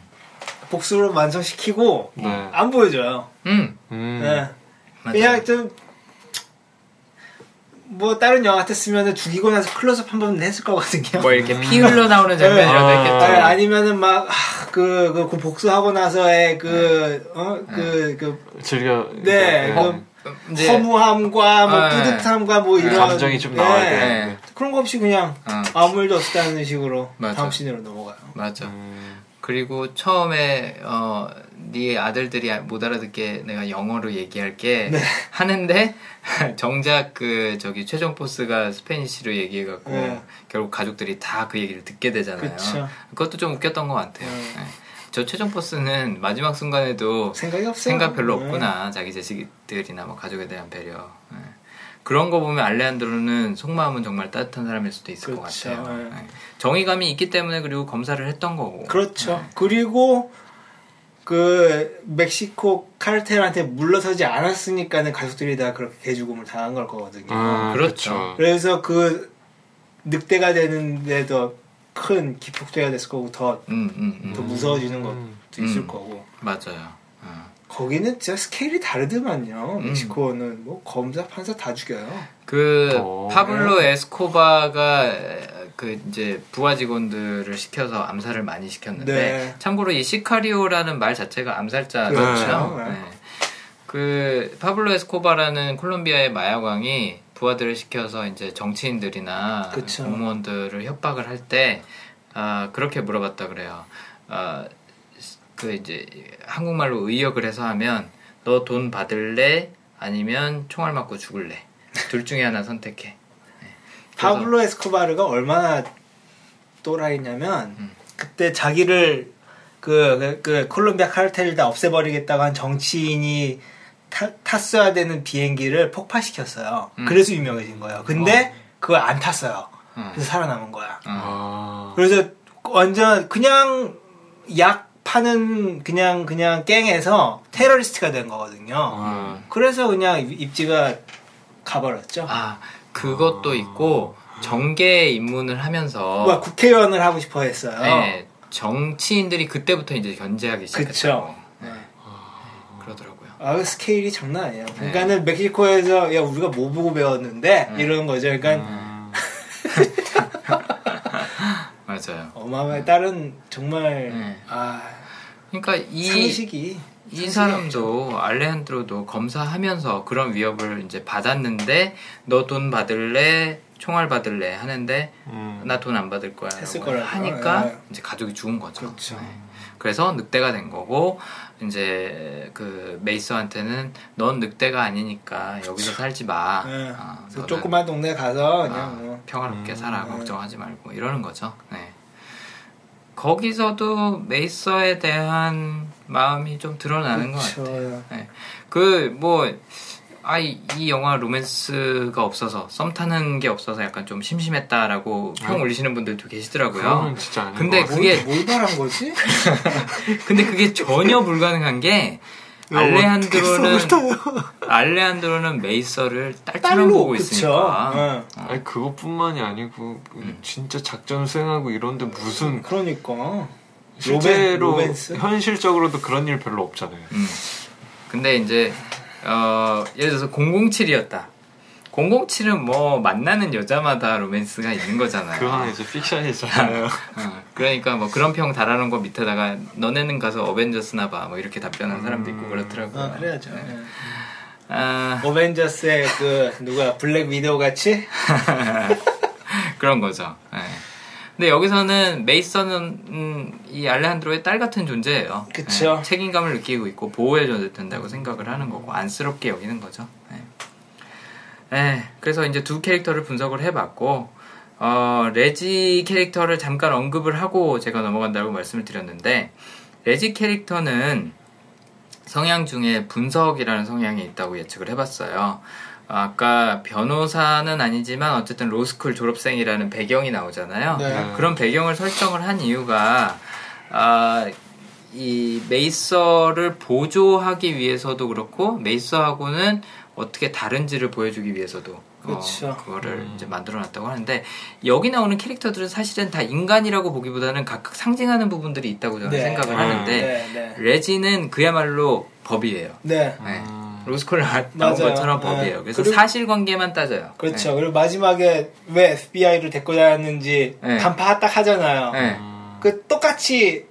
복수를 완성시키고 네. 안 보여줘요. 음. 음. 네. 맞아요. 그냥 좀, 뭐, 다른 영화 같았으면 죽이고 나서 클로즈업 한 번 했을 거거든요. 뭐 이렇게 피 흘러 나오는 장면이라도 네. 했겠죠. 아, 아니면은 막, 아, 그, 그, 그 복수하고 나서의 그, 어, 그, 그, 즐겨. 네, 네. 그 이제 허무함과 뭐 아, 네. 뿌듯함과 뭐 네, 이런. 감정이 좀 나와야 네. 되는데. 그런 거 없이 그냥 어, 아무 일도 없었다는 식으로 맞아. 다음 씬으로 넘어가요. 맞아. 음, 그리고 처음에 어, 네 아들들이 못 알아듣게 내가 영어로 얘기할게 네. 하는데 [laughs] 정작 그 저기 최종 보스가 스페니쉬로 얘기해갖고 네. 결국 가족들이 다 그 얘기를 듣게 되잖아요. 그쵸. 것도 좀 웃겼던 것 같아요. 네. 네. 저 최종 보스는 마지막 순간에도 생각이 없어요. 생각 별로 네. 없구나. 자기 자식들이나 뭐 가족에 대한 배려. 네. 그런 거 보면 알레한드로는 속마음은 정말 따뜻한 사람일 수도 있을 것 그렇죠. 같아요. 네. 네. 정의감이 있기 때문에 그리고 검사를 했던 거고. 그렇죠. 그리고 그 멕시코 카르텔한테 물러서지 않았으니까는 가족들이 다 그렇게 개죽음을 당한 걸 거거든요. 아, 그렇죠. 그래서 그 늑대가 되는데도 큰 기폭제가 됐을 거고 더, 음, 음, 음. 더 무서워지는 것도 음. 있을 음. 거고. 맞아요. 어. 거기는 진짜 스케일이 다르더만요. 음. 멕시코는 뭐 검사 판사 다 죽여요. 그 어. 파블로 에스코바가 그 이제 부하 직원들을 시켜서 암살을 많이 시켰는데 네. 참고로 이 시카리오라는 말 자체가 암살자죠. 그렇죠. 네. 그 파블로 에스코바라는 콜롬비아의 마약왕이 부하들을 시켜서 이제 정치인들이나 그쵸. 공무원들을 협박을 할때 아, 그렇게 물어봤다 그래요. 아, 그 이제 한국말로 의역을 해서 하면 너 돈 받을래 아니면 총알 맞고 죽을래 둘 중에 하나 선택해. 네. 파블로 에스코바르가 얼마나 또라이냐면 음. 그때 자기를 그, 그, 그 콜롬비아 카르텔을 다 없애버리겠다고 한 정치인이 타, 탔어야 되는 비행기를 폭파시켰어요. 음. 그래서 유명해진 거예요. 근데 그걸 안 탔어요. 음. 그래서 살아남은 거야. 어. 아. 그래서 완전 그냥 약 파는 그냥 그냥 갱에서 테러리스트가 된 거거든요. 아. 그래서 그냥 입- 입지가 가버렸죠. 아 그것도 있고 정계 입문을 하면서 뭐 국회의원을 하고 싶어 했어요. 네, 정치인들이 그때부터 이제 견제하기 그쵸. 네, 네. 그러더라고요. 아 스케일이 장난 아니에요. 네. 그러니까는 멕시코에서 야 우리가 뭐 보고 배웠는데 네. 이러는 거죠. 그러니까 음. [laughs] [laughs] 맞아요. 어마어마해. 다른 정말 네. 아 그러니까 이 상식이 이 사람도 알레한드로도 검사하면서 그런 위협을 이제 받았는데 너 돈 받을래 총알 받을래 하는데 음. 나돈 안 받을 거야 했을 거라고요. 하니까 네. 이제 가족이 죽은 거죠. 그렇죠. 네. 그래서 늑대가 된 거고 이제 그 메이서한테는 넌 늑대가 아니니까 여기서 살지 마. 네. 아, 그래서 너는 조그만 동네 가서 아, 그냥 뭐 평화롭게 음, 살아 네. 걱정하지 말고 이러는 거죠. 네. 거기서도 메이서에 대한 마음이 좀 드러나는 것 그쵸. 같아요. 네. 그뭐 아, 이, 이 영화 로맨스가 없어서 썸 타는 게 없어서 약간 좀 심심했다라고 평 아, 올리시는 분들도 계시더라고요. 그거는 진짜 아닌 근데 것. 그게- 뭘, 뭘 바란 거지? [laughs] 근데 그게 전혀 불가능한 게 야, 알레한드로는 어떻게 썸을 알레한드로는 메이서를 딸처럼 딸로 보고 그쵸. 있으니까. 응. 아니 그것뿐만이 아니고 음. 진짜 작전 수행하고 이런데 무슨 그러니까 실제로 로맨스? 현실적으로도 그런 일 별로 없잖아요. 음. 근데 이제 어, 예를 들어서 007이었다. 007은 뭐 만나는 여자마다 로맨스가 있는 거잖아요. 그거는 이제 픽션이잖아요. 어, 그러니까 뭐 그런 평 달아놓은 거 밑에다가 너네는 가서 어벤져스나 봐. 뭐 이렇게 답변한 사람도 있고 그렇더라고요. 어, 그래야죠. 네. 응. 아, 어벤져스의 그 누가 블랙 위도우 같이 [laughs] 그런 거죠. 예. 근데 여기서는 메이선은 음, 이 알레한드로의 딸 같은 존재예요. 그쵸. 예, 책임감을 느끼고 있고 보호해 줘야 된다고 생각을 하는 거고 안쓰럽게 여기는 거죠. 예. 예, 그래서 이제 두 캐릭터를 분석을 해봤고 어, 레지 캐릭터를 잠깐 언급을 하고 제가 넘어간다고 말씀을 드렸는데 레지 캐릭터는 성향 중에 분석이라는 성향이 있다고 예측을 해봤어요. 아까 변호사는 아니지만 어쨌든 로스쿨 졸업생이라는 배경이 나오잖아요. 네. 그런 배경을 설정을 한 이유가 아, 이 메이서를 보조하기 위해서도 그렇고 메이서하고는 어떻게 다른지를 보여주기 위해서도 그쵸. 어, 그거를 음. 이제 만들어놨다고 하는데 여기 나오는 캐릭터들은 사실은 다 인간이라고 보기보다는 각각 상징하는 부분들이 있다고 저는 네. 생각을 음. 하는데 네, 네. 레지는 그야말로 법이에요. 네. 네. 음. 로스쿨 나온 맞아요. 것처럼 네. 법이에요. 그래서 그리고- 사실관계만 따져요. 그렇죠. 그리고 마지막에 왜 FBI를 데리고 다녔는지 네. 간파 딱 하잖아요. 네. 네. 음. 그 똑같이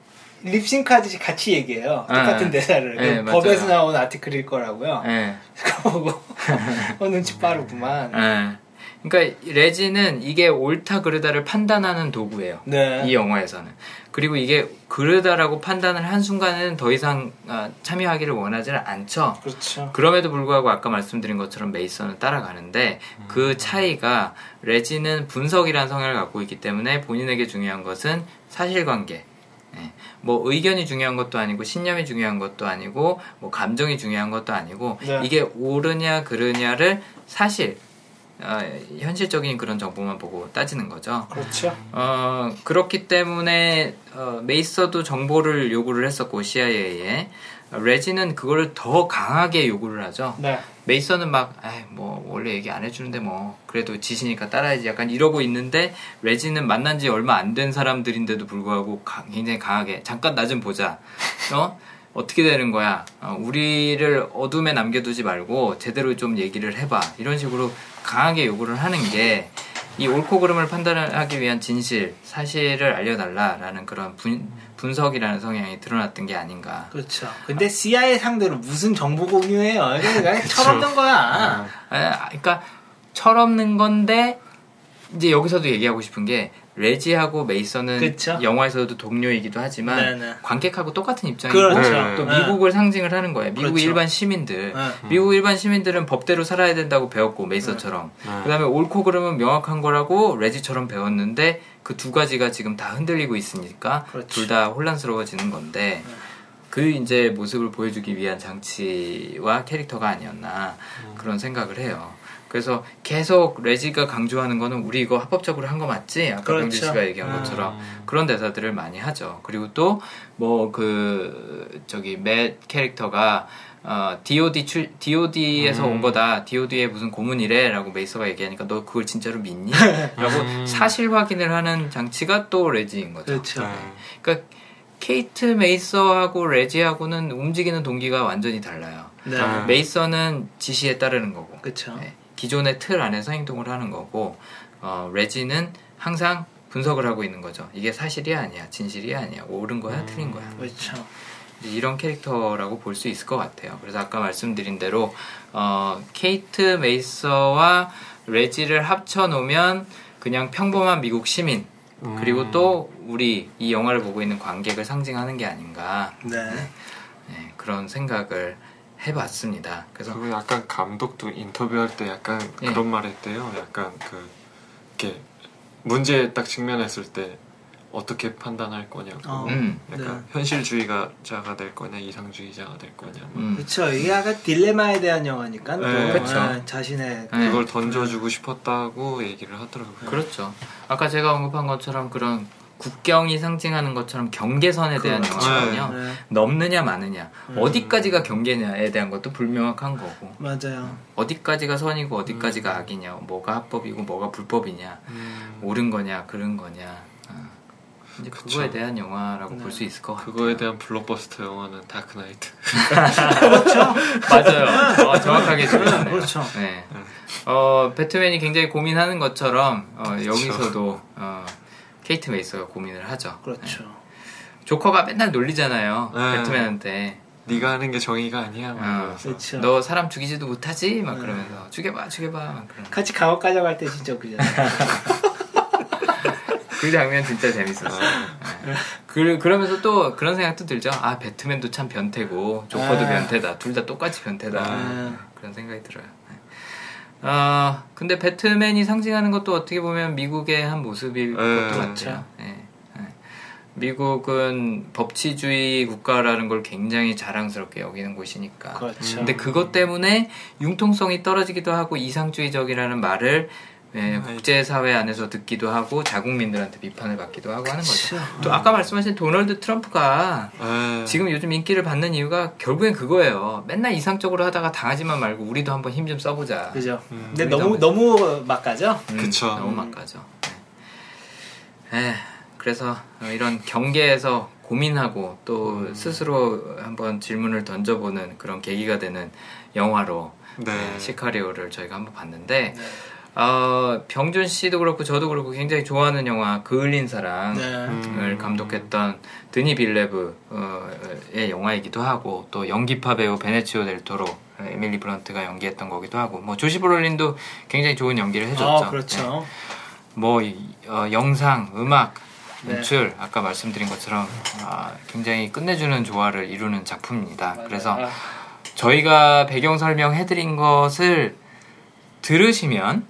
립싱크하듯이 같이 얘기해요. 네. 똑같은 대사를. 네, 그 맞아요. 법에서 나온 아티클일 거라고요. 네. 그거 보고 [laughs] 어, 눈치 빠르구만. 네. 그러니까 레지는 이게 옳다 그르다를 판단하는 도구예요. 네. 이 영화에서는. 그리고 이게 그르다라고 판단을 한 순간에는 더 이상 아, 참여하기를 원하지는 않죠. 그렇죠. 그럼에도 불구하고 아까 말씀드린 것처럼 메이선은 따라가는데 그 차이가 레지는 분석이라는 성향을 갖고 있기 때문에 본인에게 중요한 것은 사실관계. 예. 뭐 의견이 중요한 것도 아니고 신념이 중요한 것도 아니고 뭐 감정이 중요한 것도 아니고 네. 이게 옳으냐 그르냐를 사실 어, 현실적인 그런 정보만 보고 따지는 거죠. 그렇죠. 어, 그렇기 때문에 어, 메이서도 정보를 요구를 했었고 CIA에 레지는 그거를 더 강하게 요구를 하죠. 네. 메이서는 막, 아이, 뭐, 원래 얘기 안 해주는데 뭐, 그래도 지시니까 따라야지 약간 이러고 있는데, 레지는 만난 지 얼마 안 된 사람들인데도 불구하고 가- 굉장히 강하게, 잠깐 나 좀 보자. 어? 어떻게 되는 거야? 어, 우리를 어둠에 남겨두지 말고, 제대로 좀 얘기를 해봐. 이런 식으로 강하게 요구를 하는 게, 이 옳고 그름을 판단하기 위한 진실, 사실을 알려달라라는 그런 분, 분석이라는 성향이 드러났던 게 아닌가. 그렇죠. 근데 CIA 상대로 무슨 정보 공유해요? 그냥 철없는 거야. 아, 그러니까 철없는 건데 이제 여기서도 얘기하고 싶은 게 레지하고 메이선은 그쵸. 영화에서도 동료이기도 하지만 네네. 관객하고 똑같은 입장이고 그렇죠. 네. 또 네. 미국을 상징을 하는 거예요. 미국 그렇죠. 일반 시민들. 네. 미국 일반 시민들은 법대로 살아야 된다고 배웠고 메이서처럼. 네. 그다음에 옳고 그름은 명확한 거라고 레지처럼 배웠는데 그 두 가지가 지금 다 흔들리고 있으니까 그렇죠. 둘다 혼란스러워지는 건데 그 이제 모습을 보여주기 위한 장치와 캐릭터가 아니었나 그런 생각을 해요. 그래서 계속 레지가 강조하는 거는 우리 이거 합법적으로 한 거 맞지? 아까 그렇죠. 병진 씨가 얘기한 음. 것처럼 그런 대사들을 많이 하죠. 그리고 또 뭐 그 저기 맷 캐릭터가 어, DOD 출, DOD에서 음. 온 거다. DOD의 무슨 고문이래 라고 메이서가 얘기하니까 너 그걸 진짜로 믿니? [laughs] 라고 음. 사실 확인을 하는 장치가 또 레지인 거죠. 그렇죠. 네. 그러니까 케이트 메이서하고 레지하고는 움직이는 동기가 완전히 달라요. 네. 아. 메이서는 지시에 따르는 거고, 그렇죠. 네, 기존의 틀 안에서 행동을 하는 거고, 어, 레지는 항상 분석을 하고 있는 거죠. 이게 사실이 아니야, 진실이 아니야, 옳은 거야, 음. 틀린 거야. 그렇죠. 이런 캐릭터라고 볼 수 있을 것 같아요. 그래서 아까 말씀드린 대로 어, 케이트 메이서와 레지를 합쳐 놓으면 그냥 평범한 미국 시민 음. 그리고 또 우리 이 영화를 보고 있는 관객을 상징하는 게 아닌가 네. 네, 그런 생각을 해봤습니다. 그래서 그리고 약간 감독도 인터뷰할 때 약간 예. 그런 말 했대요. 약간 그 이렇게 문제에 딱 직면했을 때 어떻게 판단할 거냐고. 어. 음. 그러니까 네. 현실주의자가 될 거냐 이상주의자가 될 거냐. 뭐 음. 그렇죠. 이게 약간 딜레마에 대한 영화니까 또 네. 그쵸. 예, 자신의 네. 그걸 던져주고 싶었다고 얘기를 하더라고요. 그렇죠. 아까 제가 언급한 것처럼 그런 국경이 상징하는 것처럼 경계선에 대한 그렇죠. 영화거든요. 네. 넘느냐 마느냐 음. 어디까지가 경계냐에 대한 것도 불명확한 거고 맞아요. 어디까지가 선이고 어디까지가 악이냐 뭐가 합법이고 뭐가 불법이냐 음, 옳은 거냐 그른 거냐 어. 이제 그쵸. 그거에 대한 영화라고 네. 볼수 있을 것 같아요. 그거에 대한 블록버스터 영화는 다크나이트. [laughs] 맞아요. 어, 정확하게 들으셨네요. 그렇죠. 네. 어, 배트맨이 굉장히 고민하는 것처럼 어, 그렇죠. 여기서도 어, 케이트 메이서가 고민을 하죠. 그렇죠. 네. 조커가 맨날 놀리잖아요. 네. 배트맨한테. 네가 하는 게 정의가 아니야. 막 어. 그렇죠. 너 사람 죽이지도 못하지? 막 네. 그러면서 죽여봐, 죽여봐. 막. 같이 감옥 가져갈 때 진짜 웃기잖아요. [laughs] 그 장면 진짜 재밌었어요. 네. 그, 그러면서 또 그런 생각도 들죠. 아, 배트맨도 참 변태고, 조커도 아. 변태다. 둘 다 똑같이 변태다. 아. 그런 생각이 들어요. 네. 아, 근데 배트맨이 상징하는 것도 어떻게 보면 미국의 한 모습일 네. 것도 같아요. 네. 네. 미국은 법치주의 국가라는 걸 굉장히 자랑스럽게 여기는 곳이니까. 그렇죠. 근데 그것 때문에 융통성이 떨어지기도 하고 이상주의적이라는 말을 예, 국제사회 안에서 듣기도 하고 자국민들한테 비판을 받기도 하고 하는 거죠. 그쵸. 또 아까 말씀하신 도널드 트럼프가 에, 지금 요즘 인기를 받는 이유가 결국엔 그거예요. 맨날 이상적으로 하다가 당하지만 말고 우리도 한번 힘 좀 써보자. 그죠. 음. 근데 너무 한번- 너무 막 가죠. 음, 그쵸. 너무 음. 막가죠. 네. 에, 그래서 어, 이런 경계에서 고민하고 또 음. 스스로 한번 질문을 던져보는 그런 계기가 되는 영화로 네. 네, 시카리오를 저희가 한번 봤는데 네. 어, 병준 씨도 그렇고 저도 그렇고 굉장히 좋아하는 영화 그을린 사랑을 네. 음. 감독했던 드니 빌레브의 영화이기도 하고 또 연기파 배우 베네치오 델 토로 에밀리 브런트가 연기했던 거기도 하고 뭐 조시 브롤린도 굉장히 좋은 연기를 해줬죠. 아, 그렇죠. 네. 뭐 이, 어, 영상, 음악, 네. 연출 아까 말씀드린 것처럼 아, 굉장히 끝내주는 조화를 이루는 작품입니다. 그래서 맞아요. 저희가 배경 설명해드린 것을 들으시면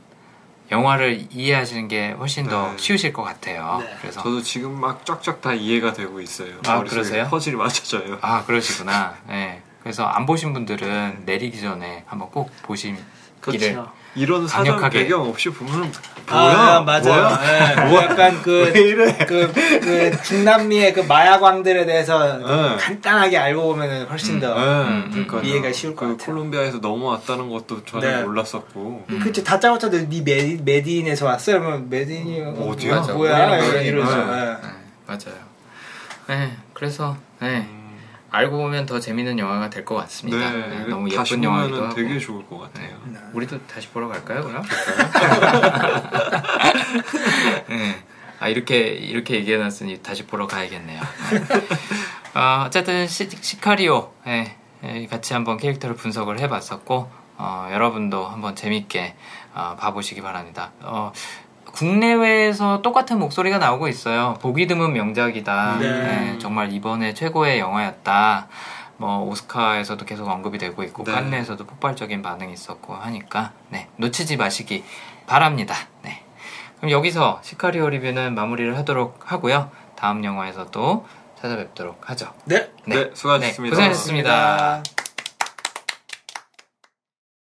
영화를 이해하시는 게 훨씬 더 네. 쉬우실 것 같아요. 네. 그래서 저도 지금 막 쫙쫙 다 이해가 되고 있어요. 아, 그러세요? 퍼즐이 맞춰져요. 아 그러시구나. 네. 그래서 안 보신 분들은 내리기 전에 한번 꼭 보시기를 그렇죠. 이런 사전 강력하게. 배경 없이 보면 아, 뭐야? 맞아요. 뭐야? 예, 뭐 약간 그? [laughs] 그, 그 중남미의 그 마약왕들에 대해서 네. 간단하게 알고 보면 훨씬 더. 네, 음, 그러니까 이해가 쉬울 것 그 같아요. 콜롬비아에서 넘어왔다는 것도 전혀 네. 몰랐었고. 음. 그치 다짜고짜도 네 메디, 메디인에서 왔어요. 그러면 메디인이 어디야? 맞아. 뭐야? 이러- 이러죠. 네. 예. 네, 맞아요. 네, 그래서 네, 음, 알고 보면 더 재밌는 영화가 될 것 같습니다. 네, 네, 너무 예쁜 영화기도 하고. 되게 좋을 것 같아요. 네. 우리도 다시 보러 갈까요, 그럼? [laughs] 네. 아 이렇게 이렇게 얘기해놨으니 다시 보러 가야겠네요. 네. 어, 어쨌든 시, 시카리오 예, 예, 같이 한번 캐릭터를 분석을 해봤었고 어, 여러분도 한번 재밌게 어, 봐보시기 바랍니다. 어, 국내외에서 똑같은 목소리가 나오고 있어요. 보기 드문 명작이다. 네. 예, 정말 이번에 최고의 영화였다. 뭐 오스카에서도 계속 언급이 되고 있고 네. 칸네에서도 폭발적인 반응이 있었고 하니까 네, 놓치지 마시기 바랍니다. 네. 그럼 여기서 시카리오 리뷰는 마무리를 하도록 하고요. 다음 영화에서 또 찾아뵙도록 하죠. 네. 네, 수고하셨습니다. 네, 고생하셨습니다. 고맙습니다.